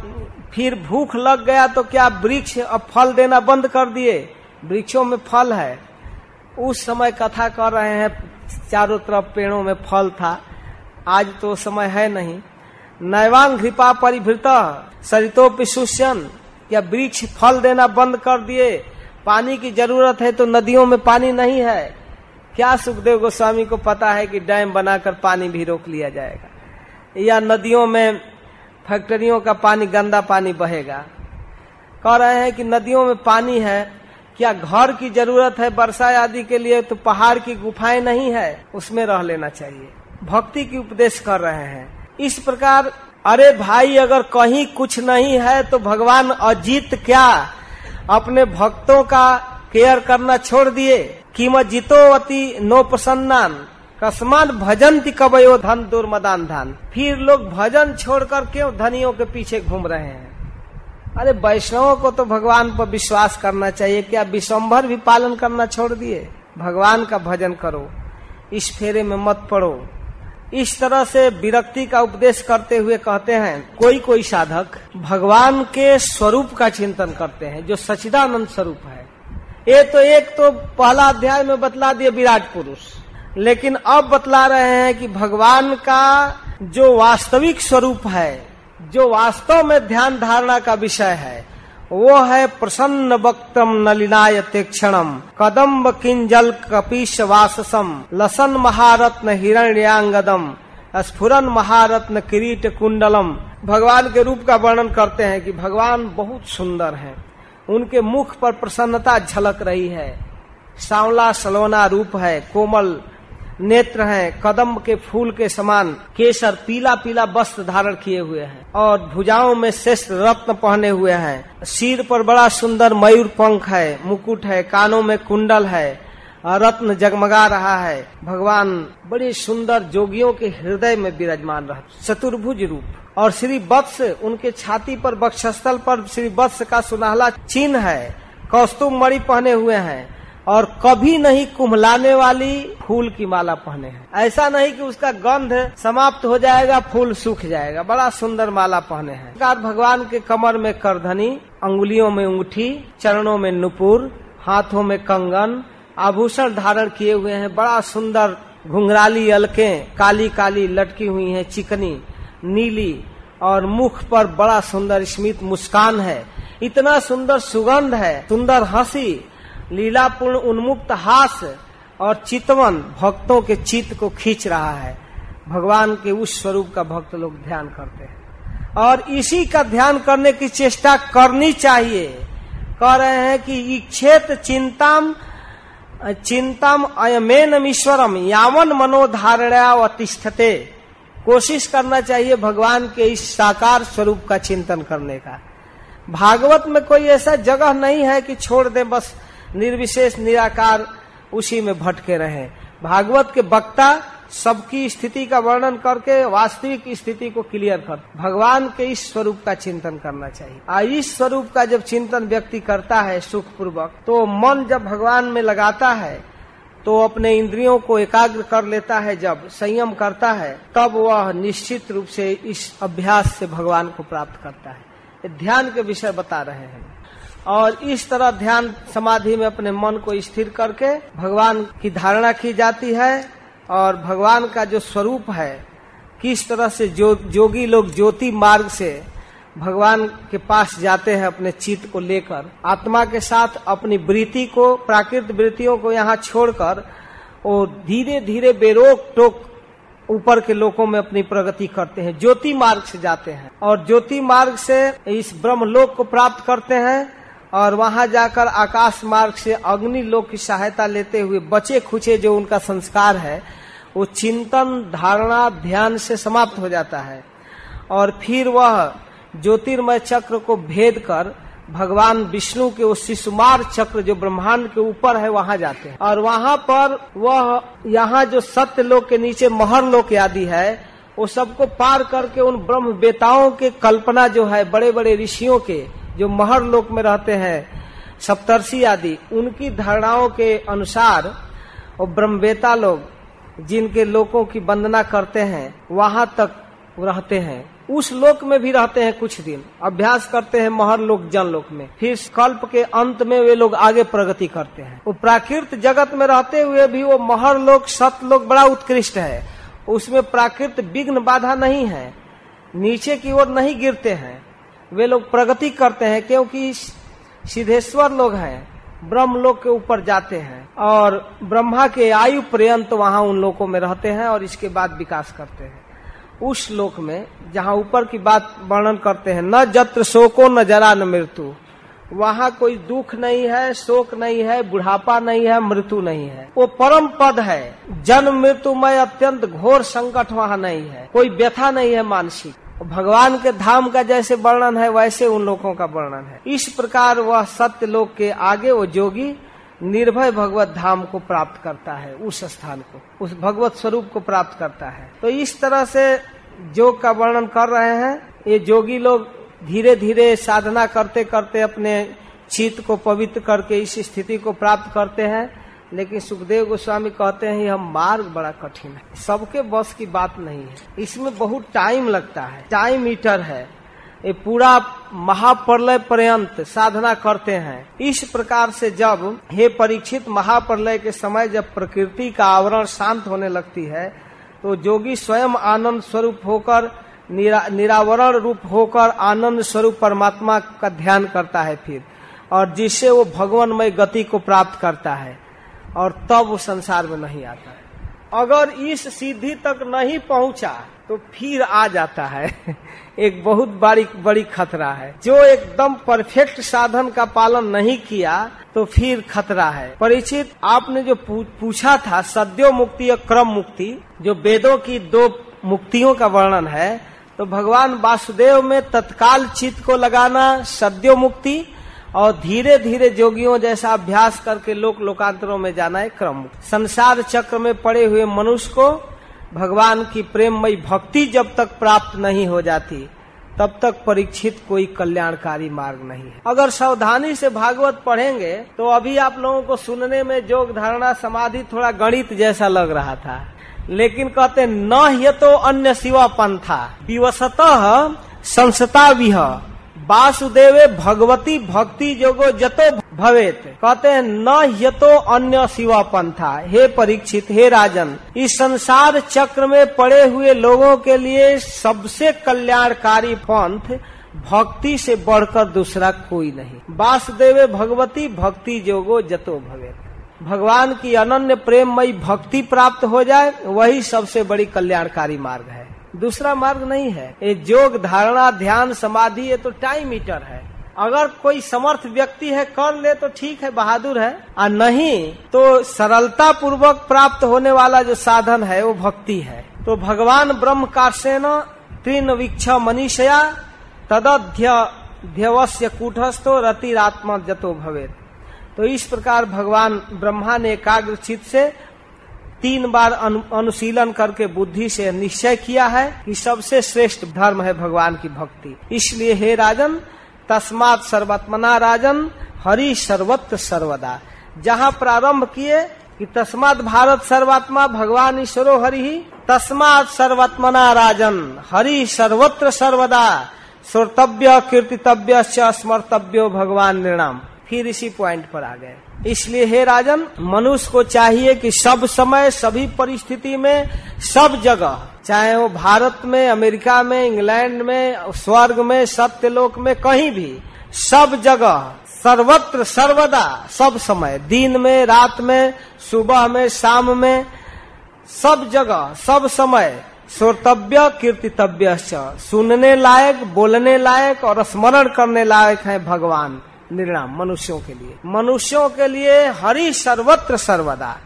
फिर भूख लग गया तो क्या वृक्ष अब फल देना बंद कर दिए? वृक्षों में फल है। उस समय कथा कर रहे हैं, चारों तरफ़ पेड़ों में फल था। आज तो समय है नहीं। नैवांग कृपा परिभृत सरितो पिशुष्यन क्या वृक्ष फल देना बंद कर दिए। पानी की ज़रूरत है तो नदियों में पानी नहीं है। क्या सुखदेव गोस्वामी को पता है कि डैम बनाकर पानी भी रोक लिया जाएगा? या नदियों में फैक्ट्रियों का पानी, गंदा पानी बहेगा? कह रहे हैं कि नदियों में पानी है। क्या घर की ज़रूरत है वर्षा आदि के लिए तो पहाड़ की गुफाएँ नहीं है। उसमें रह लेना चाहिए। भक्ति की उपदेश कर रहे हैं। इस प्रकार, अरे भाई, अगर कहीं कुछ नहीं है तो भगवान अजीत क्या? अपने भक्तों का केयर करना छोड़ दिए। किम जितोवती नो प्रसन्नान कस्मान भजन कबयो धन दुर्मदान धन। फिर लोग भजन छोड़कर क्यों धनियों के पीछे घूम रहे हैं? अरे वैष्णवों को तो भगवान पर विश्वास करना चाहिए। क्या विश्वभर भी पालन करना छोड़ दिए? भगवान का भजन करो। इस फेरे में मत पड़ो। इस तरह से विरक्ति का उपदेश करते हुए कहते हैं, कोई कोई साधक भगवान के स्वरूप का चिंतन करते हैं, जो सचिदानंद स्वरूप है। ये तो एक तो पहला अध्याय में बतला दिए विराट पुरुष। लेकिन अब बतला रहे हैं कि भगवान का जो वास्तविक स्वरूप है, जो वास्तव में ध्यान धारणा का विषय है वो है प्रसन्न वक्तम नलिनाय क्षणम। कदम्ब किंजल कपीश वाससम। लसन महारत्न हिरण्यागदम स्फुरन महारत्न किरीट कुंडलम। भगवान के रूप का वर्णन करते हैं कि भगवान बहुत सुंदर हैं। उनके मुख पर प्रसन्नता झलक रही है। सांवला सलोना रूप है, कोमल नेत्र हैं, कदम के फूल के समान, केसर पीला पीला वस्त्र धारण किए हुए हैं और भुजाओं में श्रेष्ठ रत्न पहने हुए हैं। सिर पर बड़ा सुंदर मयूर पंख है, मुकुट है, कानों में कुंडल है, रत्न जगमगा रहा है। भगवान बड़े सुंदर जोगियों के हृदय में विराजमान रहा, चतुर्भुज रूप। और श्री वत्स, उनके छाती पर बक्षस्थल पर श्री वत्स का सुनहला चिन्ह है कौस्तुम मणि पहने हुए हैं। और कभी नहीं कुम्हलाने वाली फूल की माला पहने हैं। ऐसा नहीं कि उसका गंध समाप्त हो जाएगा, फूल सूख जाएगा। बड़ा सुंदर माला पहने हैं। भगवान के कमर में करधनी, अंगुलियों में अंगूठी चरणों में नुपुर, हाथों में कंगन, आभूषण धारण किए हुए हैं। बड़ा सुंदर घुंघराली अलके काली काली लटकी हुई है, चिकनी, नीली, और मुख पर बड़ा सुंदर स्मित मुस्कान है। इतना सुंदर सुगंध है, सुंदर हँसी लीलापूर्ण उन्मुक्त हास और चितवन भक्तों के चित्त को खींच रहा है। भगवान के उस स्वरूप का भक्त लोग ध्यान करते हैं। और इसी का ध्यान करने की चेष्टा करनी चाहिए। कह रहे हैं कि इच्छेत चिंताम, चिंतम अयमेन ईश्वरम, यावन मनोधारणा अतिष्ठते। कोशिश करना चाहिए भगवान के इस साकार स्वरूप का चिंतन करने का। भागवत में कोई ऐसा जगह नहीं है कि छोड़ दे, बस निर्विशेष, निराकार उसी में भटके रहे। भागवत के वक्ता सबकी स्थिति का वर्णन करके वास्तविक स्थिति को क्लियर कर, भगवान के इस स्वरूप का चिंतन करना चाहिए। आ, इस स्वरूप का जब चिंतन व्यक्ति करता है सुख पूर्वक तो मन जब भगवान में लगाता है तो अपने इंद्रियों को एकाग्र कर लेता है, जब संयम करता है, तब वह निश्चित रूप से इस अभ्यास से भगवान को प्राप्त करता है। ध्यान के विषय बता रहे हैं। और इस तरह ध्यान समाधि में अपने मन को स्थिर करके भगवान की धारणा की जाती है और भगवान का जो स्वरूप है, किस तरह से जो, जोगी लोग ज्योति मार्ग से भगवान के पास जाते हैं अपने चित्त को लेकर, आत्मा के साथ अपनी वृत्ति को, प्राकृत वृत्तियों को यहाँ छोड़कर, वो धीरे धीरे बेरोक टोक ऊपर के लोगों में अपनी प्रगति करते हैं, ज्योति मार्ग से जाते हैं। और ज्योति मार्ग से इस ब्रह्म लोक को प्राप्त करते हैं और वहाँ जाकर आकाश मार्ग से अग्नि लोक की सहायता लेते हुए बचे खुचे जो उनका संस्कार है, वो चिंतन धारणा ध्यान से समाप्त हो जाता है। और फिर वह ज्योतिर्मय चक्र को भेद कर भगवान विष्णु के वो शिशुमार चक्र जो ब्रह्मांड के ऊपर है, वहाँ जाते हैं। और वहाँ पर वह यहाँ जो सत्य लोक के नीचे महर लोक आदि है, वो सबको पार करके उन ब्रह्म बेताओं के कल्पना जो है बड़े बड़े ऋषियों के जो महर लोक में रहते हैं, सप्तर्षि आदि, उनकी धारणाओं के अनुसार वो ब्रह्मवेता लोग जिनके लोगों की वंदना करते हैं, वहाँ तक रहते हैं। उस लोक में भी रहते हैं कुछ दिन। अभ्यास करते हैं महर लोक, जन लोक में। फिर कल्प के अंत में वे लोग आगे प्रगति करते हैं। वो प्राकृत जगत में रहते हुए भी वो महर लोक, सत लोक बड़ा उत्कृष्ट है। उसमें प्राकृत विघ्न बाधा नहीं है। नीचे की ओर नहीं गिरते हैं। वे लोग प्रगति करते हैं क्योंकि सिद्धेश्वर लोग हैं, ब्रह्म लोक के ऊपर जाते हैं और ब्रह्मा के आयु पर्यंत वहाँ उन लोगों में रहते हैं और इसके बाद विकास करते हैं। उस लोक में जहाँ ऊपर की बात वर्णन करते हैं, न जत्र शोको, न जरा न मृत्यु। वहाँ कोई दुख नहीं है, शोक नहीं है, बुढ़ापा नहीं है, मृत्यु नहीं है। वो परम पद है। जन्म, मृत्यु में अत्यंत घोर संकट वहाँ नहीं है। कोई व्यथा नहीं है मानसिक। भगवान के धाम का जैसे वर्णन है, वैसे उन लोगों का वर्णन है। इस प्रकार वह सत्य लोग के आगे वो जोगी निर्भय भगवत धाम को प्राप्त करता है, उस स्थान को, उस भगवत स्वरूप को प्राप्त करता है। तो इस तरह से योग का वर्णन कर रहे हैं। ये जोगी लोग धीरे धीरे साधना करते करते अपने चित्त को पवित्र करके इस स्थिति को प्राप्त करते हैं। लेकिन सुखदेव गोस्वामी कहते हैं यह मार्ग बड़ा कठिन है। सबके बस की बात नहीं है। इसमें बहुत टाइम लगता है। टाइम मीटर है। ये पूरा महाप्रलय पर्यंत साधना करते हैं। इस प्रकार से जब हे परीक्षित महाप्रलय के समय जब प्रकृति का आवरण शांत होने लगती है तो जोगी स्वयं आनंद स्वरूप होकर निरा, निरावरण रूप होकर आनंद स्वरूप परमात्मा का ध्यान करता है फिर। और जिससे वो भगवानमय गति को प्राप्त करता है। और तब वो संसार में नहीं आता। है अगर इस सिद्धि तक नहीं पहुँचा तो फिर आ जाता है। एक बहुत बड़ी बड़ी खतरा है। जो एकदम परफेक्ट साधन का पालन नहीं किया तो फिर खतरा है। परिचित, आपने जो पूछा था, सद्यो मुक्ति या क्रम मुक्ति, जो वेदों की दो मुक्तियों का वर्णन है तो भगवान वासुदेव में तत्काल चित्त को लगाना, सद्यो मुक्ति और धीरे धीरे जोगियों जैसा अभ्यास करके लोक लोकांतरों में जाना है क्रम। संसार चक्र में पड़े हुए मनुष्य को भगवान की प्रेममयी भक्ति जब तक प्राप्त नहीं हो जाती, तब तक परीक्षित कोई कल्याणकारी मार्ग नहीं है। अगर सावधानी से भागवत पढ़ेंगे तो अभी आप लोगों को सुनने में जोग धारणा समाधि थोड़ा गणित जैसा लग रहा था। लेकिन कहते, न ये तो अन्य शिवा पंथा विवशत संसता विह वासुदेवे भगवती भक्ति जोगो जतो भवेत। कहते हैं, न यतो अन्य शिवा पंथा हे परीक्षित, हे राजन, इस संसार चक्र में पड़े हुए लोगों के लिए सबसे कल्याणकारी पंथ भक्ति से बढ़कर दूसरा कोई नहीं। वासुदेव भगवती भक्ति जोगो जतो भवेत। भगवान की अनन्य प्रेममयी भक्ति प्राप्त हो जाए, वही सबसे बड़ी कल्याणकारी मार्ग है। दूसरा मार्ग नहीं है। ये जोग, धारणा, ध्यान, समाधि, ये तो टाइम मीटर है। अगर कोई समर्थ व्यक्ति है, कर ले तो ठीक है, बहादुर है। और नहीं तो सरलता पूर्वक प्राप्त होने वाला जो साधन है, वो भक्ति है। तो भगवान ब्रह्म कार्सेन तीन वीक्ष मनीषया तदध्यवस्य कूटस्थो रतिरात्मा जतो भवे तो इस प्रकार भगवान ब्रह्मा ने एकाग्र चित से तीन बार अनुशीलन करके बुद्धि से निश्चय किया है कि सबसे श्रेष्ठ धर्म है भगवान की भक्ति। इसलिए हे राजन, तस्मात सर्वत्मना राजन, हरि सर्वत्र सर्वदा। जहाँ प्रारंभ किए कि तस्मात भारत सर्वात्मा, भगवान ईश्वरो हरि ही तस्मात सर्वत्मना राजन, हरि सर्वत्र सर्वदा। श्रोतव्य, कीर्तितव्य स्मर्तव्यो भगवान निर्णाम फिर इसी पॉइंट पर आ गए। इसलिए हे राजन, मनुष्य को चाहिए कि सब समय, सभी परिस्थिति में, सब जगह, चाहे वो भारत में, अमेरिका में, इंग्लैंड में, स्वर्ग में, सत्यलोक में, कहीं भी, सब जगह, सर्वत्र, सर्वदा, सब समय, दिन में, रात में, सुबह में, शाम में, सब जगह, सब समय, श्रोतव्य कीर्तितव्य सुनने लायक, बोलने लायक और स्मरण करने लायक है भगवान। निर्णाम, मनुष्यों के लिए। मनुष्यों के लिए हरि सर्वत्र सर्वदा।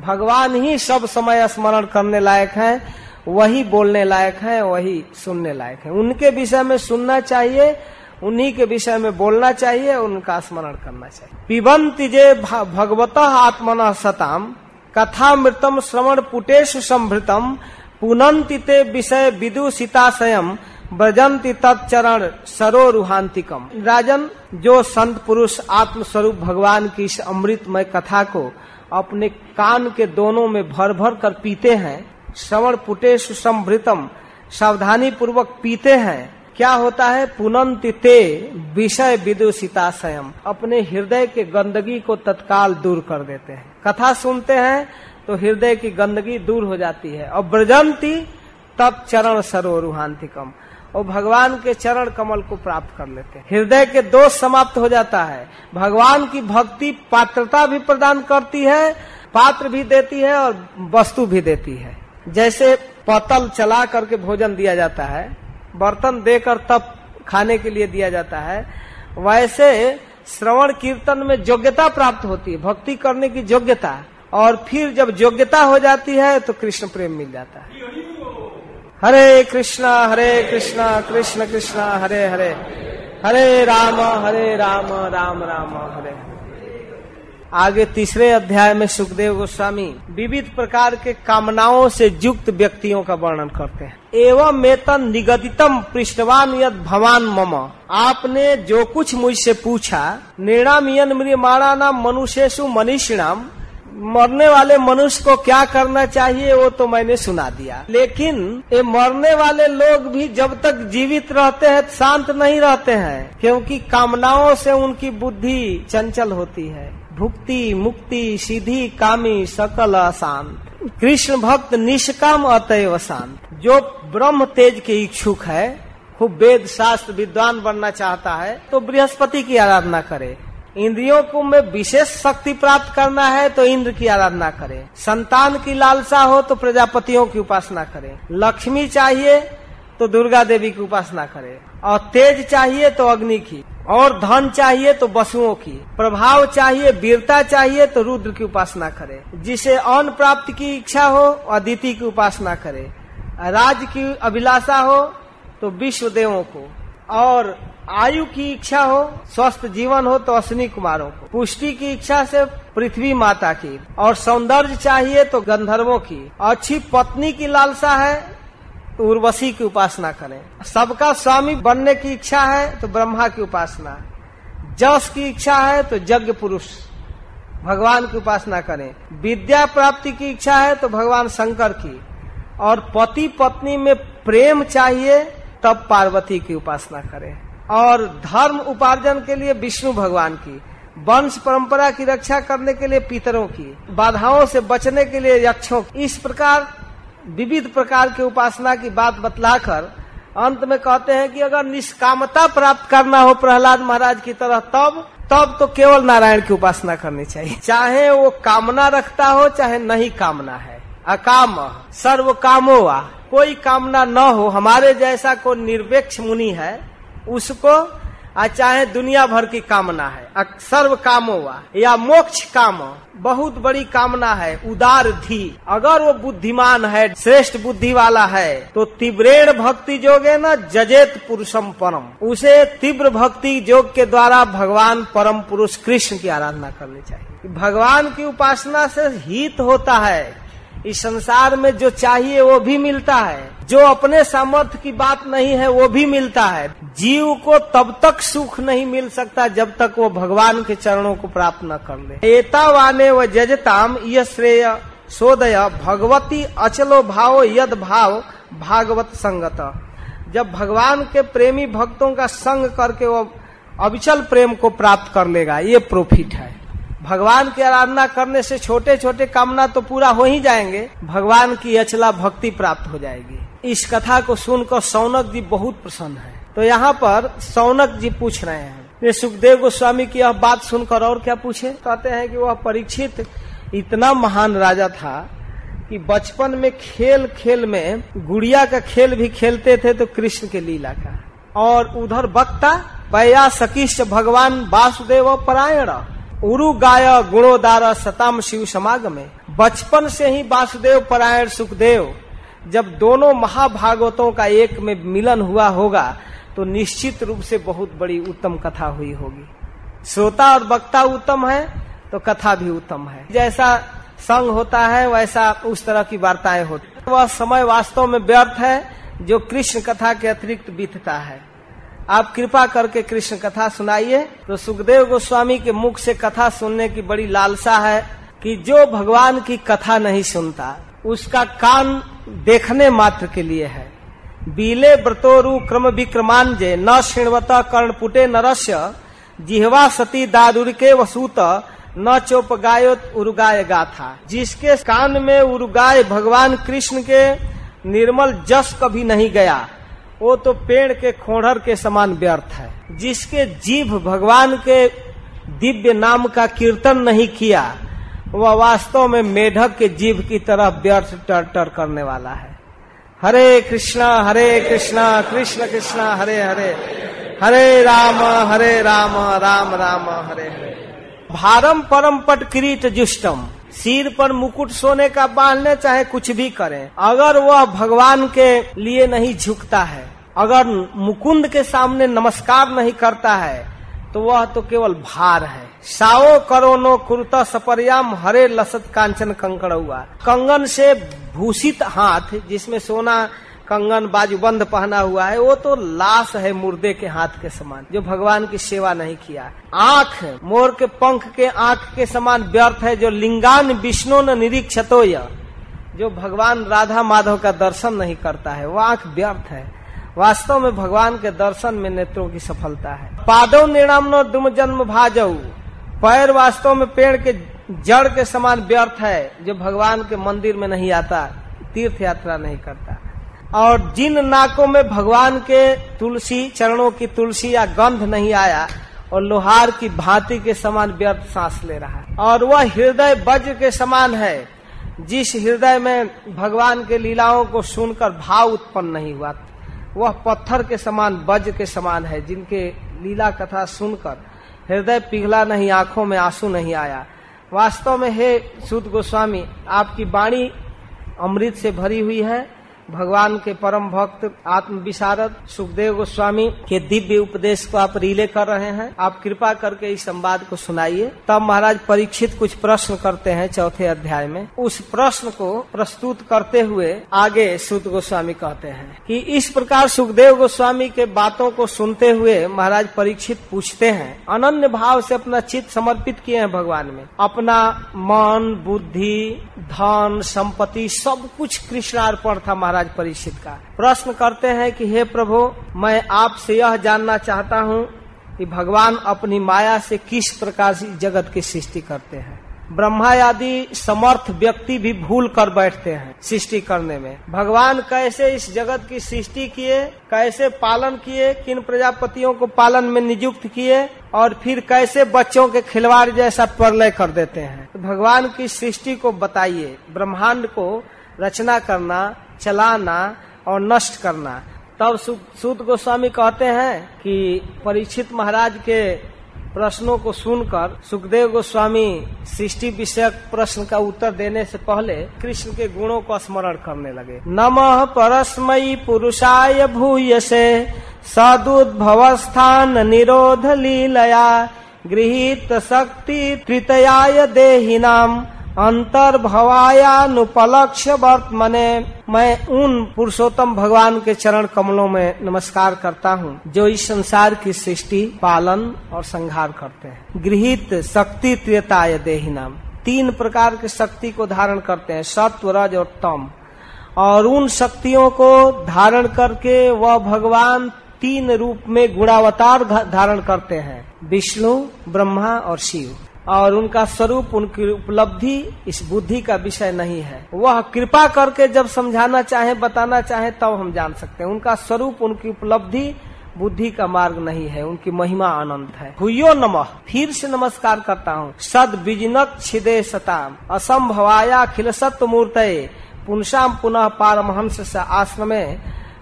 भगवान ही सब समय स्मरण करने लायक है, वही बोलने लायक है, वही सुनने लायक है। उनके विषय में सुनना चाहिए, उन्हीं के विषय में बोलना चाहिए, उनका स्मरण करना चाहिए। पिबंति जे भगवत आत्मन सताम कथा मृतम श्रवण पुटेश संभृतम पुनंति ते विषय विदुषिताशयम ब्रजंती तत्चरण सरोरुहांतिकम राजन, जो संत पुरुष आत्म स्वरूप भगवान की इस अमृतमय कथा को अपने कान के दोनों में भर भर कर पीते हैं, श्रवण पुटे सुसमृतम सावधानी पूर्वक पीते हैं, क्या होता है? पुनंत ते विषय विदुषिता स्वयं। अपने हृदय के गंदगी को तत्काल दूर कर देते हैं। कथा सुनते हैं तो हृदय की गंदगी दूर हो जाती है। और ब्रजंती तब चरण सरोरुहांतिकम और भगवान के चरण कमल को प्राप्त कर लेते हैं। हृदय के दोष समाप्त हो जाता है। भगवान की भक्ति पात्रता भी प्रदान करती है, पात्र भी देती है और वस्तु भी देती है। जैसे पतल चला करके भोजन दिया जाता है, बर्तन देकर तब खाने के लिए दिया जाता है, वैसे श्रवण कीर्तन में योग्यता प्राप्त होती है, भक्ति करने की योग्यता। और फिर जब योग्यता हो जाती है तो कृष्ण प्रेम मिल जाता है। हरे कृष्णा हरे कृष्णा, कृष्ण कृष्णा, हरे हरे। हरे राम हरे राम राम राम, हरे। आगे तीसरे अध्याय में सुखदेव गोस्वामी विविध प्रकार के कामनाओं से युक्त व्यक्तियों का वर्णन करते हैं। एवं मेतन निगदितम पृष्ठवान यद भवान मम। आपने जो कुछ मुझसे पूछा निर्णामियन माणा नाम मनुष्यु मनीषिणाम मरने वाले मनुष्य को क्या करना चाहिए, वो तो मैंने सुना दिया। लेकिन ये मरने वाले लोग भी जब तक जीवित रहते हैं, शांत नहीं रहते हैं, क्योंकि कामनाओं से उनकी बुद्धि चंचल होती है। भुक्ति, मुक्ति सीधी कामी, सकल, अशांत। कृष्ण भक्त निष्काम अतएव शांत। जो ब्रह्म तेज के इच्छुक है, खूब वेद शास्त्र, विद्वान बनना चाहता है तो बृहस्पति की आराधना करे। इंद्रियों को में विशेष शक्ति प्राप्त करना है तो इंद्र की आराधना करें। संतान की लालसा हो तो प्रजापतियों की उपासना करें। लक्ष्मी चाहिए तो दुर्गा देवी की उपासना करें। और तेज चाहिए तो अग्नि की। और धन चाहिए तो वसुओं की। प्रभाव चाहिए, वीरता चाहिए तो रुद्र की उपासना करे। जिसे अन्न प्राप्त की इच्छा हो, अदिति की उपासना करे। राज की अभिलाषा हो तो विश्व देवों को। और आयु की इच्छा हो, स्वस्थ जीवन हो तो अश्विनी कुमारों को। पुष्टि की इच्छा से पृथ्वी माता की। और सौंदर्य चाहिए तो गंधर्वों की। अच्छी पत्नी की लालसा है तो उर्वशी की उपासना करें। सबका स्वामी बनने की इच्छा है तो ब्रह्मा की उपासना। जस की इच्छा है तो यज्ञ पुरुष। भगवान की उपासना करें। विद्या प्राप्ति की इच्छा है तो भगवान शंकर की। और पति पत्नी में प्रेम चाहिए, तब पार्वती की उपासना करें। और धर्म उपार्जन के लिए विष्णु भगवान की, वंश परंपरा की रक्षा करने के लिए पितरों की, बाधाओं से बचने के लिए यक्षों की। इस प्रकार, विविध प्रकार के उपासना की बात बतलाकर, अंत में कहते हैं कि अगर निष्कामता प्राप्त करना हो प्रहलाद महाराज की तरह तब तब तो केवल नारायण की उपासना करनी चाहिए। चाहे वो कामना रखता हो, चाहे नहीं कामना है। अकाम सर्व कामो वा कोई कामना न हो, हमारे जैसा कोई निरपेक्ष मुनि है उसको चाहे दुनिया भर की कामना है सर्व कामो या मोक्ष काम, बहुत बड़ी कामना है, उदार धी। अगर वो बुद्धिमान है, श्रेष्ठ बुद्धि वाला है तो तीव्रेण भक्ति जोगे न जजेत पुरुषम परम। उसे तीव्र भक्ति जोग के द्वारा भगवान परम पुरुष कृष्ण की आराधना करनी चाहिए। भगवान की उपासना से हित होता है। इस संसार में जो चाहिए वो भी मिलता है। जो अपने सामर्थ्य की बात नहीं है, वो भी मिलता है। जीव को तब तक सुख नहीं मिल सकता जब तक वो भगवान के चरणों को प्राप्त न कर ले। एता वाने व जजताम यह श्रेय सोदय भगवती अचलो भाव यद भाव भागवत संगत। जब भगवान के प्रेमी भक्तों का संग करके वो अविचल प्रेम को प्राप्त कर लेगा, ये प्रॉफिट है। भगवान की आराधना करने से छोटे छोटे कामना तो पूरा हो ही जाएँगे। भगवान की अचला भक्ति प्राप्त हो जाएगी। इस कथा को सुनकर सौनक जी बहुत प्रसन्न है। तो यहाँ पर सौनक जी पूछ रहे हैं। ये सुखदेव गोस्वामी की यह बात सुनकर और क्या पूछे? कहते हैं कि वह परीक्षित इतना महान राजा था कि बचपन में खेल खेल में गुड़िया का खेल भी खेलते थे तो कृष्ण के लीला का। और उधर वक्ता पया सकिश भगवान वासुदेव परायण। उरु गाय गुणोदार सताम शिव समागम। में बचपन से ही वासुदेव परायण सुखदेव। जब दोनों महाभागवतों का एक में मिलन हुआ होगा तो निश्चित रूप से बहुत बड़ी उत्तम कथा हुई होगी। श्रोता और वक्ता उत्तम है तो कथा भी उत्तम है। जैसा संग होता है, वैसा उस तरह की वार्ताएँ होती वह समय वास्तव में व्यर्थ है, जो कृष्ण कथा के अतिरिक्त बीतता है। आप कृपा करके कृष्ण कथा सुनाइए। तो सुखदेव गोस्वामी के मुख से कथा सुनने की बड़ी लालसा है कि जो भगवान की कथा नहीं सुनता, उसका कान देखने मात्र के लिए है। बीले व्रतोरु क्रम विक्रमांजे, न श्रृणवत कर्णपुटे नरस्य, जिहवा सती दादुर के वसूत, न चोप गायोत उर्गाय गाथा। जिसके कान में उर्गाय भगवान कृष्ण के निर्मल जस कभी नहीं गया वो तो पेड़ के खोड़र के समान व्यर्थ है, जिसके जीव भगवान के दिव्य नाम का कीर्तन नहीं किया, वह वास्तव में मेढक के जीव की तरह व्यर्थ टर टर करने वाला है। हरे कृष्णा हरे कृष्णा, कृष्ण कृष्णा, हरे हरे। हरे राम हरे राम राम राम, हरे हरे। भारम परम पट किरीट जुष्टम। सिर पर मुकुट सोने का बांधने चाहे कुछ भी करें, अगर वह भगवान के लिए नहीं झुकता है अगर मुकुंद के सामने नमस्कार नहीं करता है तो वह तो केवल भार है। साओ करोनो कुर्ता सपरियाम, हरे लसत कांचन कंकड़ हुआ कंगन से भूषित हाथ, जिसमें सोना कंगन बाजूबंद पहना हुआ है, वो तो लाश है मुर्दे के हाथ के समान, जो भगवान की सेवा नहीं किया। आँख, मोर के पंख के आँख के समान व्यर्थ है, जो लिंगान विष्णु न निरीक्षतो जो भगवान राधा माधव का दर्शन नहीं करता है, वो आँख व्यर्थ है। वास्तव में भगवान के दर्शन में नेत्रों की सफलता है। पादव निराम दुम जन्म भाजऊ पैर वास्तव में पेड़ के जड़ के समान व्यर्थ है, जो भगवान के मंदिर में नहीं आता तीर्थ यात्रा नहीं करता। और जिन नाकों में भगवान के तुलसी, चरणों की तुलसी या गंध नहीं आया, और लोहार की भांति के समान व्यर्थ सांस ले रहा है। और वह हृदय वज्र के समान है, जिस हृदय में भगवान के लीलाओं को सुनकर भाव उत्पन्न नहीं हुआ। वह पत्थर के समान वज्र के समान है, जिनके लीला कथा सुनकर हृदय पिघला नहीं, आँखों में आँसू नहीं आया। वास्तव में हे सुद गोस्वामी, आपकी वाणी अमृत से भरी हुई है। भगवान के परम भक्त आत्म विशारद सुखदेव गोस्वामी के दिव्य उपदेश को आप रिले कर रहे हैं। आप कृपा करके इस संवाद को सुनाइए। तब महाराज परीक्षित कुछ प्रश्न करते हैं चौथे अध्याय में। उस प्रश्न को प्रस्तुत करते हुए आगे सुत गोस्वामी कहते हैं कि इस प्रकार सुखदेव गोस्वामी के बातों को सुनते हुए महाराज परीक्षित पूछते हैं, अनन्य भाव से अपना चित्त समर्पित किए हैं भगवान में। अपना मन, बुद्धि, धन, संपत्ति सब कुछ कृष्णार्पण था महाराज परीक्षित का। प्रश्न करते हैं कि हे प्रभु, मैं आपसे यह जानना चाहता हूँ कि भगवान अपनी माया से किस प्रकार से जगत की सृष्टि करते हैं। ब्रह्मा आदि समर्थ व्यक्ति भी भूल कर बैठते हैं सृष्टि करने में। भगवान कैसे इस जगत की सृष्टि किए, कैसे पालन किए, किन प्रजापतियों को पालन में नियुक्त किए, और फिर कैसे बच्चों के खिलवाड़ जैसा प्रलय कर देते हैं। तो भगवान की सृष्टि को बताइए, ब्रह्मांड को रचना करना चलाना और नष्ट करना। तब सूत गोस्वामी कहते हैं कि परीक्षित महाराज के प्रश्नों को सुनकर सुखदेव गोस्वामी सृष्टि विषयक प्रश्न का उत्तर देने से पहले कृष्ण के गुणों को स्मरण करने लगे। नमः परस्मयी पुरुषाय भूय से सदुद्भवस्थान निरोध लीलया, गृहित शक्ति तृतयाय देहिनाम। अंतर्भवायानुपलक्ष वर्तमने मैं उन पुरुषोत्तम भगवान के चरण कमलों में नमस्कार करता हूँ, जो इस संसार की सृष्टि, पालन और संहार करते हैं। गृहित शक्ति त्रियताय देहिनाम। तीन प्रकार की शक्ति को धारण करते हैं सत्व रज और तम। और उन शक्तियों को धारण करके वह भगवान तीन रूप में गुणावतार धारण करते हैं, विष्णु, ब्रह्मा और शिव। और उनका स्वरूप, उनकी उपलब्धि इस बुद्धि का विषय नहीं है। वह कृपा करके जब समझाना चाहे, बताना चाहे, तब तो हम जान सकते हैं। उनका स्वरूप, उनकी उपलब्धि बुद्धि का मार्ग नहीं है। उनकी महिमा अनंत है। हुयो नमः। फिर से नमस्कार करता हूँ। सद बिजनक छिदे सताम। असंभवाया खिल सत्य मूर्त पुनशाम पुनः पारमहंस आश्रम।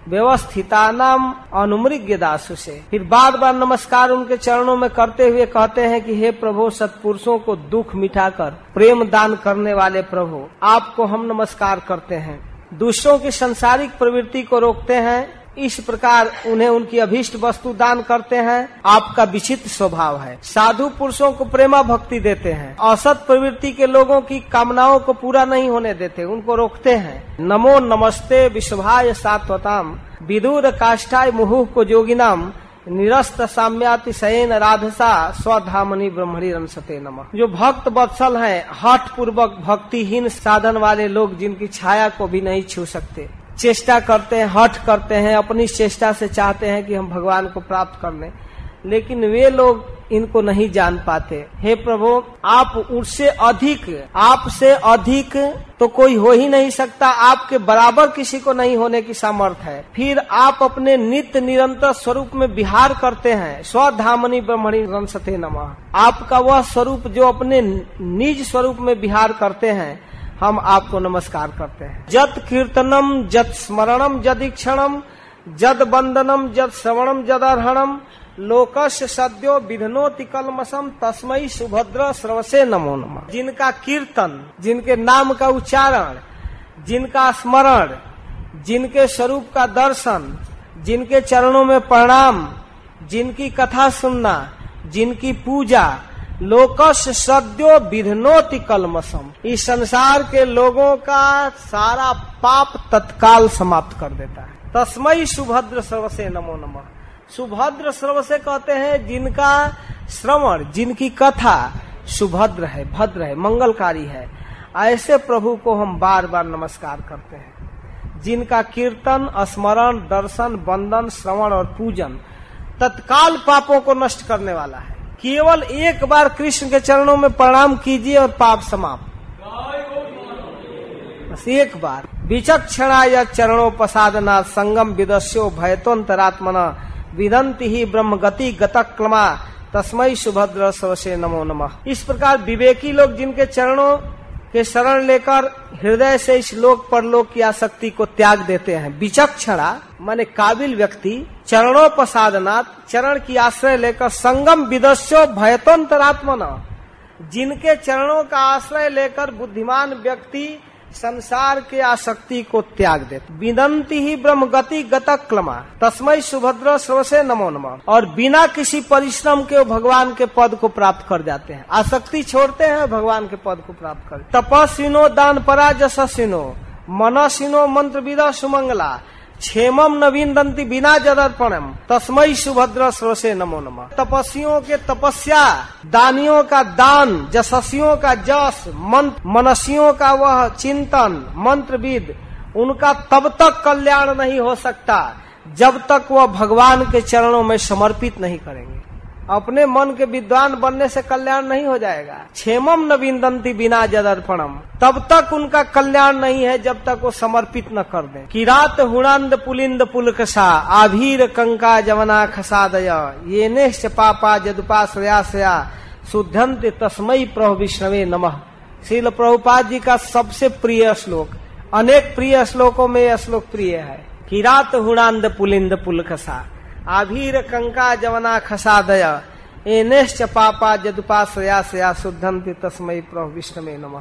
व्यवस्थिता नाम अनुमृग्य दासु से। फिर बार बार नमस्कार उनके चरणों में करते हुए कहते हैं कि हे प्रभु, सत्पुरुषों को दुख मिटाकर, प्रेम दान करने वाले प्रभु, आपको हम नमस्कार करते हैं। दूसरों की संसारिक प्रवृत्ति को रोकते हैं इस प्रकार उन्हें उनकी अभीष्ट वस्तु दान करते हैं। आपका विचित्र स्वभाव है। साधु पुरुषों को प्रेमा भक्ति देते हैं। औसत प्रवृत्ति के लोगों की कामनाओं को पूरा नहीं होने देते, उनको रोकते हैं। नमो नमस्ते विश्वाय सात्वताम। विदुर काष्ठाय मुहु को जोगिनाम। निरस्त साम्याति सैन राधसा स्वधामनी ब्रह्मणी रंसते नम। जो भक्त बत्सल है हठ पूर्वक भक्तिहीन साधन वाले लोग जिनकी छाया को भी नहीं छू सकते। चेष्टा करते हैं, हठ करते हैं, अपनी चेष्टा से चाहते हैं कि हम भगवान को प्राप्त कर लें। लेकिन वे लोग इनको नहीं जान पाते। हे प्रभु, आप उससे अधिक, आपसे अधिक तो कोई हो ही नहीं सकता। आपके बराबर किसी को नहीं होने की सामर्थ है। फिर आप अपने नित्य निरंतर स्वरूप में बिहार करते हैं। स्वधामनी ब्रह्मणी रंसते नमः। आपका वह स्वरूप जो अपने निज स्वरूप में बिहार करते हैं हम आपको नमस्कार करते हैं। जत कीर्तनम, जत स्मरणम जदीक्षणम जद वंदनम जद श्रवणम जद अर्हणम लोकस सद्यो विधनोति कलमसम तस्मई सुभद्र श्रवसे नमो नम। जिनका कीर्तन, जिनके नाम का उच्चारण, जिनका स्मरण, जिनके स्वरूप का दर्शन, जिनके चरणों में प्रणाम, जिनकी कथा सुनना, जिनकी पूजा लोकस सद्यो विधनोति कलमसम इस संसार के लोगों का सारा पाप तत्काल समाप्त कर देता है। तस्मय सुभद्र सर्वसे नमो नमः। सुभद्र श्रव से कहते हैं, जिनका श्रवण, जिनकी कथा सुभद्र है, भद्र है, मंगलकारी है। ऐसे प्रभु को हम बार बार नमस्कार करते हैं। जिनका कीर्तन, स्मरण, दर्शन बंदन श्रवण और पूजन तत्काल पापों को नष्ट करने वाला है। केवल एक बार कृष्ण के चरणों में प्रणाम कीजिए और पाप समाप्त। बस एक बार। विचक्षणा या चरणों प्रसादना संगम विदस्यो भयतोन्तरात्मना विदंती ही ब्रह्म गति गतक्रमा। तस्मय सुभद्र सवसे नमो नमः। इस प्रकार विवेकी लोग जिनके चरणों के शरण लेकर हृदय से इस लोक परलोक की आसक्ति को त्याग देते हैं। विचक्षणा, माने काबिल व्यक्ति चरणों प्रसादनाथ चरण की आश्रय लेकर संगम विदस्यो भयतंतरात्मना। जिनके चरणों का आश्रय लेकर बुद्धिमान व्यक्ति संसार के आसक्ति को त्याग देते। विदंती ही ब्रह्म गति गतक क्लमा। तस्मय सुभद्र सर्वसे नमो नम। और बिना किसी परिश्रम के वो भगवान के पद को प्राप्त कर जाते हैं। आसक्ति छोड़ते हैं, भगवान के पद को प्राप्त कर। तपस्विनो दान परा मनसिनो मंत्र विदा सुमंगला। क्षेमम नवीन दंती बिना जदर्पणम। तस्मय सुभद्र स्रोसे नमो नम। तपस्वियों के तपस्या, दानियों का दान जसस्वियों का जस, मंत्र, मनसियों का वह चिंतन, मंत्रविद, उनका तब तक कल्याण नहीं हो सकता, जब तक वह भगवान के चरणों में समर्पित नहीं करेंगे। अपने मन के विद्वान बनने से कल्याण नहीं हो जाएगा। क्षेमम न विंदंती बिना जदर्पणम। तब तक उनका कल्याण नहीं है जब तक वो समर्पित न कर दे। किरात हुणांद पुलिंद पुलकसा आभीर कंका जवना खसादय। ये निश्च पापा जदुपाश्रयाश्रया, शुद्धंत तस्मय प्रभु विष्णवे नमः। श्रील प्रभुपाद जी का सबसे प्रिय श्लोक। अनेक प्रिय श्लोकों में यह श्लोक प्रिय है। किरात हुणांद पुलिंद पुलकसा। आभीर कंका जवना खसादय एनेश्च पापा जदुपाश्रया श्रया शुद्धंति तस्मय प्रभु विष्णु नम।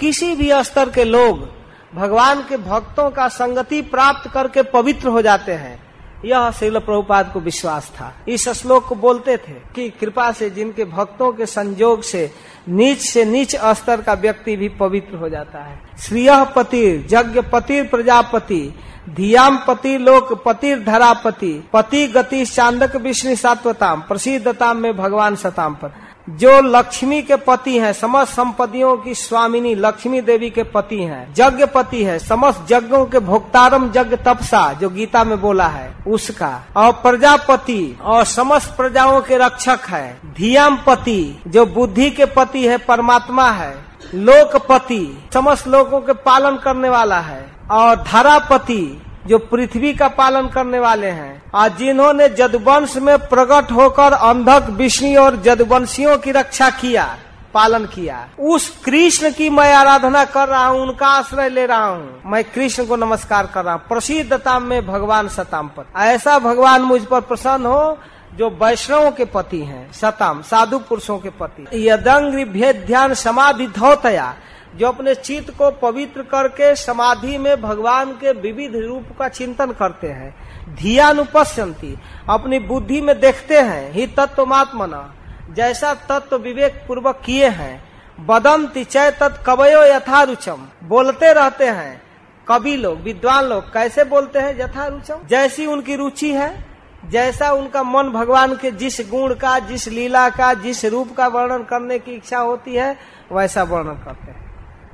किसी भी स्तर के लोग भगवान के भक्तों का संगति प्राप्त करके पवित्र हो जाते हैं। यह शिल प्रभुपाद को विश्वास था। इस श्लोक को बोलते थे कि कृपा से जिनके भक्तों के संजोग से नीच से नीच स्तर का व्यक्ति भी पवित्र हो जाता है। श्रिय पति यज्ञ पति प्रजापति धियाम पति लोक पति धरापति, पति गति चांदक विष्णु सात्वताम, प्रसिद्धताम में भगवान सताम पर। जो लक्ष्मी के पति हैं, समस्त संपत्तियों की स्वामिनी लक्ष्मी देवी के पति हैं, यज्ञ पति है, समस्त यज्ञों के भोक्तारम यज्ञ तपसा, जो गीता में बोला है, उसका। और प्रजापति और समस्त प्रजाओं के रक्षक है, धियाम पति, जो बुद्धि के पति है, परमात्मा है, लोकपति, समस्त लोगों के पालन करने वाला है। और धरापति जो पृथ्वी का पालन करने वाले हैं। और जिन्होंने जदवंश में प्रकट होकर अंधक विष्णु और जदवंशियों की रक्षा किया, पालन किया, उस कृष्ण की मैं आराधना कर रहा हूँ, उनका आश्रय ले रहा हूँ। मैं कृष्ण को नमस्कार कर रहा हूँ। प्रसिद्धता में भगवान सताम पर। ऐसा भगवान मुझ पर प्रसन्न हो, जो वैष्णव के पति हैं, सताम, साधु पुरुषों के पति। यदंग भेद ध्यान समाधि धौतया जो अपने चित्त को पवित्र करके समाधि में भगवान के विविध रूप का चिंतन करते हैं। धियानुपस्यंती अपनी बुद्धि में देखते हैं, ही तत्वमात्मना। जैसा तत्व विवेक पूर्वक किए हैं, बदंती चय तत् कवयो यथारुचम। बोलते रहते हैं, कवि लोग, विद्वान लोग कैसे बोलते हैं यथारुचम? जैसी उनकी रुचि है, जैसा उनका मन भगवान के जिस गुण का, जिस लीला का, जिस रूप का वर्णन करने की इच्छा होती है, वैसा वर्णन करते हैं।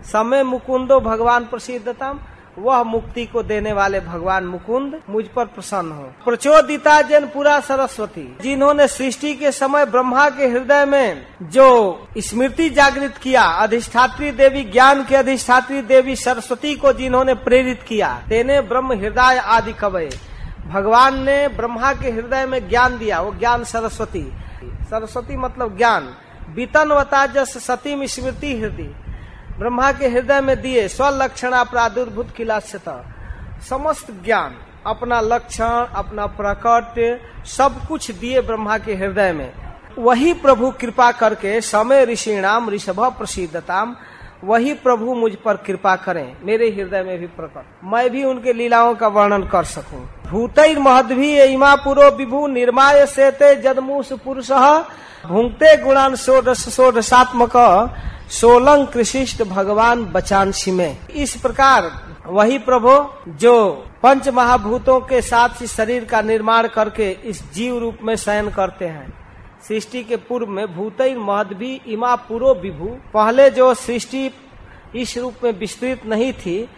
समय मुकुंदो भगवान प्रसिद्धतम, वह मुक्ति को देने वाले भगवान मुकुंद मुझ पर प्रसन्न हो। प्रचोदिता जन पूरा सरस्वती, जिन्होंने सृष्टि के समय ब्रह्मा के हृदय में जो स्मृति जागृत किया, अधिष्ठात्री देवी, ज्ञान के अधिष्ठात्री देवी सरस्वती को जिन्होंने प्रेरित किया, तेने ब्रह्म हृदय आदि कवय भगवान ने ब्रह्मा के हृदय में ज्ञान दिया, वो ज्ञान सरस्वती। सरस्वती मतलब ज्ञान। बीतनवता जस सतीम स्मृति हृदय। ब्रह्मा के हृदय में दिए स्वलक्षणा प्रादुर्भूत किलास्यता समस्त ज्ञान, अपना लक्षण, अपना प्रकट, सब कुछ दिए ब्रह्मा के हृदय में। वही प्रभु कृपा करके समय ऋषि नाम ऋषभ प्रसिद्धताम, वही प्रभु मुझ पर कृपा करें, मेरे हृदय में भी प्रकट। मैं भी उनके लीलाओं का वर्णन कर सकूँ। भूत महदभी इमा पुरो विभु निर्माय सेते जदमूस पुरुष, भूंगते गुणान षोडश षोडशात्मक सोलंग कृषिष्ट भगवान बचान में। इस प्रकार वही प्रभु जो पंच महाभूतों के साथ ही शरीर का निर्माण करके इस जीव रूप में शयन करते हैं। सृष्टि के पूर्व में भूत महदभी इमा पुरो विभू। पहले जो सृष्टि इस रूप में विस्तृत नहीं थी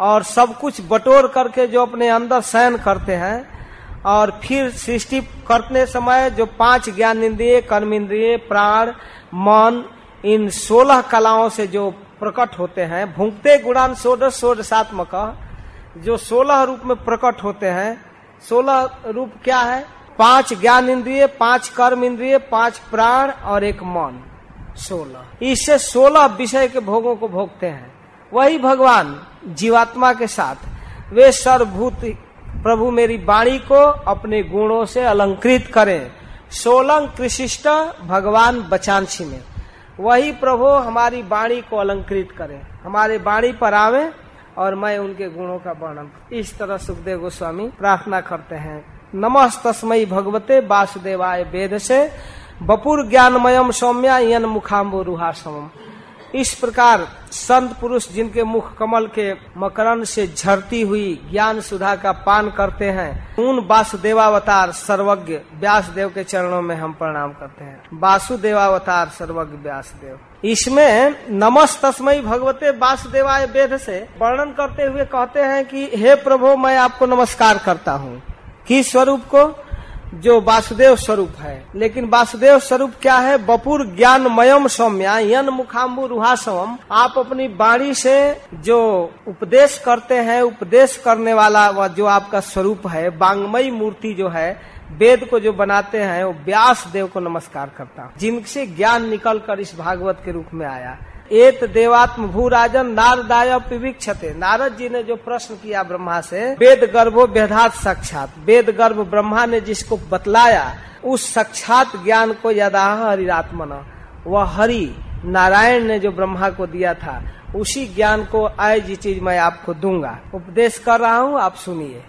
और सब कुछ बटोर करके जो अपने अंदर शयन करते हैं और फिर सृष्टि करने समय जो पाँच ज्ञान इंद्रिय, कर्म इंद्रिय, प्राण, मन इन सोलह कलाओं से जो प्रकट होते हैं, भूंगते गुणान सोडश सोडशात्मक जो सोलह रूप में प्रकट होते हैं, सोलह रूप क्या है? पाँच ज्ञान इंद्रिय, पाँच कर्म इंद्रिय, पाँच प्राण और एक मन, सोलह। इससे सोलह विषय के भोगों को भोगते हैं। वही भगवान जीवात्मा के साथ, वे सर्वभूत प्रभु मेरी वाणी को अपने गुणों से अलंकृत करें। सोलंग कृषिष्ट भगवान बचानसी में। वही प्रभु हमारी वाणी को अलंकृत करे। हमारे वाणी पर आवे और मैं उनके गुणों का वर्णन इस तरह सुखदेव गोस्वामी प्रार्थना करते हैं। नमः तस्मय भगवते वासुदेवाय वेद से बपुर ज्ञानमयम सौम्या यन मुखाम्बो रूहा समम इस प्रकार संत पुरुष जिनके मुख कमल के मकरन से झरती हुई ज्ञान सुधा का पान करते हैं, उन वासुदेवावतार सर्वज्ञ व्यास देव के चरणों में हम प्रणाम करते हैं। वासुदेवावतार सर्वज्ञ व्यास देव इसमें नमस तस्मय भगवते वासुदेवाय वेद से वर्णन करते हुए कहते हैं कि, हे प्रभु, मैं आपको नमस्कार करता हूँ। किस स्वरूप को? जो वासुदेव स्वरूप है। लेकिन वासुदेव स्वरूप क्या है? बपुर ज्ञानमयम सौम्या, यन मुखाम्बु रुहासवम। आप अपनी बाणी से जो उपदेश करते हैं, उपदेश करने वाला वह जो आपका स्वरूप है, बांगमयी मूर्ति जो है, वेद को जो बनाते हैं, वो व्यास देव को नमस्कार करता। हूँ जिनसे ज्ञान निकल कर इस भागवत के रूप में आया। एत देवात्म भूराजन नारदाय पिवीक्षते। नारद जी ने जो प्रश्न किया ब्रह्मा से, वेद गर्भो वेदात साक्षात। वेद गर्भ ब्रह्मा ने जिसको बतलाया, उस साक्षात ज्ञान को यदा हरिरात्मन, वह हरि नारायण ने जो ब्रह्मा को दिया था, उसी ज्ञान को आय जी चीज़ मैं आपको दूँगा। उपदेश कर रहा हूँ, आप सुनिए।